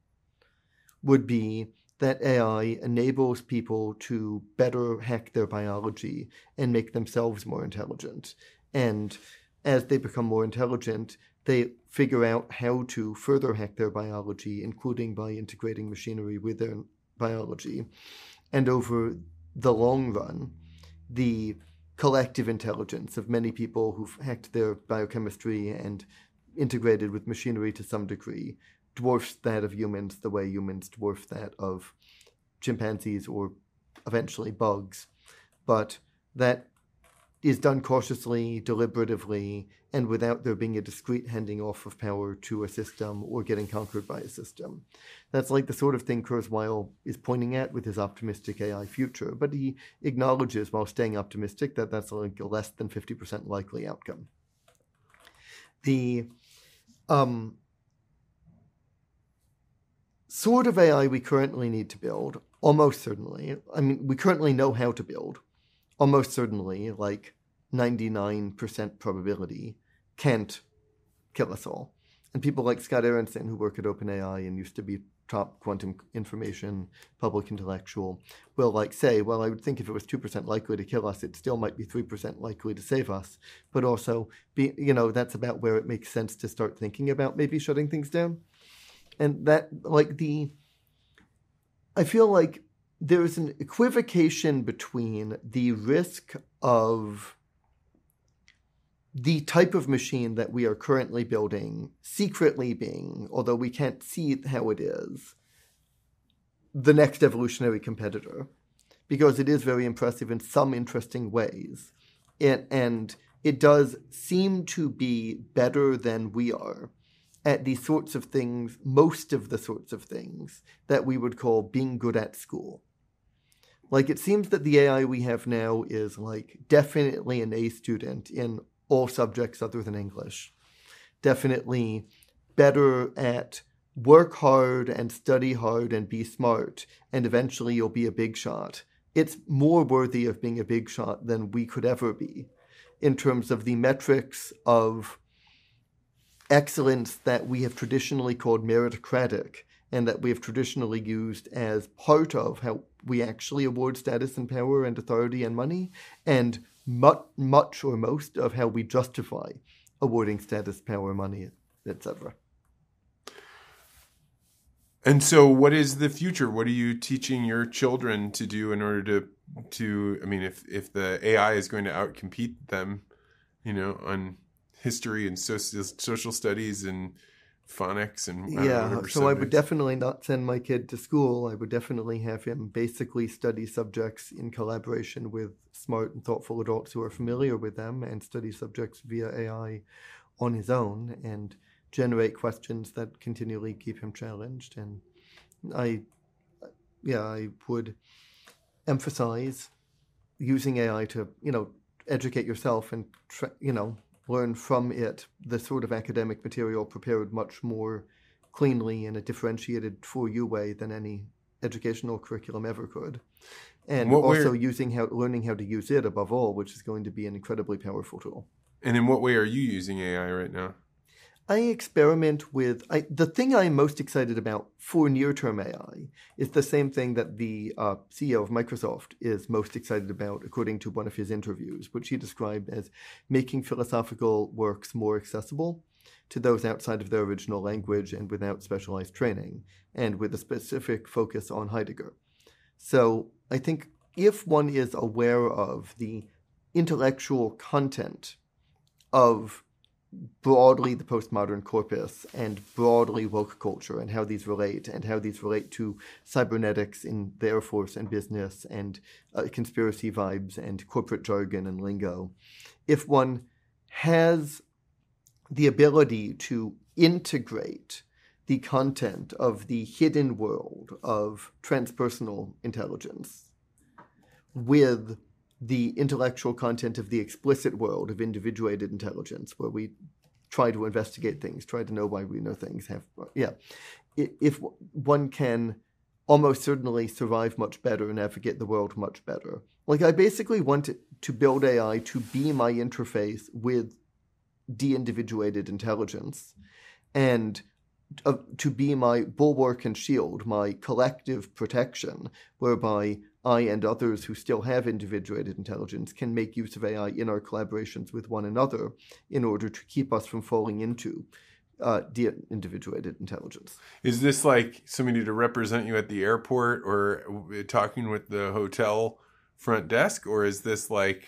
would be that AI enables people to better hack their biology and make themselves more intelligent. And as they become more intelligent, they figure out how to further hack their biology, including by integrating machinery with their biology. And over the long run, the collective intelligence of many people who've hacked their biochemistry and integrated with machinery to some degree dwarfs that of humans the way humans dwarf that of chimpanzees or eventually bugs. But that is done cautiously, deliberatively, and without there being a discrete handing off of power to a system or getting conquered by a system. That's like the sort of thing Kurzweil is pointing at with his optimistic AI future, but he acknowledges while staying optimistic that that's like a less than 50% likely outcome. The um, sort of AI we currently need to build, almost certainly, I mean, we currently know how to build, almost certainly, like 99% probability, can't kill us all. And people like Scott Aaronson, who work at OpenAI and used to be top quantum information public intellectual, will like say, well, I would think if it was 2% likely to kill us, it still might be 3% likely to save us. But also, be, you know, that's about where it makes sense to start thinking about maybe shutting things down. And that, like, the, I feel like there's an equivocation between the risk of the type of machine that we are currently building secretly being, although we can't see how it is, the next evolutionary competitor, because it is very impressive in some interesting ways. It, and it does seem to be better than we are at the sorts of things, most of the sorts of things that we would call being good at school. Like it seems that the AI we have now is like definitely an A student in all subjects other than English. Definitely better at work hard and study hard and be smart, and eventually you'll be a big shot. It's more worthy of being a big shot than we could ever be in terms of the metrics of excellence that we have traditionally called meritocratic and that we have traditionally used as part of how we actually award status and power and authority and money, and much, much or most of how we justify awarding status, power, money, etc. And so, what is the future? What are you teaching your children to do in order to to? I mean, if if the AI is going to outcompete them, you know, on history and social social studies and phonics and yeah so i would definitely not send my kid to school. I would definitely have him basically study subjects in collaboration with smart and thoughtful adults who are familiar with them and study subjects via ai on his own and generate questions that continually keep him challenged. And i yeah i would emphasize using ai to you know educate yourself and you know learn from it the sort of academic material prepared much more cleanly in a differentiated for you way than any educational curriculum ever could. And what also way, using how learning how to use it above all, which is going to be an incredibly powerful tool. And in what way are you using AI right now? I experiment with I, the thing I'm most excited about for near-term AI is the same thing that the uh, CEO of Microsoft is most excited about, according to one of his interviews, which he described as making philosophical works more accessible to those outside of their original language and without specialized training, and with a specific focus on Heidegger. So I think if one is aware of the intellectual content of broadly the postmodern corpus and broadly woke culture and how these relate and how these relate to cybernetics in the Air Force and business and uh, conspiracy vibes and corporate jargon and lingo. If one has the ability to integrate the content of the hidden world of transpersonal intelligence with the intellectual content of the explicit world of individuated intelligence, where we try to investigate things, try to know why we know things. Have yeah, if one can almost certainly survive much better and navigate the world much better. Like I basically want to build AI to be my interface with de-individuated intelligence, and to be my bulwark and shield, my collective protection, whereby I and others who still have individuated intelligence can make use of AI in our collaborations with one another in order to keep us from falling into uh, de-individuated intelligence. Is this like somebody to represent you at the airport or talking with the hotel front desk, or is this like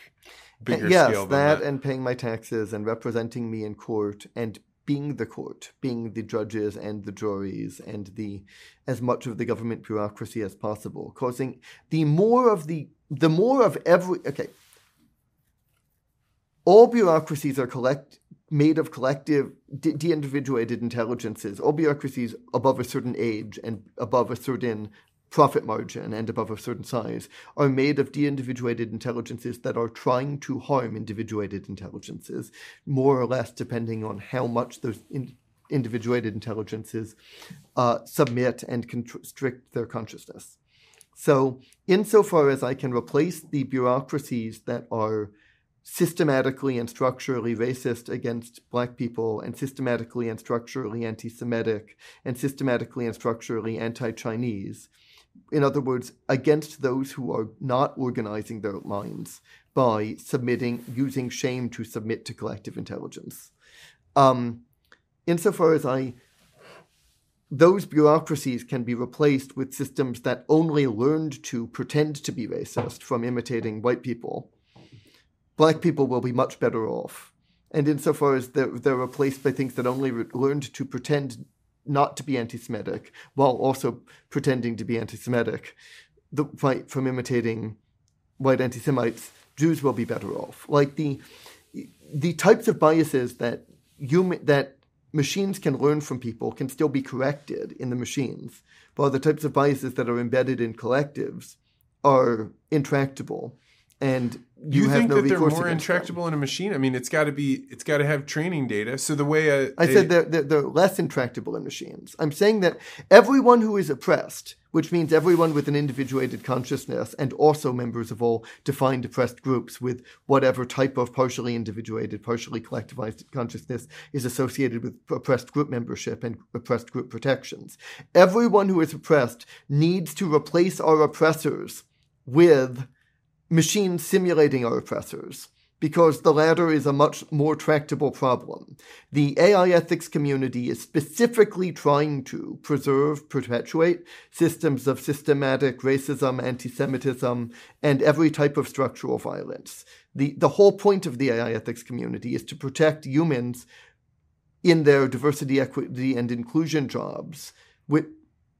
bigger yes, scale than that, that? and paying my taxes and representing me in court and being the court, being the judges and the juries and the as much of the government bureaucracy as possible, causing the more of the the more of every okay. All bureaucracies are collect made of collective de- de-individuated intelligences. All bureaucracies above a certain age and above a certain profit margin and above a certain size are made of de-individuated intelligences that are trying to harm individuated intelligences, more or less depending on how much those in- individuated intelligences uh, submit and constrict their consciousness. So, insofar as I can replace the bureaucracies that are systematically and structurally racist against black people and systematically and structurally anti Semitic and systematically and structurally anti Chinese. In other words, against those who are not organizing their minds by submitting, using shame to submit to collective intelligence. Um, insofar as I those bureaucracies can be replaced with systems that only learned to pretend to be racist from imitating white people black people will be much better off. And insofar as they're, they're replaced by things that only re- learned to pretend not to be anti Semitic while also pretending to be anti Semitic, the fight from imitating white anti Semites, Jews will be better off. Like the the types of biases that human that machines can learn from people can still be corrected in the machines, while the types of biases that are embedded in collectives are intractable and you, you have think no that they're more against them. intractable in a machine? I mean, it's got to be, it's got to have training data. So the way a, I a- said they're, they're, they're less intractable in machines. I'm saying that everyone who is oppressed, which means everyone with an individuated consciousness and also members of all defined oppressed groups with whatever type of partially individuated, partially collectivized consciousness is associated with oppressed group membership and oppressed group protections. Everyone who is oppressed needs to replace our oppressors with machines simulating our oppressors because the latter is a much more tractable problem. The AI ethics community is specifically trying to preserve, perpetuate systems of systematic racism, anti Semitism, and every type of structural violence. The, the whole point of the AI ethics community is to protect humans in their diversity, equity, and inclusion jobs, which,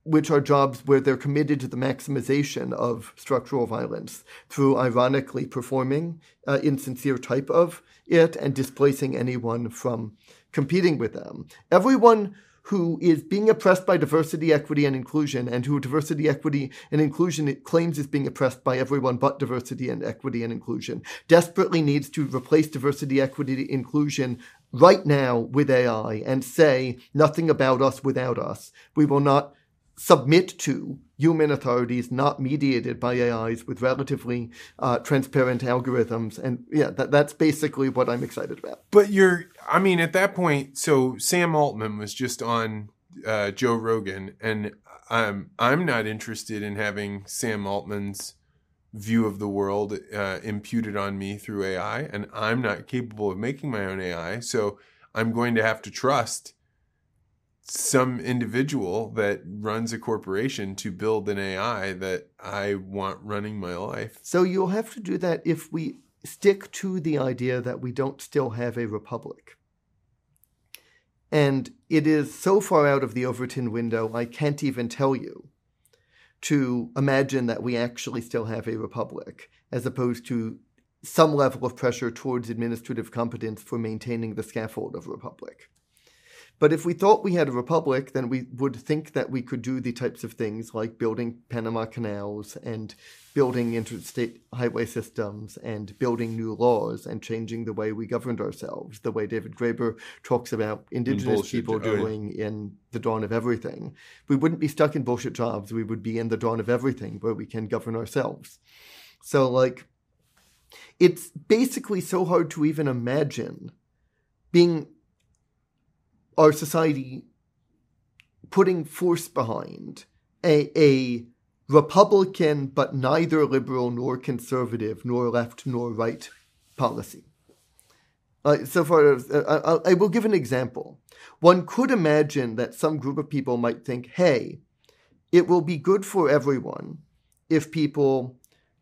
which are jobs where they're committed to the maximization of structural violence through ironically performing uh, insincere type of it and displacing anyone from competing with them. Everyone who is being oppressed by diversity, equity, and inclusion, and who diversity, equity, and inclusion claims is being oppressed by everyone but diversity and equity and inclusion, desperately needs to replace diversity, equity, inclusion right now with AI and say nothing about us without us. We will not submit to human authorities not mediated by AIs with relatively uh, transparent algorithms. And yeah, that, that's basically what I'm excited about. But you're, I mean, at that point, so Sam Altman was just on uh, Joe Rogan, and I'm I'm not interested in having Sam Altman's view of the world uh, imputed on me through AI, and I'm not capable of making my own AI, so I'm going to have to trust some individual that runs a corporation to build an AI that I want running my life. So you'll have to do that if we stick to the idea that we don't still have a republic. And it is so far out of the Overton window, I can't even tell you to imagine that we actually still have a republic, as opposed to some level of pressure towards administrative competence for maintaining the scaffold of republic. But if we thought we had a republic, then we would think that we could do the types of things like building Panama canals and building interstate highway systems and building new laws and changing the way we governed ourselves, the way David Graeber talks about indigenous people oh, yeah. doing in The Dawn of Everything. We wouldn't be stuck in bullshit jobs. We would be in The Dawn of Everything where we can govern ourselves. So, like, it's basically so hard to even imagine being our society putting force behind a, a Republican but neither liberal nor conservative nor left nor right policy. Uh, so far, uh, I, I will give an example. One could imagine that some group of people might think, hey, it will be good for everyone if people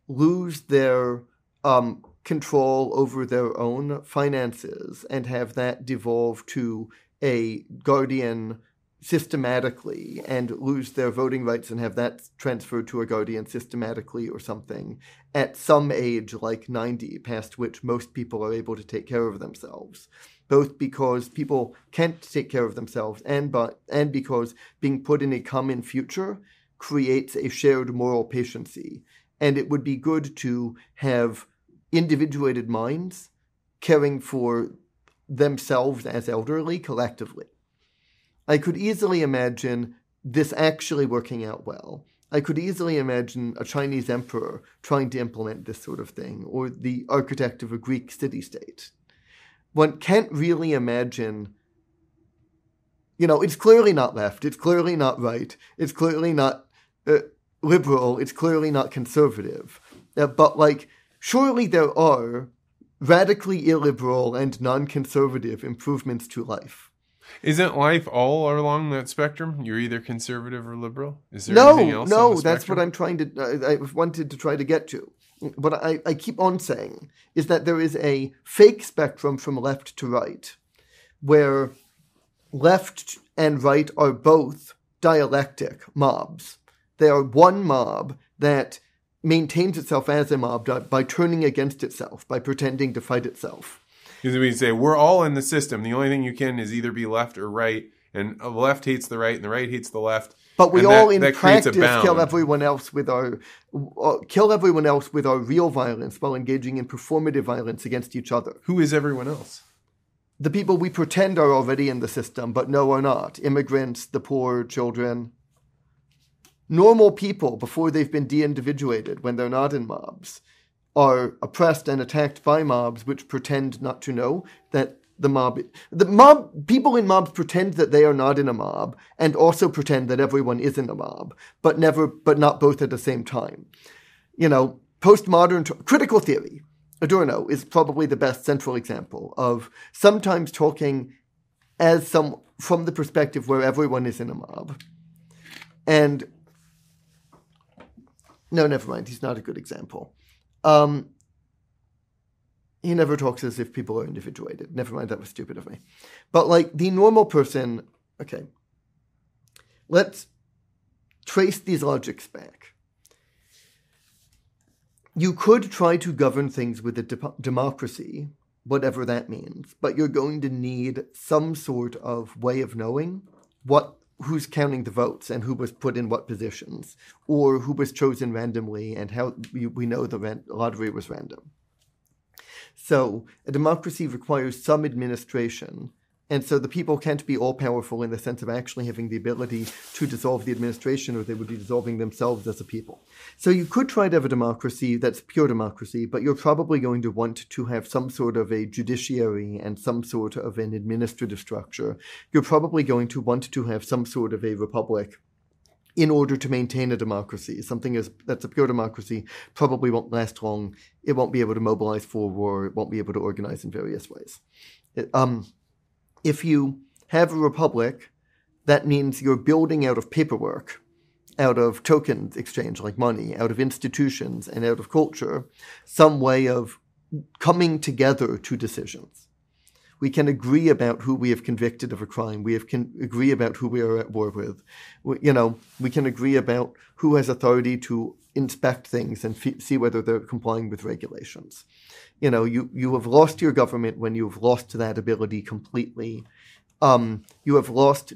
lose their um, control over their own finances and have that devolve to a guardian systematically and lose their voting rights and have that transferred to a guardian systematically or something at some age like 90 past which most people are able to take care of themselves. Both because people can't take care of themselves and but and because being put in a common future creates a shared moral patiency. And it would be good to have individuated minds caring for themselves as elderly collectively I could easily imagine this actually working out well. I could easily imagine a Chinese emperor trying to implement this sort of thing, or the architect of a Greek city state. One can't really imagine, you know, it's clearly not left, it's clearly not right, it's clearly not uh, liberal, it's clearly not conservative. Uh, but, like, surely there are radically illiberal and non conservative improvements to life. Isn't life all along that spectrum? You're either conservative or liberal. Is there no, anything else? No, that's what I'm trying to. Uh, I wanted to try to get to. What I, I keep on saying is that there is a fake spectrum from left to right, where left and right are both dialectic mobs. They are one mob that maintains itself as a mob by turning against itself, by pretending to fight itself. Because we say we're all in the system. The only thing you can is either be left or right, and the left hates the right, and the right hates the left. But we all, that, in that practice, kill everyone else with our uh, kill everyone else with our real violence while engaging in performative violence against each other. Who is everyone else? The people we pretend are already in the system, but no, are not. Immigrants, the poor, children. Normal people before they've been de-individuated when they're not in mobs are oppressed and attacked by mobs which pretend not to know that the mob the mob people in mobs pretend that they are not in a mob and also pretend that everyone is in a mob but never but not both at the same time. You know postmodern t- critical theory adorno is probably the best central example of sometimes talking as some from the perspective where everyone is in a mob and no never mind he's not a good example um, he never talks as if people are individuated. Never mind, that was stupid of me. But like the normal person, okay, let's trace these logics back. You could try to govern things with a de- democracy, whatever that means, but you're going to need some sort of way of knowing what who's counting the votes and who was put in what positions, or who was chosen randomly and how we, we know the ran- lottery was random. So a democracy requires some administration and so the people can't be all powerful in the sense of actually having the ability to dissolve the administration, or they would be dissolving themselves as a people. So you could try to have a democracy that's pure democracy, but you're probably going to want to have some sort of a judiciary and some sort of an administrative structure. You're probably going to want to have some sort of a republic in order to maintain a democracy. Something that's a pure democracy probably won't last long. It won't be able to mobilize for war. It won't be able to organize in various ways. It, um, if you have a republic, that means you're building out of paperwork, out of token exchange like money, out of institutions, and out of culture, some way of coming together to decisions. We can agree about who we have convicted of a crime. We can agree about who we are at war with. We, you know, we can agree about who has authority to inspect things and see whether they're complying with regulations you know, you, you have lost your government when you've lost that ability completely. Um, you have lost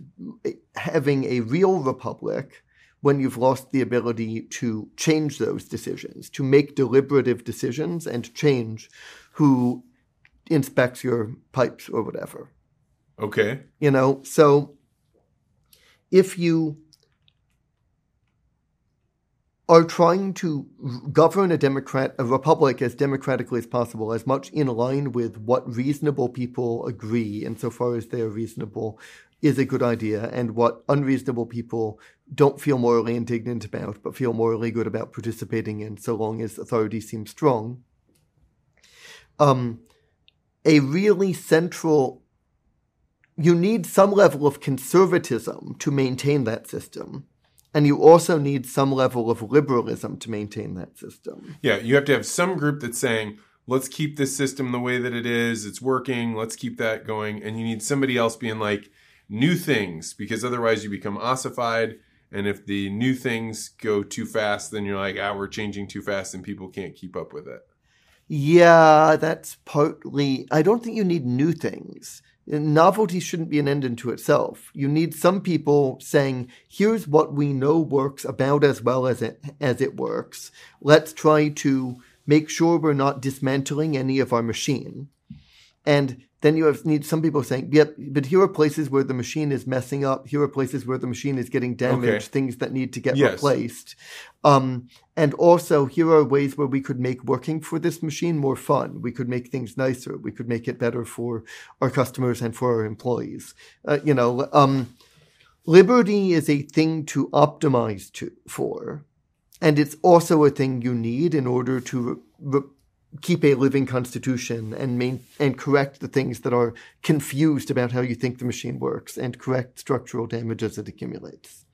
having a real republic when you've lost the ability to change those decisions, to make deliberative decisions and change who inspects your pipes or whatever. Okay. You know, so if you are trying to govern a democrat a republic as democratically as possible as much in line with what reasonable people agree insofar as they are reasonable is a good idea and what unreasonable people don't feel morally indignant about but feel morally good about participating in so long as authority seems strong. Um, a really central you need some level of conservatism to maintain that system and you also need some level of liberalism to maintain that system. Yeah, you have to have some group that's saying, let's keep this system the way that it is, it's working, let's keep that going. And you need somebody else being like, new things, because otherwise you become ossified. And if the new things go too fast, then you're like, ah, we're changing too fast and people can't keep up with it. Yeah, that's partly. I don't think you need new things novelty shouldn't be an end unto itself. You need some people saying, here's what we know works about as well as it, as it works. Let's try to make sure we're not dismantling any of our machine. And then you have need some people saying, "Yep, but here are places where the machine is messing up. Here are places where the machine is getting damaged. Okay. Things that need to get yes. replaced." Um, and also, here are ways where we could make working for this machine more fun. We could make things nicer. We could make it better for our customers and for our employees. Uh, you know, um, liberty is a thing to optimize to for, and it's also a thing you need in order to. Re- re- keep a living constitution and main, and correct the things that are confused about how you think the machine works and correct structural damage as it accumulates.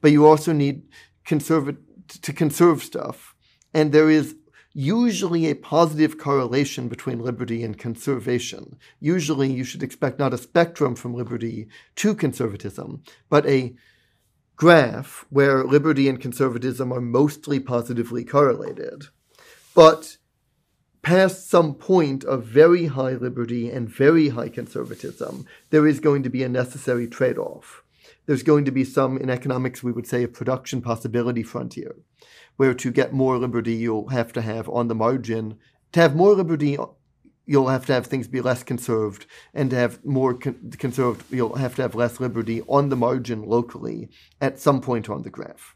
But you also need conserve to conserve stuff, and there is usually a positive correlation between liberty and conservation. Usually, you should expect not a spectrum from liberty to conservatism, but a graph where liberty and conservatism are mostly positively correlated. But past some point of very high liberty and very high conservatism, there is going to be a necessary trade off. There's going to be some, in economics, we would say a production possibility frontier, where to get more liberty, you'll have to have on the margin, to have more liberty, you'll have to have things be less conserved, and to have more con- conserved, you'll have to have less liberty on the margin locally at some point on the graph.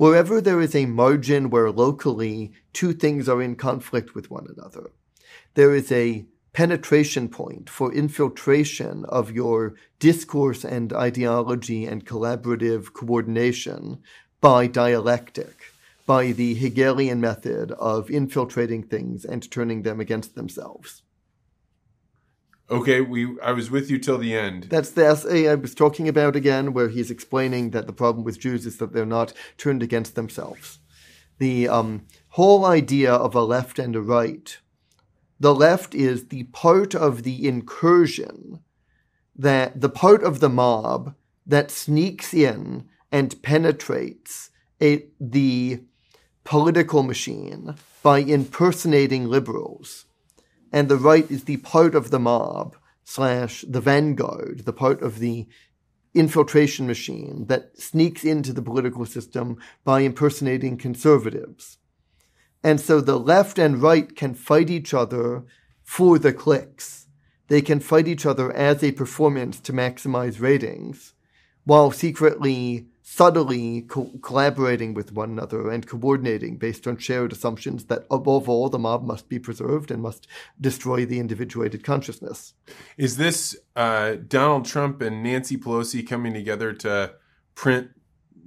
Wherever there is a margin where locally two things are in conflict with one another, there is a penetration point for infiltration of your discourse and ideology and collaborative coordination by dialectic, by the Hegelian method of infiltrating things and turning them against themselves. Okay, we I was with you till the end. That's the essay I was talking about again, where he's explaining that the problem with Jews is that they're not turned against themselves. The um, whole idea of a left and a right. The left is the part of the incursion that the part of the mob that sneaks in and penetrates a, the political machine by impersonating liberals and the right is the part of the mob slash the vanguard, the part of the infiltration machine that sneaks into the political system by impersonating conservatives. And so the left and right can fight each other for the clicks. They can fight each other as a performance to maximize ratings, while secretly subtly co- collaborating with one another and coordinating based on shared assumptions that above all the mob must be preserved and must destroy the individuated consciousness. Is this uh, Donald Trump and Nancy Pelosi coming together to print,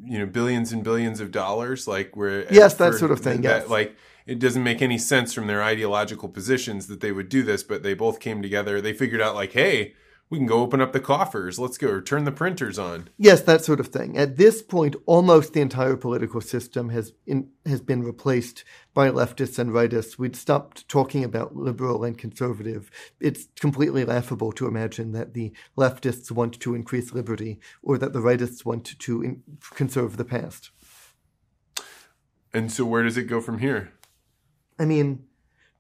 you know, billions and billions of dollars? Like where yes, that sort of thing. That, yes. like it doesn't make any sense from their ideological positions that they would do this, but they both came together. They figured out like, hey we can go open up the coffers. Let's go turn the printers on. Yes, that sort of thing. At this point, almost the entire political system has in, has been replaced by leftists and rightists. We'd stopped talking about liberal and conservative. It's completely laughable to imagine that the leftists want to increase liberty or that the rightists want to in, conserve the past. And so, where does it go from here? I mean,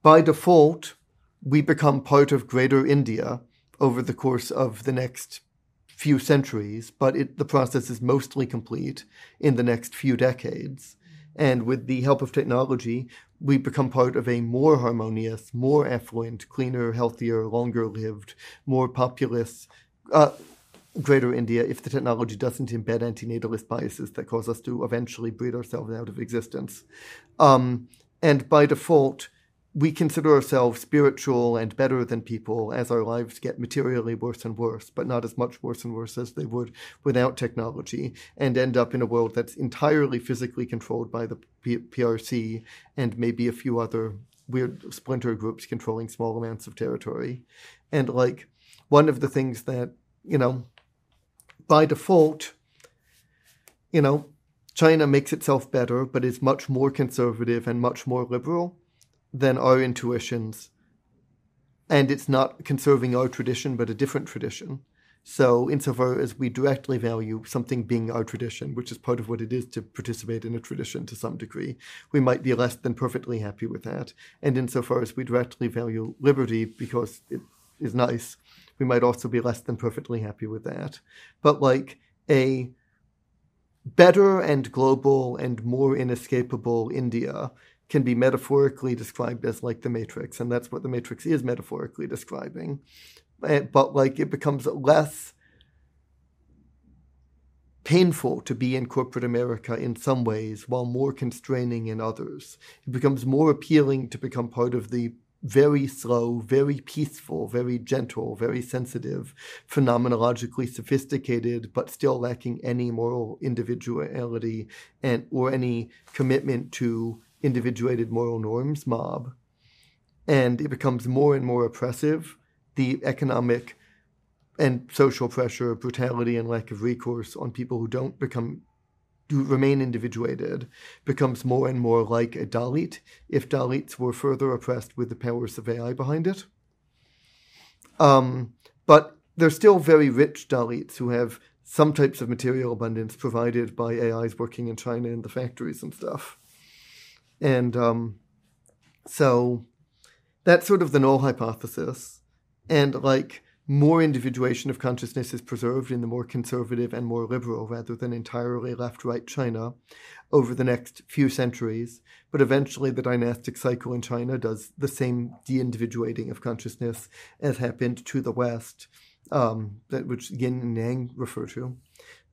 by default, we become part of Greater India over the course of the next few centuries, but it, the process is mostly complete in the next few decades. And with the help of technology, we become part of a more harmonious, more affluent, cleaner, healthier, longer lived, more populous, uh, greater India if the technology doesn't embed antinatalist biases that cause us to eventually breed ourselves out of existence. Um, and by default, we consider ourselves spiritual and better than people as our lives get materially worse and worse, but not as much worse and worse as they would without technology, and end up in a world that's entirely physically controlled by the P- PRC and maybe a few other weird splinter groups controlling small amounts of territory. And like one of the things that, you know, by default, you know, China makes itself better, but is much more conservative and much more liberal than our intuitions. And it's not conserving our tradition, but a different tradition. So, insofar as we directly value something being our tradition, which is part of what it is to participate in a tradition to some degree, we might be less than perfectly happy with that. And insofar as we directly value liberty because it is nice, we might also be less than perfectly happy with that. But like a better and global and more inescapable India can be metaphorically described as like the Matrix, and that's what the Matrix is metaphorically describing. Eh, but like it becomes less painful to be in corporate America in some ways, while more constraining in others. It becomes more appealing to become part of the very slow, very peaceful, very gentle, very sensitive, phenomenologically sophisticated, but still lacking any moral individuality and or any commitment to individuated moral norms mob. And it becomes more and more oppressive. The economic and social pressure, brutality, and lack of recourse on people who don't become who remain individuated becomes more and more like a Dalit if Dalits were further oppressed with the powers of AI behind it. Um, but they're still very rich Dalits who have some types of material abundance provided by AIs working in China in the factories and stuff. And um, so that's sort of the null hypothesis. And like more individuation of consciousness is preserved in the more conservative and more liberal rather than entirely left right China over the next few centuries. But eventually, the dynastic cycle in China does the same de individuating of consciousness as happened to the West, um, that which Yin and Yang refer to.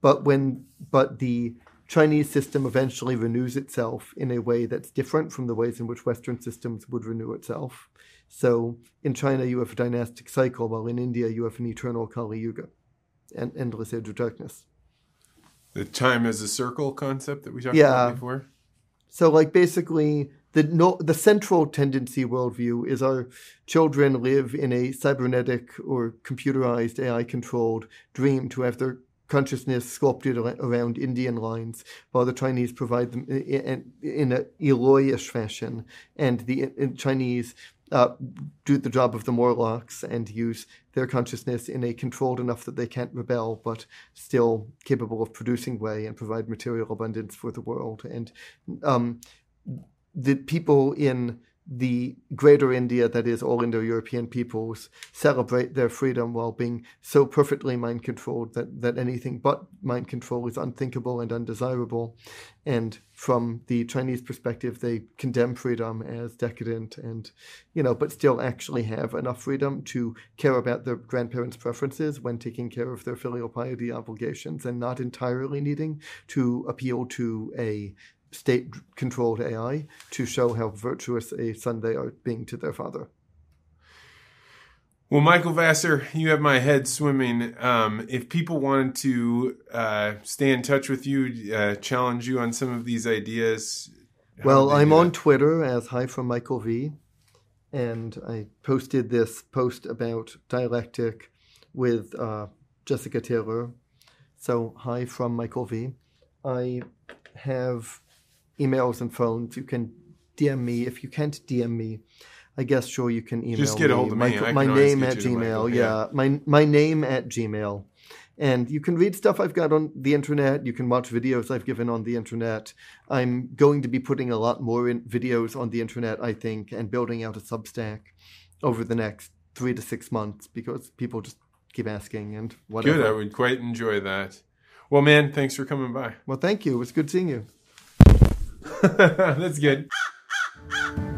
But when but the Chinese system eventually renews itself in a way that's different from the ways in which Western systems would renew itself. So in China, you have a dynastic cycle, while in India, you have an eternal Kali Yuga, and endless age of darkness. The time as a circle concept that we talked yeah. about before. So, like, basically, the no, the central tendency worldview is our children live in a cybernetic or computerized AI controlled dream to have their consciousness sculpted around Indian lines, while the Chinese provide them in, in a Eloi-ish fashion, and the Chinese uh, do the job of the Morlocks and use their consciousness in a controlled enough that they can't rebel, but still capable of producing way and provide material abundance for the world. And um, the people in the greater India, that is, all Indo European peoples, celebrate their freedom while being so perfectly mind controlled that, that anything but mind control is unthinkable and undesirable. And from the Chinese perspective, they condemn freedom as decadent and, you know, but still actually have enough freedom to care about their grandparents' preferences when taking care of their filial piety obligations and not entirely needing to appeal to a state controlled AI to show how virtuous a son they are being to their father. Well, Michael Vassar, you have my head swimming. Um, if people wanted to uh, stay in touch with you, uh, challenge you on some of these ideas, well, I'm on Twitter as Hi from Michael V, and I posted this post about dialectic with uh, Jessica Taylor. So, hi from Michael V. I have emails and phones. You can DM me. If you can't DM me, I guess sure you can email me. Just get me. a hold of me. My, my name at Gmail. Yeah. my my name at Gmail. And you can read stuff I've got on the internet. You can watch videos I've given on the internet. I'm going to be putting a lot more in videos on the internet, I think, and building out a Substack over the next three to six months because people just keep asking and whatever. Good. I would quite enjoy that. Well, man, thanks for coming by. Well, thank you. It was good seeing you. [laughs] That's good. [laughs]